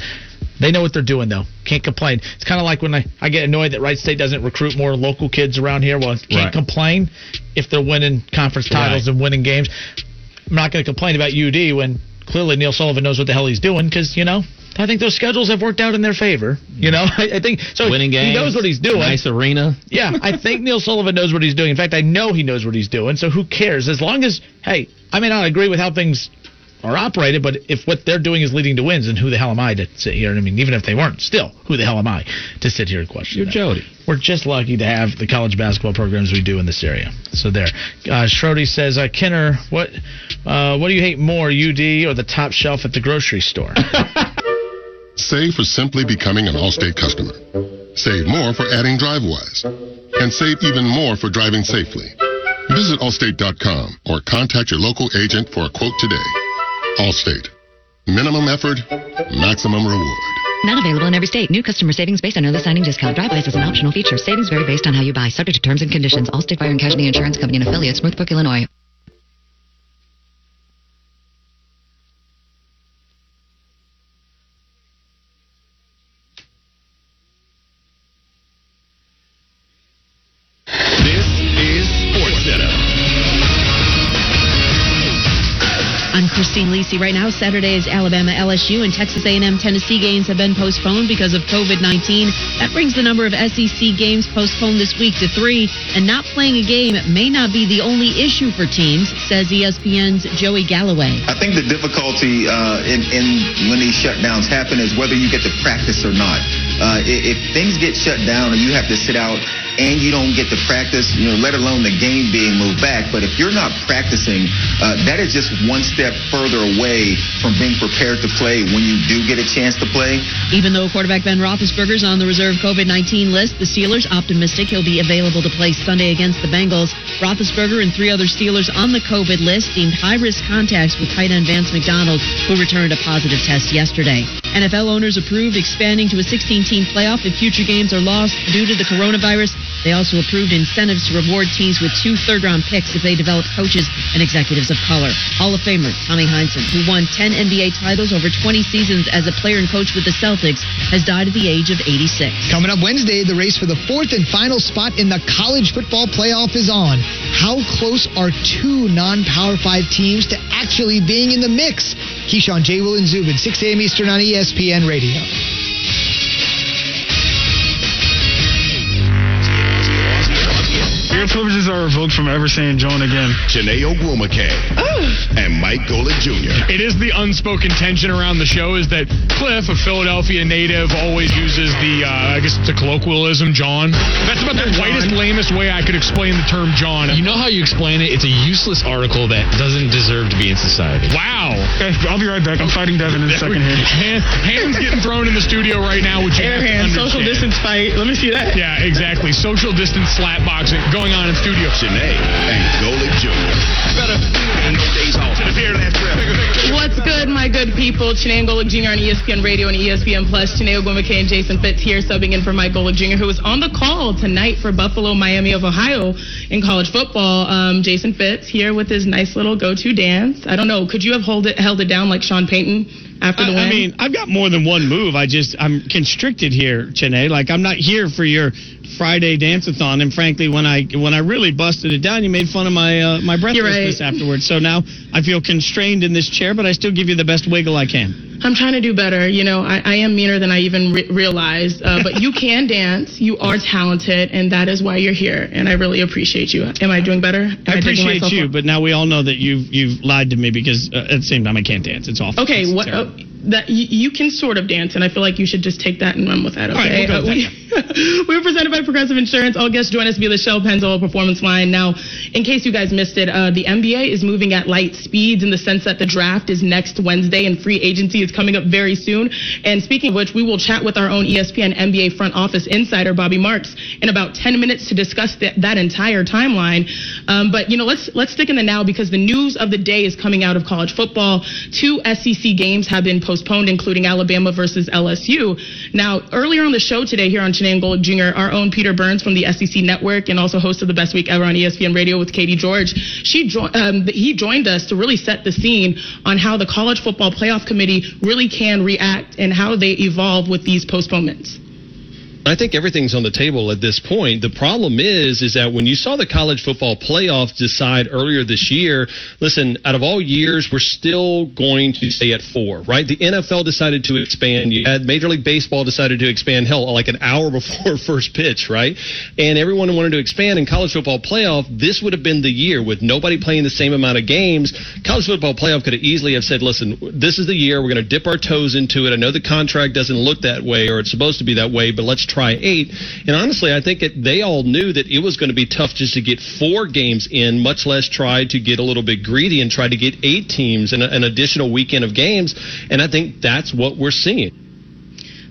They know what they're doing though. Can't complain. It's kind of like when I, I get annoyed that Wright State doesn't recruit more local kids around here. Well, can't Right. complain if they're winning conference titles Right. and winning games. I'm not going to complain about UD when clearly Neil Sullivan knows what the hell he's doing because you know I think those schedules have worked out in their favor. You know, I, I think so. Winning He knows what he's doing. Nice arena. Yeah, I think Neil Sullivan knows what he's doing. In fact, I know he knows what he's doing. So who cares? As long as hey, I may not agree with how things are operated, but if what they're doing is leading to wins, then who the hell am I to sit here? I mean, even if they weren't, still, who the hell am I to sit here and question? You're that? Jody. We're just lucky to have the college basketball programs we do in this area. So there. Uh, Schrody says, uh, Kenner, what uh, what do you hate more, UD or the top shelf at the grocery store? Save for simply becoming an Allstate customer. Save more for adding DriveWise. And save even more for driving safely. Visit Allstate.com or contact your local agent for a quote today. Allstate. Minimum effort, maximum reward. Not available in every state. New customer savings based on early signing discount. Drivewise is an optional feature. Savings vary based on how you buy. Subject to terms and conditions. Allstate Fire and Casualty Insurance Company and affiliates. Northbrook, Illinois. Right now, Saturday's Alabama LSU and Texas A&M Tennessee games have been postponed because of COVID-19. That brings the number of SEC games postponed this week to three. And not playing a game may not be the only issue for teams, says ESPN's Joey Galloway. I think the difficulty uh, in, in when these shutdowns happen is whether you get to practice or not. Uh, i- if things get shut down and you have to sit out and you don't get to practice, you know, let alone the game being moved back. But if you're not practicing, uh, that is just one step further away from being prepared to play when you do get a chance to play. Even though quarterback Ben Roethlisberger's on the reserve COVID-19 list, the Steelers optimistic he'll be available to play Sunday against the Bengals. Roethlisberger and three other Steelers on the COVID list deemed high-risk contacts with tight end Vance McDonald, who returned a positive test yesterday. NFL owners approved expanding to a 16-team playoff if future games are lost due to the coronavirus. They also approved incentives to reward teams with two third-round picks if they develop coaches and executives of color. Hall of Famer Tommy Heinsohn, who won 10 NBA titles over 20 seasons as a player and coach with the Celtics, has died at the age of 86. Coming up Wednesday, the race for the fourth and final spot in the college football playoff is on. How close are two non-power five teams to actually being in the mix? Keyshawn J. Will and Zubin, 6 a.m. Eastern on ESPN Radio. Your privileges are revoked from ever saying jawn again. Chiney Ogwumike and Mike Golic Jr. It is the unspoken tension around the show is that Cliff, a Philadelphia native, always uses the, uh, I guess it's a colloquialism, jawn. That's about the whitest, lamest way I could explain the term jawn. You know how you explain it? It's a useless article that doesn't deserve to be in society. Wow. Okay, I'll be right back. I'm fighting Devin in a second here. Hand, hands getting thrown in the studio right now, which you Air have to hand, social distance fight. Let me see that. Yeah, exactly. Social distance slap boxing going on in studio. Chiney and Golic Jr. Better. No days off. What's good, my good people? Chiney Golic Jr. on ESPN Radio and ESPN Plus. Chiney Ogwumike and Jason Fitz here, subbing in for Mike Golic Jr., who is on the call tonight for Buffalo, Miami of Ohio in college football. Um, Jason Fitz here with his nice little go-to dance. I don't know. Could you have hold it, held it down like Sean Payton after the I, win? I mean, I've got more than one move. I just I'm constricted here, Chene. Like I'm not here for your Friday dance-a-thon. And frankly, when I when I really busted it down, you made fun of my uh, my breathlessness afterwards. So now I feel constrained in this chair, but I still give you the best wiggle I can. I'm trying to do better. You know, I, I am meaner than I even re- realized. Uh, but you can dance. You are talented, and that is why you're here. And I really appreciate you. Am I doing better? Am I appreciate myself you, up? but now we all know that you've you've lied to me because uh, at the same time I can't dance. It's awful. Okay, It's what? Uh, that you can sort of dance, and I feel like you should just take that and run with that. All right, Okay. we'll with Uh, we, we're presented by Progressive Insurance. All guests join us via the Shell Pennzoil Performance Line. Now, in case you guys missed it, uh, the NBA is moving at light speeds in the sense that the draft is next Wednesday and free agency is coming up very soon. And speaking of which, we will chat with our own ESPN NBA front office insider Bobby Marks in about 10 minutes to discuss th- that entire timeline. Um, but you know, let's let's stick in the now because the news of the day is coming out of college football. Two SEC games have been postponed, including Alabama versus LSU. Now, earlier on the show today here on Shanann Gold Jr., our own Peter Burns from the SEC Network and also host of the Best Week Ever on ESPN Radio with Katie George, she jo- um, he joined us to really set the scene on how the College Football Playoff Committee really can react and how they evolve with these postponements. I think everything's on the table at this point. The problem is, is that when you saw the college football playoff decide earlier this year, listen, out of all years, we're still going to stay at four, right? The NFL decided to expand. You had Major League Baseball decided to expand, hell, like an hour before first pitch, right? And everyone wanted to expand in college football playoff. This would have been the year with nobody playing the same amount of games. College football playoff could have easily have said, listen, this is the year. We're going to dip our toes into it. I know the contract doesn't look that way or it's supposed to be that way, but let's try eight. And honestly, I think it, they all knew that it was going to be tough just to get four games in, much less try to get a little bit greedy and try to get eight teams and an additional weekend of games. And I think that's what we're seeing.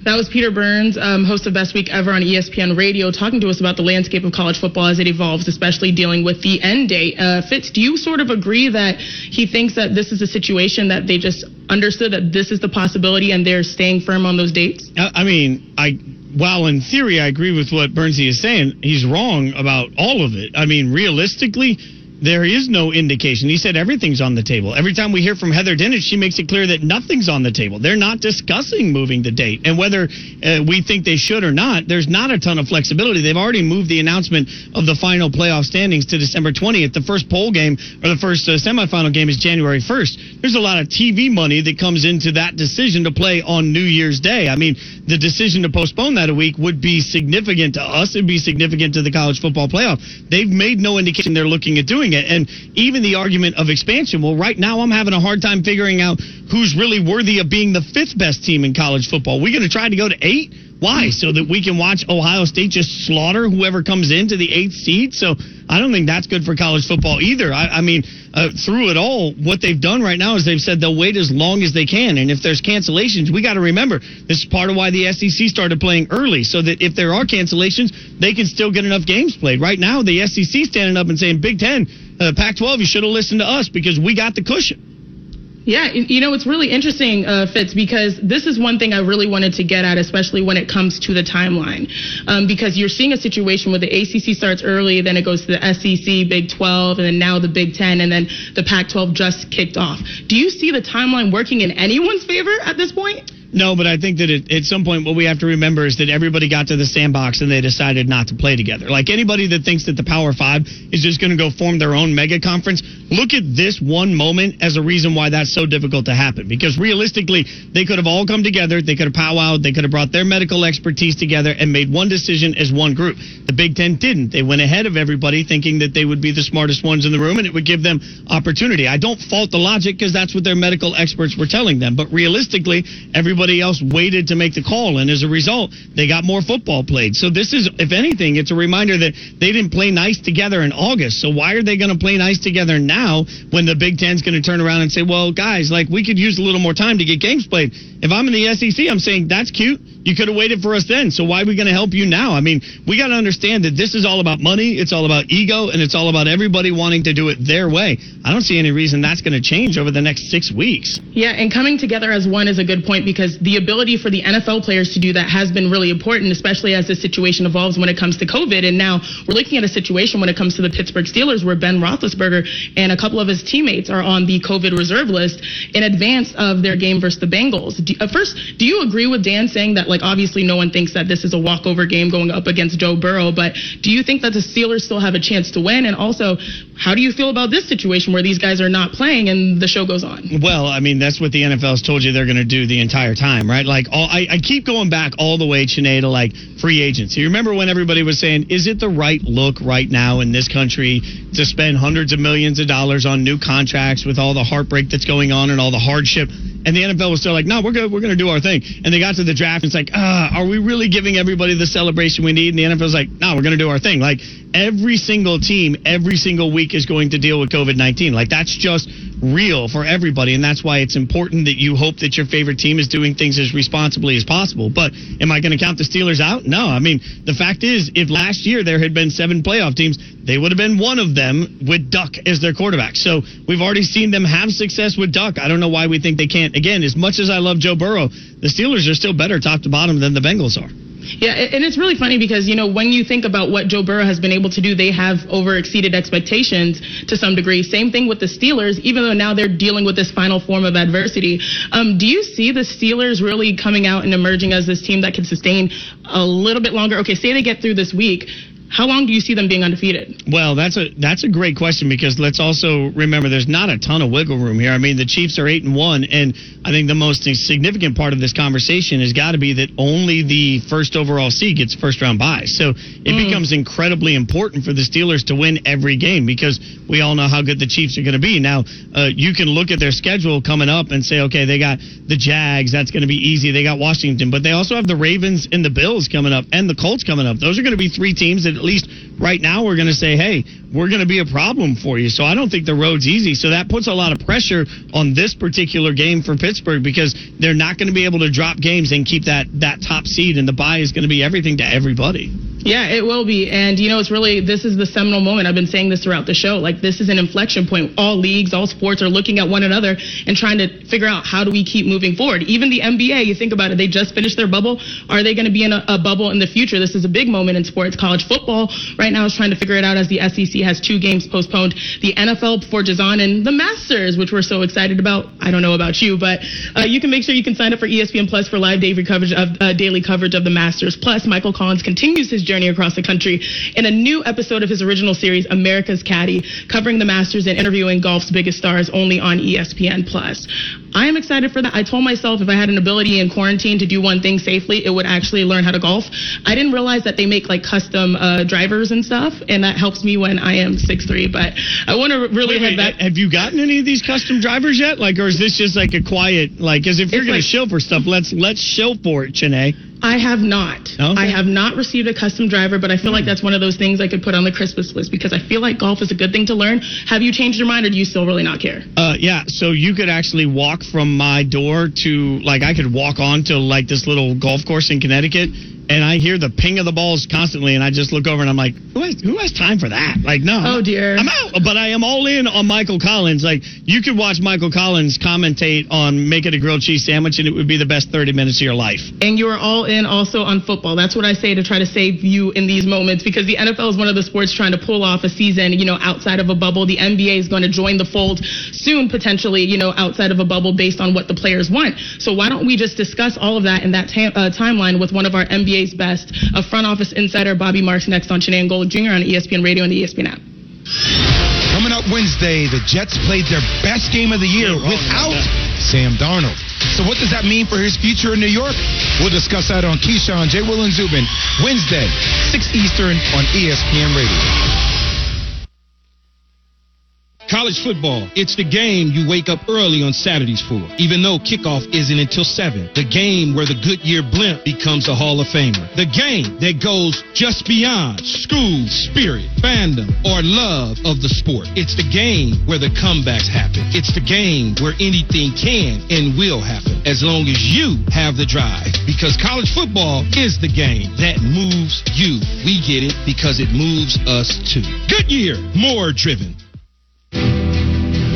That was Peter Burns, um, host of Best Week Ever on ESPN Radio, talking to us about the landscape of college football as it evolves, especially dealing with the end date. Uh, Fitz, do you sort of agree that he thinks that this is a situation that they just understood that this is the possibility and they're staying firm on those dates? I I mean, I while in theory I agree with what Bernsey is saying, he's wrong about all of it. I mean, realistically, there is no indication. He said everything's on the table. Every time we hear from Heather Dinich, she makes it clear that nothing's on the table. They're not discussing moving the date. And whether uh, we think they should or not, there's not a ton of flexibility. They've already moved the announcement of the final playoff standings to December 20th. The first poll game or the first uh, semifinal game is January 1st. There's a lot of TV money that comes into that decision to play on New Year's Day. I mean, the decision to postpone that a week would be significant to us. It'd be significant to the college football playoff. They've made no indication they're looking at doing it. And even the argument of expansion, well, right now I'm having a hard time figuring out who's really worthy of being the fifth best team in college football. We're going to try to go to eight? Why? So that we can watch Ohio State just slaughter whoever comes into the eighth seed? So I don't think that's good for college football either. I, I mean, uh, through it all, what they've done right now is they've said they'll wait as long as they can. And if there's cancellations, we got to remember this is part of why the SEC started playing early, so that if there are cancellations, they can still get enough games played. Right now, the SEC standing up and saying, Big Ten, uh, Pac 12, you should have listened to us because we got the cushion. Yeah, you know, it's really interesting, uh, Fitz, because this is one thing I really wanted to get at, especially when it comes to the timeline. Um, because you're seeing a situation where the ACC starts early, then it goes to the SEC, Big 12, and then now the Big 10, and then the Pac 12 just kicked off. Do you see the timeline working in anyone's favor at this point? No, but I think that it, at some point, what we have to remember is that everybody got to the sandbox and they decided not to play together. Like anybody that thinks that the Power Five is just going to go form their own mega conference, look at this one moment as a reason why that's so difficult to happen. Because realistically, they could have all come together, they could have powwowed, they could have brought their medical expertise together and made one decision as one group. The Big Ten didn't. They went ahead of everybody thinking that they would be the smartest ones in the room and it would give them opportunity. I don't fault the logic because that's what their medical experts were telling them. But realistically, everybody else waited to make the call. And as a result, they got more football played. So this is, if anything, it's a reminder that they didn't play nice together in August. So why are they going to play nice together now when the Big Ten's going to turn around and say, well, guys, like we could use a little more time to get games played? If I'm in the SEC, I'm saying that's cute. You could have waited for us then. So why are we going to help you now? I mean, we got to understand that this is all about money. It's all about ego and it's all about everybody wanting to do it their way. I don't see any reason that's going to change over the next six weeks. Yeah, and coming together as one is a good point because the ability for the NFL players to do that has been really important, especially as the situation evolves when it comes to COVID. And now we're looking at a situation when it comes to the Pittsburgh Steelers where Ben Roethlisberger and a couple of his teammates are on the COVID reserve list in advance of their game versus the Bengals. Do, uh, first, do you agree with Dan saying that, like, obviously no one thinks that this is a walkover game going up against Joe Burrow, but do you think that the Steelers still have a chance to win? And also, how do you feel about this situation where these guys are not playing and the show goes on? Well, I mean, that's what the NFL's told you they're going to do the entire time, right? Like, all, I, I keep going back all the way, Chene, to like free agency. Remember when everybody was saying, is it the right look right now in this country to spend hundreds of millions of dollars on new contracts with all the heartbreak that's going on and all the hardship? And the NFL was still like, no, we're good. We're going to do our thing. And they got to the draft and it's like, ah, are we really giving everybody the celebration we need? And the NFL's like, no, we're going to do our thing. Like every single team, every single week is going to deal with COVID 19. Like that's just real for everybody. And that's why it's important that you hope that your favorite team is doing things as responsibly as possible. But am I going to count the Steelers out? No. I mean, the fact is, if last year there had been seven playoff teams, they would have been one of them with Duck as their quarterback. So we've already seen them have success with Duck. I don't know why we think they can't. Again, as much as I love Joe Burrow, the Steelers are still better top to bottom than the Bengals are. Yeah, and it's really funny because, you know, when you think about what Joe Burrow has been able to do, they have over exceeded expectations to some degree. Same thing with the Steelers, even though now they're dealing with this final form of adversity. Um, do you see the Steelers really coming out and emerging as this team that can sustain a little bit longer? Okay, say they get through this week. How long do you see them being undefeated? Well, that's a that's a great question because let's also remember there's not a ton of wiggle room here. I mean, the Chiefs are eight and one, and I think the most significant part of this conversation has got to be that only the first overall seed gets first round bye. So it mm. becomes incredibly important for the Steelers to win every game because we all know how good the Chiefs are going to be. Now, uh, you can look at their schedule coming up and say, okay, they got the Jags, that's going to be easy. They got Washington, but they also have the Ravens and the Bills coming up, and the Colts coming up. Those are going to be three teams that at least right now we're going to say, hey, we're going to be a problem for you. So I don't think the road's easy. So that puts a lot of pressure on this particular game for Pittsburgh because they're not going to be able to drop games and keep that that top seed, and the buy is going to be everything to everybody. Yeah, it will be. And, you know, it's really, this is the seminal moment. I've been saying this throughout the show. Like, this is an inflection point. All leagues, all sports are looking at one another and trying to figure out how do we keep moving forward. Even the NBA, you think about it, they just finished their bubble. Are they going to be in a, a bubble in the future? This is a big moment in sports. College football right now is trying to figure it out as the SEC has two games postponed. The NFL forges on, and the Masters, which we're so excited about. I don't know about you, but uh, you can make sure you can sign up for ESPN Plus for live daily coverage of uh, daily coverage of the Masters. Plus, Michael Collins continues his journey across the country in a new episode of his original series, America's Caddy, covering the Masters and interviewing golf's biggest stars only on ESPN Plus. I am excited for that. I told myself if I had an ability in quarantine to do one thing safely, it would actually learn how to golf. I didn't realize that they make like custom uh, drivers and stuff, and that helps me when I am six three. But I want to really wait, wait, back. Have you gotten any of these custom drivers yet? Like, or is this just like a quiet like? Because if you're going like, to show for stuff, let's let's show for it, Chiney. I have not. Okay. I have not received a custom driver, but I feel mm. like hmm. that's one of those things I could put on the Christmas list because I feel like golf is a good thing to learn. Have you changed your mind, or do you still really not care? Uh, yeah. So you could actually walk from my door to like I could walk on to like this little golf course in Connecticut and I hear the ping of the balls constantly, and I just look over and I'm like, who has, who has time for that? Like, no. Oh, dear. I'm out. But I am all in on Michael Collins. Like, you could watch Michael Collins commentate on making a grilled cheese sandwich, and it would be the best 30 minutes of your life. And you are all in also on football. That's what I say to try to save you in these moments because the NFL is one of the sports trying to pull off a season, you know, outside of a bubble. The NBA is going to join the fold soon, potentially, you know, outside of a bubble based on what the players want. So why don't we just discuss all of that in that uh, timeline with one of our NBA's best, a front office insider, Bobby Marks, next on Chiney and Golic Jr. on ESPN Radio and the ESPN app. Coming up Wednesday, the Jets played their best game of the year without Sam Darnold. So what does that mean for his future in New York? We'll discuss that on Keyshawn, J. Will, and Zubin Wednesday, 6 Eastern on ESPN Radio. College football, it's the game you wake up early on Saturdays for, even though kickoff isn't until 7. The game where the Goodyear blimp becomes a Hall of Famer. The game that goes just beyond school spirit, fandom, or love of the sport. It's the game where the comebacks happen. It's the game where anything can and will happen as long as you have the drive. Because college football is the game that moves you. We get it because it moves us too. Goodyear, more driven